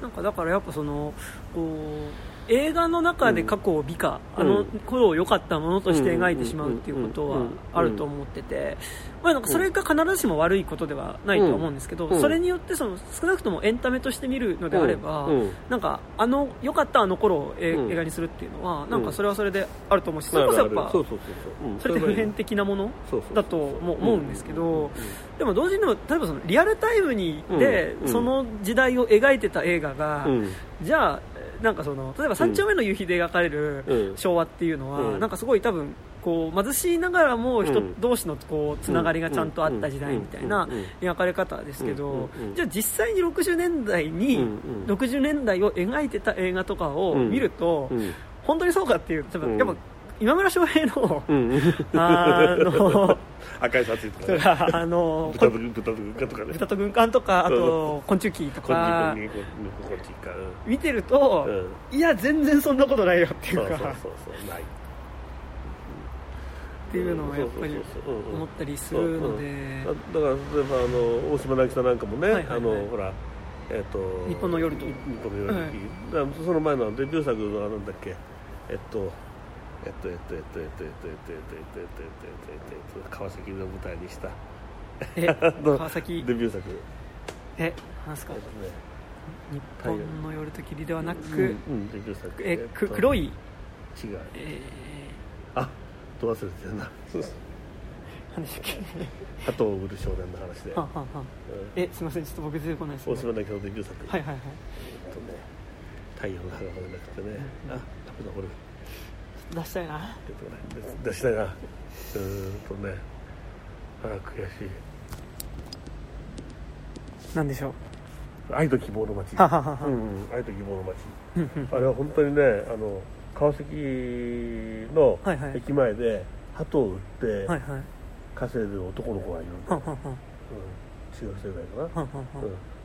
なんかだからやっぱそのこう映画の中で過去を美化、うん、あの頃を良かったものとして描いてしまうっていうことはあると思ってて、まあ、なんかそれが必ずしも悪いことではないとは思うんですけど、うん、それによってその少なくともエンタメとして見るのであれば、うん、なんかあの良かったあの頃を映画にするっていうのは、なんかそれはそれであると思うし、それこそやっぱそれって普遍的なものだとも思うんですけど、でも同時に例えばそのリアルタイムにでその時代を描いてた映画が、じゃあなんかその例えば三丁目の夕日で描かれる昭和っていうのは、うん、なんかすごい多分こう貧しいながらも人同士のこうつながりがちゃんとあった時代みたいな描かれ方ですけどじゃあ実際に60年代に60年代を描いてた映画とかを見ると本当にそうかっていうやっぱ今村翔平の、あの赤いシャツとか、ね、あの豚と軍艦とかね。豚と軍艦とかあと昆虫記とか。見てると、いや全然そんなことないよっていうか。そうそうそうない。っていうのはやっぱり思ったりするので。だから例えばあの大島渚さんなんかもね、あのほらえっ、と日本の夜と。日本の夜と、その前のデビュー作のなんだっけ。えっとえっとえっとえっとえっとえっとえっとえっとえっとえっとえっとえっと川崎の舞台にした。え 川崎？デビュー作。えなんすか？日本の夜と霧ではなく、デビュー作。えく黒い？違う。えあど忘れてるな。何でしたっけ？鳩を売る少年の話で、はははえすみません。ちょっと僕出てこないです、ね、大島だけのデビュー作。はいはいはい。えっとね太陽の花がなくてね、あダメだこれ出したいな。出したいなうーんとねあー悔しい。なんでしょう？愛と希望の街。はははは。うんうん愛と希望の街。あれは本当にねあの川崎のはいはい。駅前で鳩を売ってはいはい。稼いでる男の子がいるんだよ、ははは。うん、中学生ぐらいかな。ははは。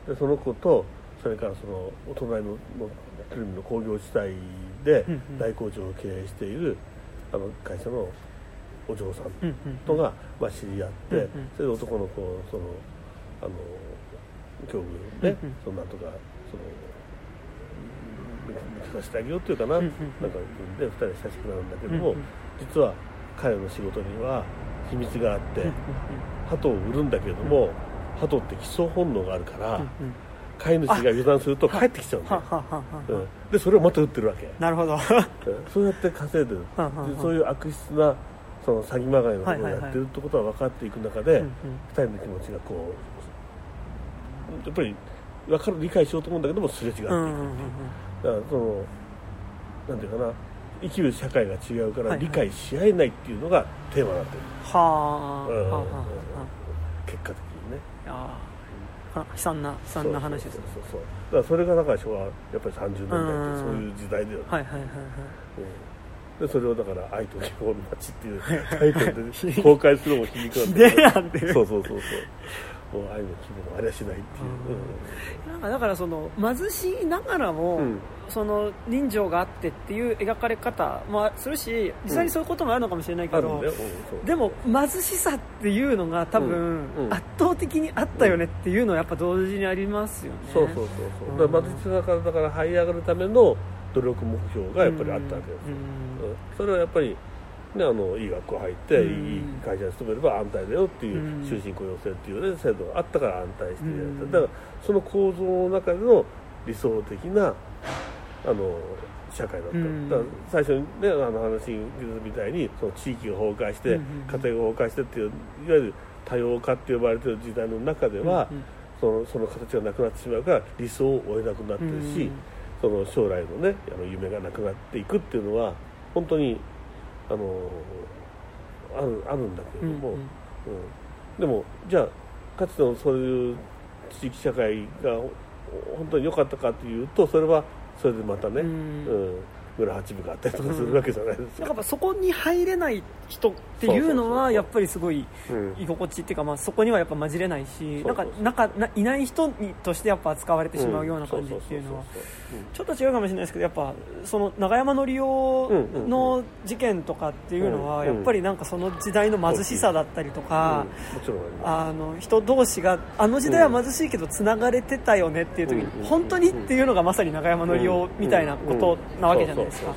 うん、でその子とそれからそのお隣ののテレビの工業地帯でうんうん。大工場を経営しているあの会社のお嬢さんとが、まあ、知り合って、それで男の子をそのあの境遇で、うんうん。そのなんとかその見つかせてあげようっていうかな、なんかで2人親しくなるんだけども、実は彼の仕事には秘密があって、鳩を売るんだけれども、鳩って基礎本能があるから、飼い主が油断すると帰ってきちゃうんだでそれをまた売ってるわけ、なるほど。うん。そうやって稼いでる。そういう悪質なその詐欺まがいのことをやってるってことは分かっていく中で、うんうん。二人の気持ちがこうやっぱり分かる理解しようと思うんだけどもすれ違っていく、うんうんうんうん。だからそのなんていうかな生きる社会が違うからはいはい理解し合えないっていうのがテーマになってる、はあ、うん。はあはあは結果的にね。あああ悲惨な悲惨な話ですそうねそうそうだからそれがだから昭和やっぱり30年代うんってそういう時代だよね、はいはいはいはい。うんでそれをだから「愛と希望の街」っていうタイトルで公開するのも皮肉なんだけど。そうそうそうそう。もう愛の希望もありゃしないっていう、なんかだからその貧しいながらも、うん。その人情があってっていう描かれ方もするし実際にそういうこともあるのかもしれないけど、うん。でも貧しさっていうのが多分、うん。うん。圧倒的にあったよねっていうのはやっぱ同時にありますよね。そうそうそうそう。だから貧しさからだから這い上がるための努力目標がやっぱりあったわけですよ、うん。うん。それはやっぱり、ね、あのいい学校入って、うん。いい会社に勤めれば安泰だよっていううん。終身雇用制っていう、ね、制度があったから安泰してやる、うん。だからその構造の中での理想的なあの社会だった、うん。だ最初にねあの話みたいにその地域が崩壊して、家庭が崩壊してっていういわゆる多様化って呼ばれてる時代の中では、そのその形がなくなってしまうから理想を追えなくなってるし、うんその将来のねあの夢がなくなっていくっていうのは本当にあのあるあるんだけれども、うんうん。うん。でもじゃあかつてのそういう地域社会がお本当に良かったかというとそれはそれでまたね、ううんん村八部があったりとかするわけじゃないですか。なんかそこに入れない人っていうのはやっぱりすごいうん。居心地っていうか、まあ、そこにはやっぱ混じれないしなんかなんかないない人にとしてやっぱ扱われてしまうような感じっていうのはちょっと違うかもしれないですけどやっぱその長山則夫の事件とかっていうのはうん。やっぱりなんかその時代の貧しさだったりとか、ああの人同士があの時代は貧しいけどつながれてたよねっていう時にうん。本当にっていうのがまさに長山則夫みたいなことなわけじゃないですかそうそうそう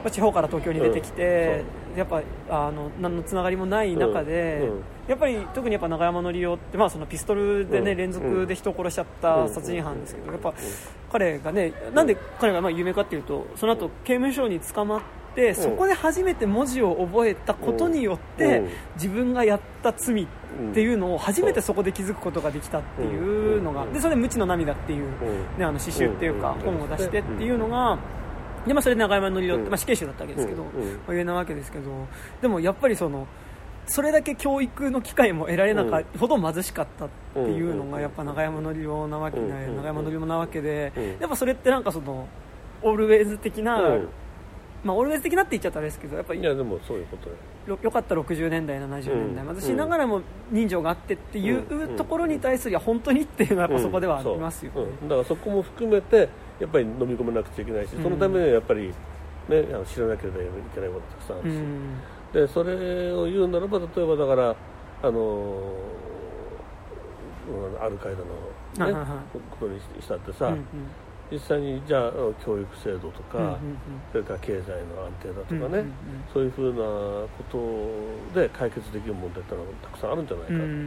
まあ地方から東京に出てきてうやっぱあの何のつながりもない中でうんうん。やっぱり特にやっぱ長山則夫ってまあそのピストルでねうん連続で人を殺しちゃった殺人犯ですけどやっぱ彼がねなんで彼がまあ有名かっていうとその後刑務所に捕まってそこで初めて文字を覚えたことによってうん。自分がやった罪っていうのを初めてそこで気づくことができたっていうのがうん。でそれで「無知の涙」っていう、うんね、あの詩集っていうかうん。本を出してっていうのがで、まあ、それで長山則夫って、うん。まあ、死刑囚だったわけですけど、まあ、有名なわけですけどでもやっぱりそのそれだけ教育の機会も得られなかったほど貧しかったっていうのがやっぱ長山則夫なわけで、うん。うん。長山則夫なわけで、うん。やっぱそれってなんかそのオールウェイズ的な、うん。まあ、オールウェイズ的なって言っちゃったらあれですけどやっぱりいやでもそういうことよ。よよかった60年代70年代、うん。貧しいながらも人情があってっていううん。ところに対するいや本当にっていうのはやっぱそこではありますよね、だからそこも含めてやっぱり飲み込めなくちゃいけないし、そのためにはやっぱり、ね、あの知らなければいけないことたくさんあるし、うん。でそれを言うならば例えばだからあのうんアルカイダの、ねことにしたってさ、うんうん。実際にじゃあ教育制度とか、うんうんうん。それから経済の安定だとかね、うんうんうん。そういうふうなことで解決できる問題ってのはたくさんあるんじゃないか、うんうんうんうん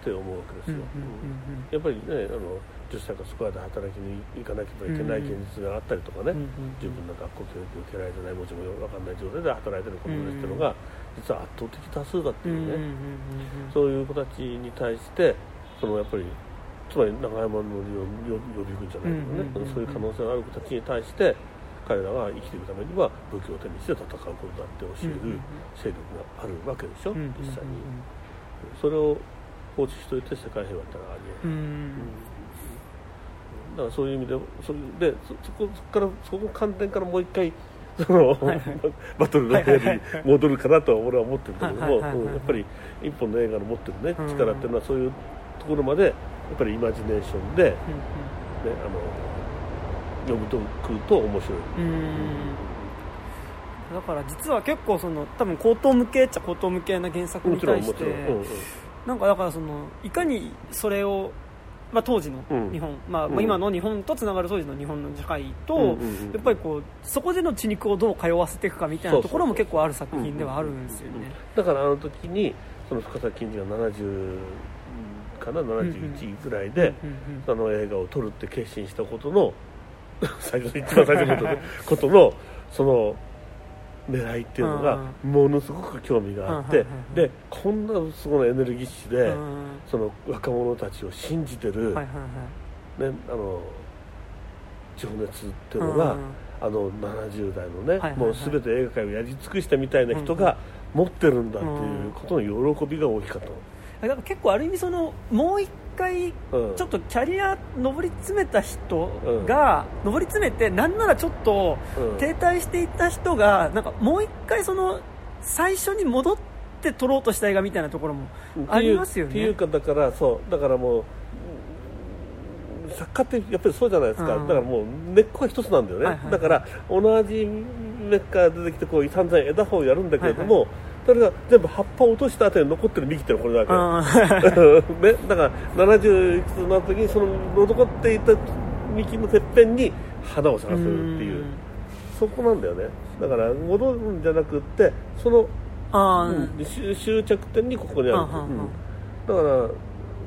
って思うわけですよ、やっぱりねあの10歳かそこまで働きに行かなければいけない現実があったりとかね、自分の学校教育を受けられてないもちろん分かんない状態で働いてる子供たちっていうのが実は圧倒的多数だっていうね、そういう子たちに対してそのやっぱりつまり長山の予備軍じゃないけどね、そういう可能性のある子たちに対して彼らが生きていくためには武器を手にして戦うことだって教える勢力があるわけでしょ、実際に。それを放置しといて世界平和ってのはありえない。だからそういう意味でそれでそそこからそこの観点からもう一回その、はいはい、バトルの部屋に戻るかなとは俺は思ってるんだけども、やっぱり一本の映画の持ってるね力っていうのはそういうところまでやっぱりイマジネーションで、ね、あの読むとくると面白い。だから実は結構その多分高等無形っちゃ高等無形な原作に対して、うんうん、なんかだからそのいかにそれをまあ、当時の日本、うん、まあ、まあ、今の日本とつながる当時の日本の社会と、うんうんうん、やっぱりこうそこでの血肉をどう通わせていくかみたいなところも結構ある作品ではあるんですよね。だからあの時にその深崎金次が70かな71ぐらいで、あの映画を撮るって決心したことの 最初一番最初のことのその狙いっていうのがものすごく興味があってでこんなすごいエネルギッシュでその若者たちを信じてる、ね、あの情熱っていうのがあの70代のねもう全て映画界をやり尽くしたみたいな人が持ってるんだっていうことの喜びが大きかっただから結構ある意味そのもう一回ちょっとキャリア上り詰めた人が、上り詰めてなんならちょっと停滞していた人がなんかもう一回その最初に戻って撮ろうとした映画みたいなところもありますよね。っていうかだからそうだからもう作家ってやっぱりそうじゃないですか、だからもう根っこが一つなんだよね、はいはい、だから同じ根っから出てきてこう散々枝葉をやるんだけれども、それが全部葉っぱを落とした後に残ってる幹っていうのはこれだけ、ね、だから70いくつになった時にその残っていた幹のてっぺんに花を咲かせるっていう。そこなんだよね。だから戻るんじゃなくってその、うん、終着点にここにある、うん、だから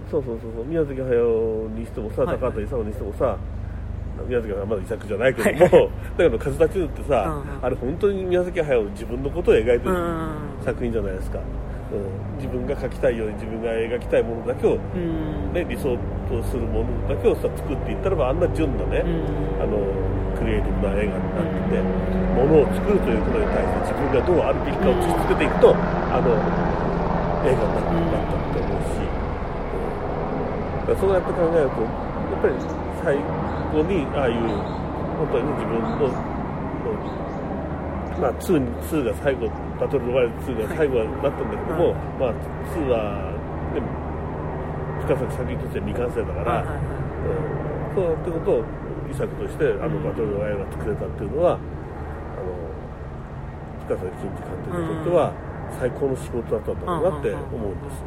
そうそうそうそう。宮崎駿にしてもさ、高畑勲にしてもさ宮崎はまだ遺作じゃないけども、はい、だけど「風立ちぬ」ってさ、うん、あれ本当に宮崎駿自分のことを描いてる作品じゃないですか、うん、自分が描きたいように自分が描きたいものだけを、ね、理想とするものだけをさ作っていったらばあんな純なね、あのクリエイティブな映画になってて、ものを作るということに対して自分がどうあるべきかを突きつけていくとあの映画になったって思うし、うん、そうやって考えるとやっぱり最こにああいう本当に自分のまあ 2, 2が最後バトルロワイル2が最後はなったんだけども、はい、まあ2は、ね、深崎作品として未完成だから、はいはいうん、そうってことを遺作としてあのバトルロワイルが作れたっていうのは、うん、あの深崎金次監督にとっては最高の仕事だったんだろうなって思うんです。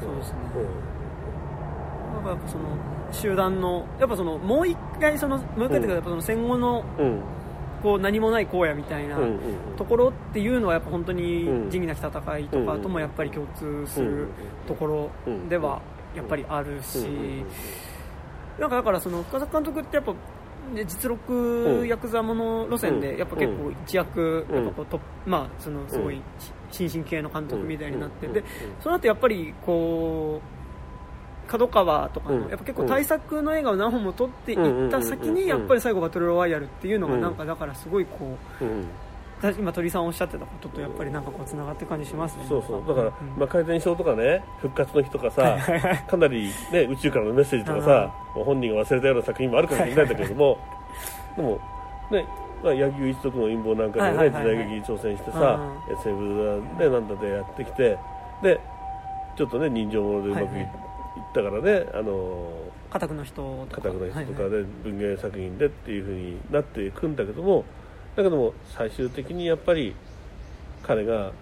そうですね、うん、なん。かやっぱその集団のやっぱそのもう一回そのもう一回というかやっぱその戦後の、こう何もない荒野みたいなところっていうのはやっぱ本当に仁義なき戦いとかともやっぱり共通するところではやっぱりあるしなんかだからその深作監督ってやっぱ実録ヤクザもの路線でやっぱ結構一躍やっぱこうとまあそのすごい新進系の監督みたいになってでその後やっぱりこう角川とかの、やっぱ結構大作の映画を何本も撮っていった先にやっぱり最後バトルロワイヤルっていうのがなんかだからすごいこう、今鳥さんおっしゃってたこととやっぱりなんかこうつながってる感じしますね。そうそう。だから、うん、まあ、改善症とかね復活の日とかさかなり、ね、宇宙からのメッセージとかさ本人が忘れたような作品もあるかもしれないんだけれども。でもねまあ、柳生一族の陰謀なんかでね、時代劇に挑戦してさ SF でなんだでやってきてでちょっとね人情ものでうまくいって、だからねあの家宅の人とか。家宅の人とかで文芸作品でっていうふうになっていくんだけどもだけども最終的にやっぱり彼が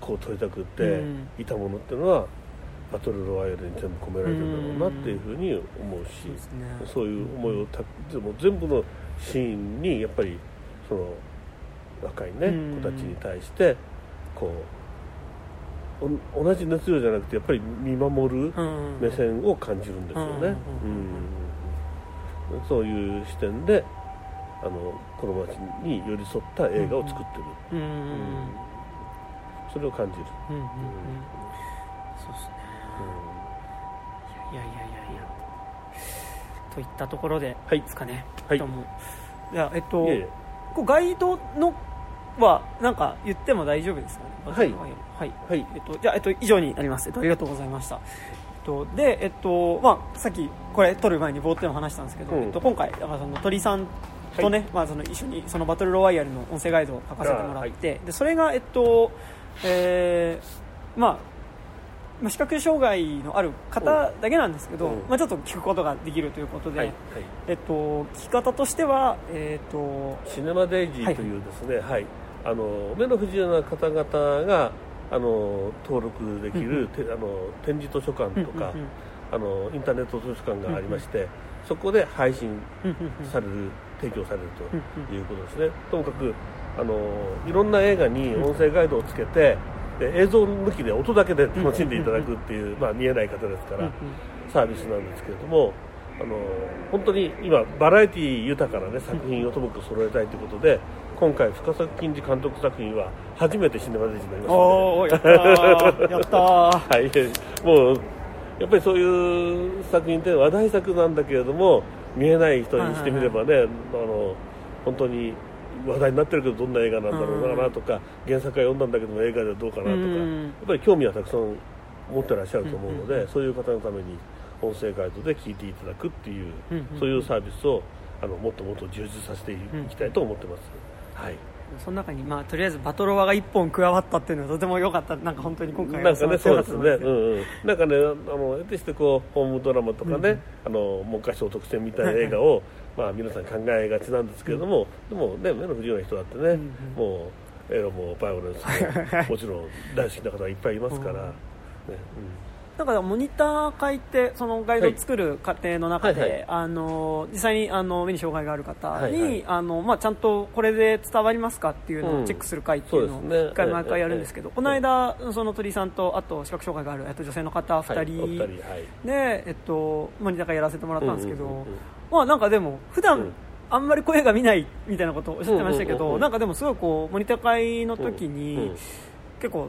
こう取りたくっていたものっていうのは、バトルロワイヤルに全部込められてるんだろうなっていうふうに思うし、うん、そういう思いをたでも全部のシーンにやっぱりその若いね、子たちに対してこう同じ熱量じゃなくてやっぱり見守る目線を感じるんですよね、そういう視点であのこの街に寄り添った映画を作ってる、それを感じる、そうですね、いやいやいやいや。といったところでですかね。はい。いやえっとこうガイドのはなんか言っても大丈夫ですかね。はい、はい、はい、えっと、じゃあ、えっと、以上になります。えっと、ありがとうございました。えっと、で、えっと、まあ、さっき、これ撮る前に冒頭でも話したんですけど、うん、えっと、今回、だからその鳥さんとね、はい、まあ、その一緒にそのバトルロワイヤルの音声ガイドを書かせてもらって、はい、で、それが、えっと、えー、まあ、まあ、視覚障害のある方だけなんですけど、まあ、ちょっと聞くことができるということで、はいはい、えっと、聞き方としては、えっと、シネマデイジーというですね、はい、はい。あの目の不自由な方々があの登録できる、うん、あの展示図書館とか、うんうん、あのインターネット図書館がありまして、そこで配信される、提供されるということですね。ともかくあのいろんな映画に音声ガイドをつけて、で映像抜きで音だけで楽しんでいただくっていう、まあ、見えない方ですからサービスなんですけれどもあの本当に今バラエティー豊かな、ね、作品をともかく揃えたいということで今回深作金次監督作品は初めてシネマデジになりますおおやったーやったはい。もうやっぱりそういう作品って話題作なんだけれども見えない人にしてみればね、あの本当に話題になってるけどどんな映画なんだろうなとか、原作は読んだんだけども映画ではどうかなとか、やっぱり興味はたくさん持ってらっしゃると思うので、そういう方のために音声ガイドで聞いていただくっていう、そういうサービスをあのもっともっと充実させていきたいと思ってます。はい。その中に、まあ、とりあえずバトロワが1本加わったっていうのはとても良かった。なんか本当に今回なんかねそうですね、うんうん、なんかねあの得てしてこうホームドラマとかね、うん、あの文科省特選みたいな映画を、まあ、皆さん考えがちなんですけれども、うん、でもね目の不自由な人だってね、うん、もう映画もバイオレンスももちろん大好きな方がいっぱいいますから、ねうんだからモニター会ってそのガイドを作る過程の中で、はいはい。はい、あの実際にあの目に障害がある方に、はいはい、あのまあ、ちゃんとこれで伝わりますかっていうのをチェックする会っていうのを1回毎回やるんですけど、この間、その鳥さんとあと視覚障害がある、えっと、女性の方2人で、えっと、モニター会やらせてもらったんですけど、まあなんかでも普段、うん。あんまり声が見ないみたいなことをおっしゃってましたけど、なんかでもすごいこうモニター会の時に、結構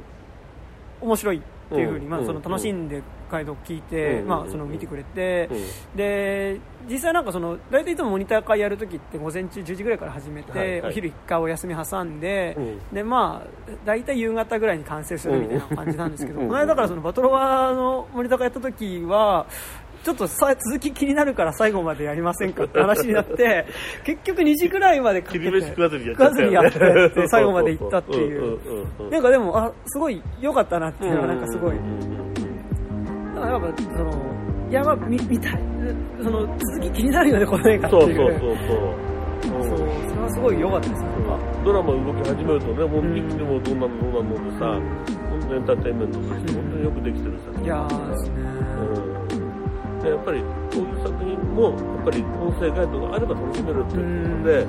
面白いっていうふうに、まあ、その楽しんでガイドを聞いて、まあ、その見てくれて、で実際なんかその大体いつもモニター会やるときって午前中10時ぐらいから始めて、お昼1回お休み挟んで、でまあ大体夕方ぐらいに完成するみたいな感じなんですけど、この間だからそのバトロワのモニター会やった時はちょっとさ続き気になるから最後までやりませんか？って話になって 結局2時ぐらいまでかけて食わずにやって最後まで行ったっていう。なんかでもあすごい良かったなっていうのはなんかすごい。だからやっぱそのいやまあ見見たいその続き気になるよねこの映画っていう。そうそうそうそう。そうそれはすごい良かったです。ドラマ動き始めるとねもう見てもどうなのどうなのでさ、本当エンターテインメントとして本当によくできてる作品いやーですね、うんでやっぱりこういう作品もやっぱり音声ガイドがあれば楽しめるっていうことで、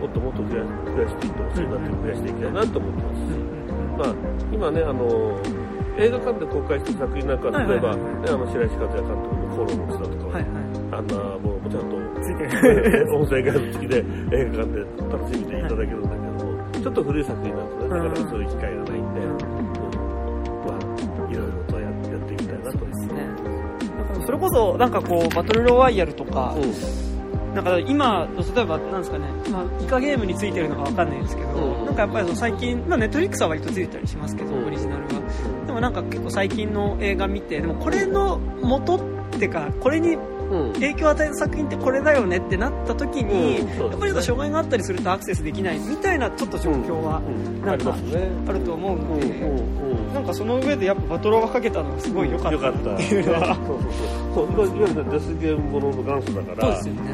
もっともっと増や増やしていってほしいなって増やしていきたいなと思ってます。し、まあ、今ねあの映画館で公開してる作品なんか例えば、ね、あの白石和也監督の「コロの草」とか、はいはい、あんなもうちゃんと音声ガイド付きで映画館で楽しみていただけるんだけども、ちょっと古い作品なんかなかそういう機会がないんで、それこそなんかこうバトルロワイヤルとか、うん、なんか今例えばなんですかね、まあ、イカゲームについてるのかわかんないですけど、うん、なんかやっぱり最近、まあ、ネットリックスは割とついたりしますけど、オリジナルは。でもなんか結構最近の映画見てでもこれの元ってかこれに影響を与える作品ってこれだよねってなった時に、うん。ね、やっぱり障害があったりするとアクセスできないみたいなちょっと状況はなんかあると思うので、なんかその上でやっぱバトロがかけたのはすごい良かった。っていうのは、そうそうそういわゆるデスゲームものの元祖だからそうですよね、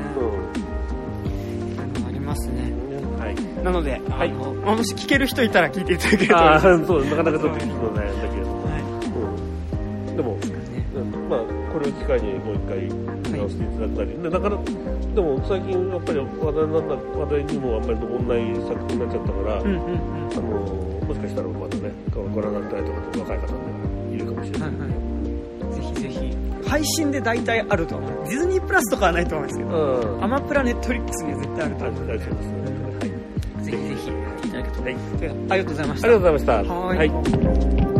うん、ありますねはい、なので、はい、もし聞ける人いたら聞いていただけるとあそうなかなかちょっと聞くの悩ん。だけど、はいうん、でも、ね、まあこれを機会にもう一回直していただいたり、でなかなかでも最近やっぱり話題なん。だ話題にもあん。まり上らない作品になっちゃったから、うん。うん。うん、あのもしかしたらまたご覧になったりとか若い方もいるかもしれない、はいはい、ぜひぜひ。配信で大体あると思う。ディズニープラスとかはないと思うんですけど、うん、アマプラネットリックスには絶対あると思う。ので、はい、ぜひぜひ。い。ただけと、はい、ありがとうござい。ましたありがとうございました。はい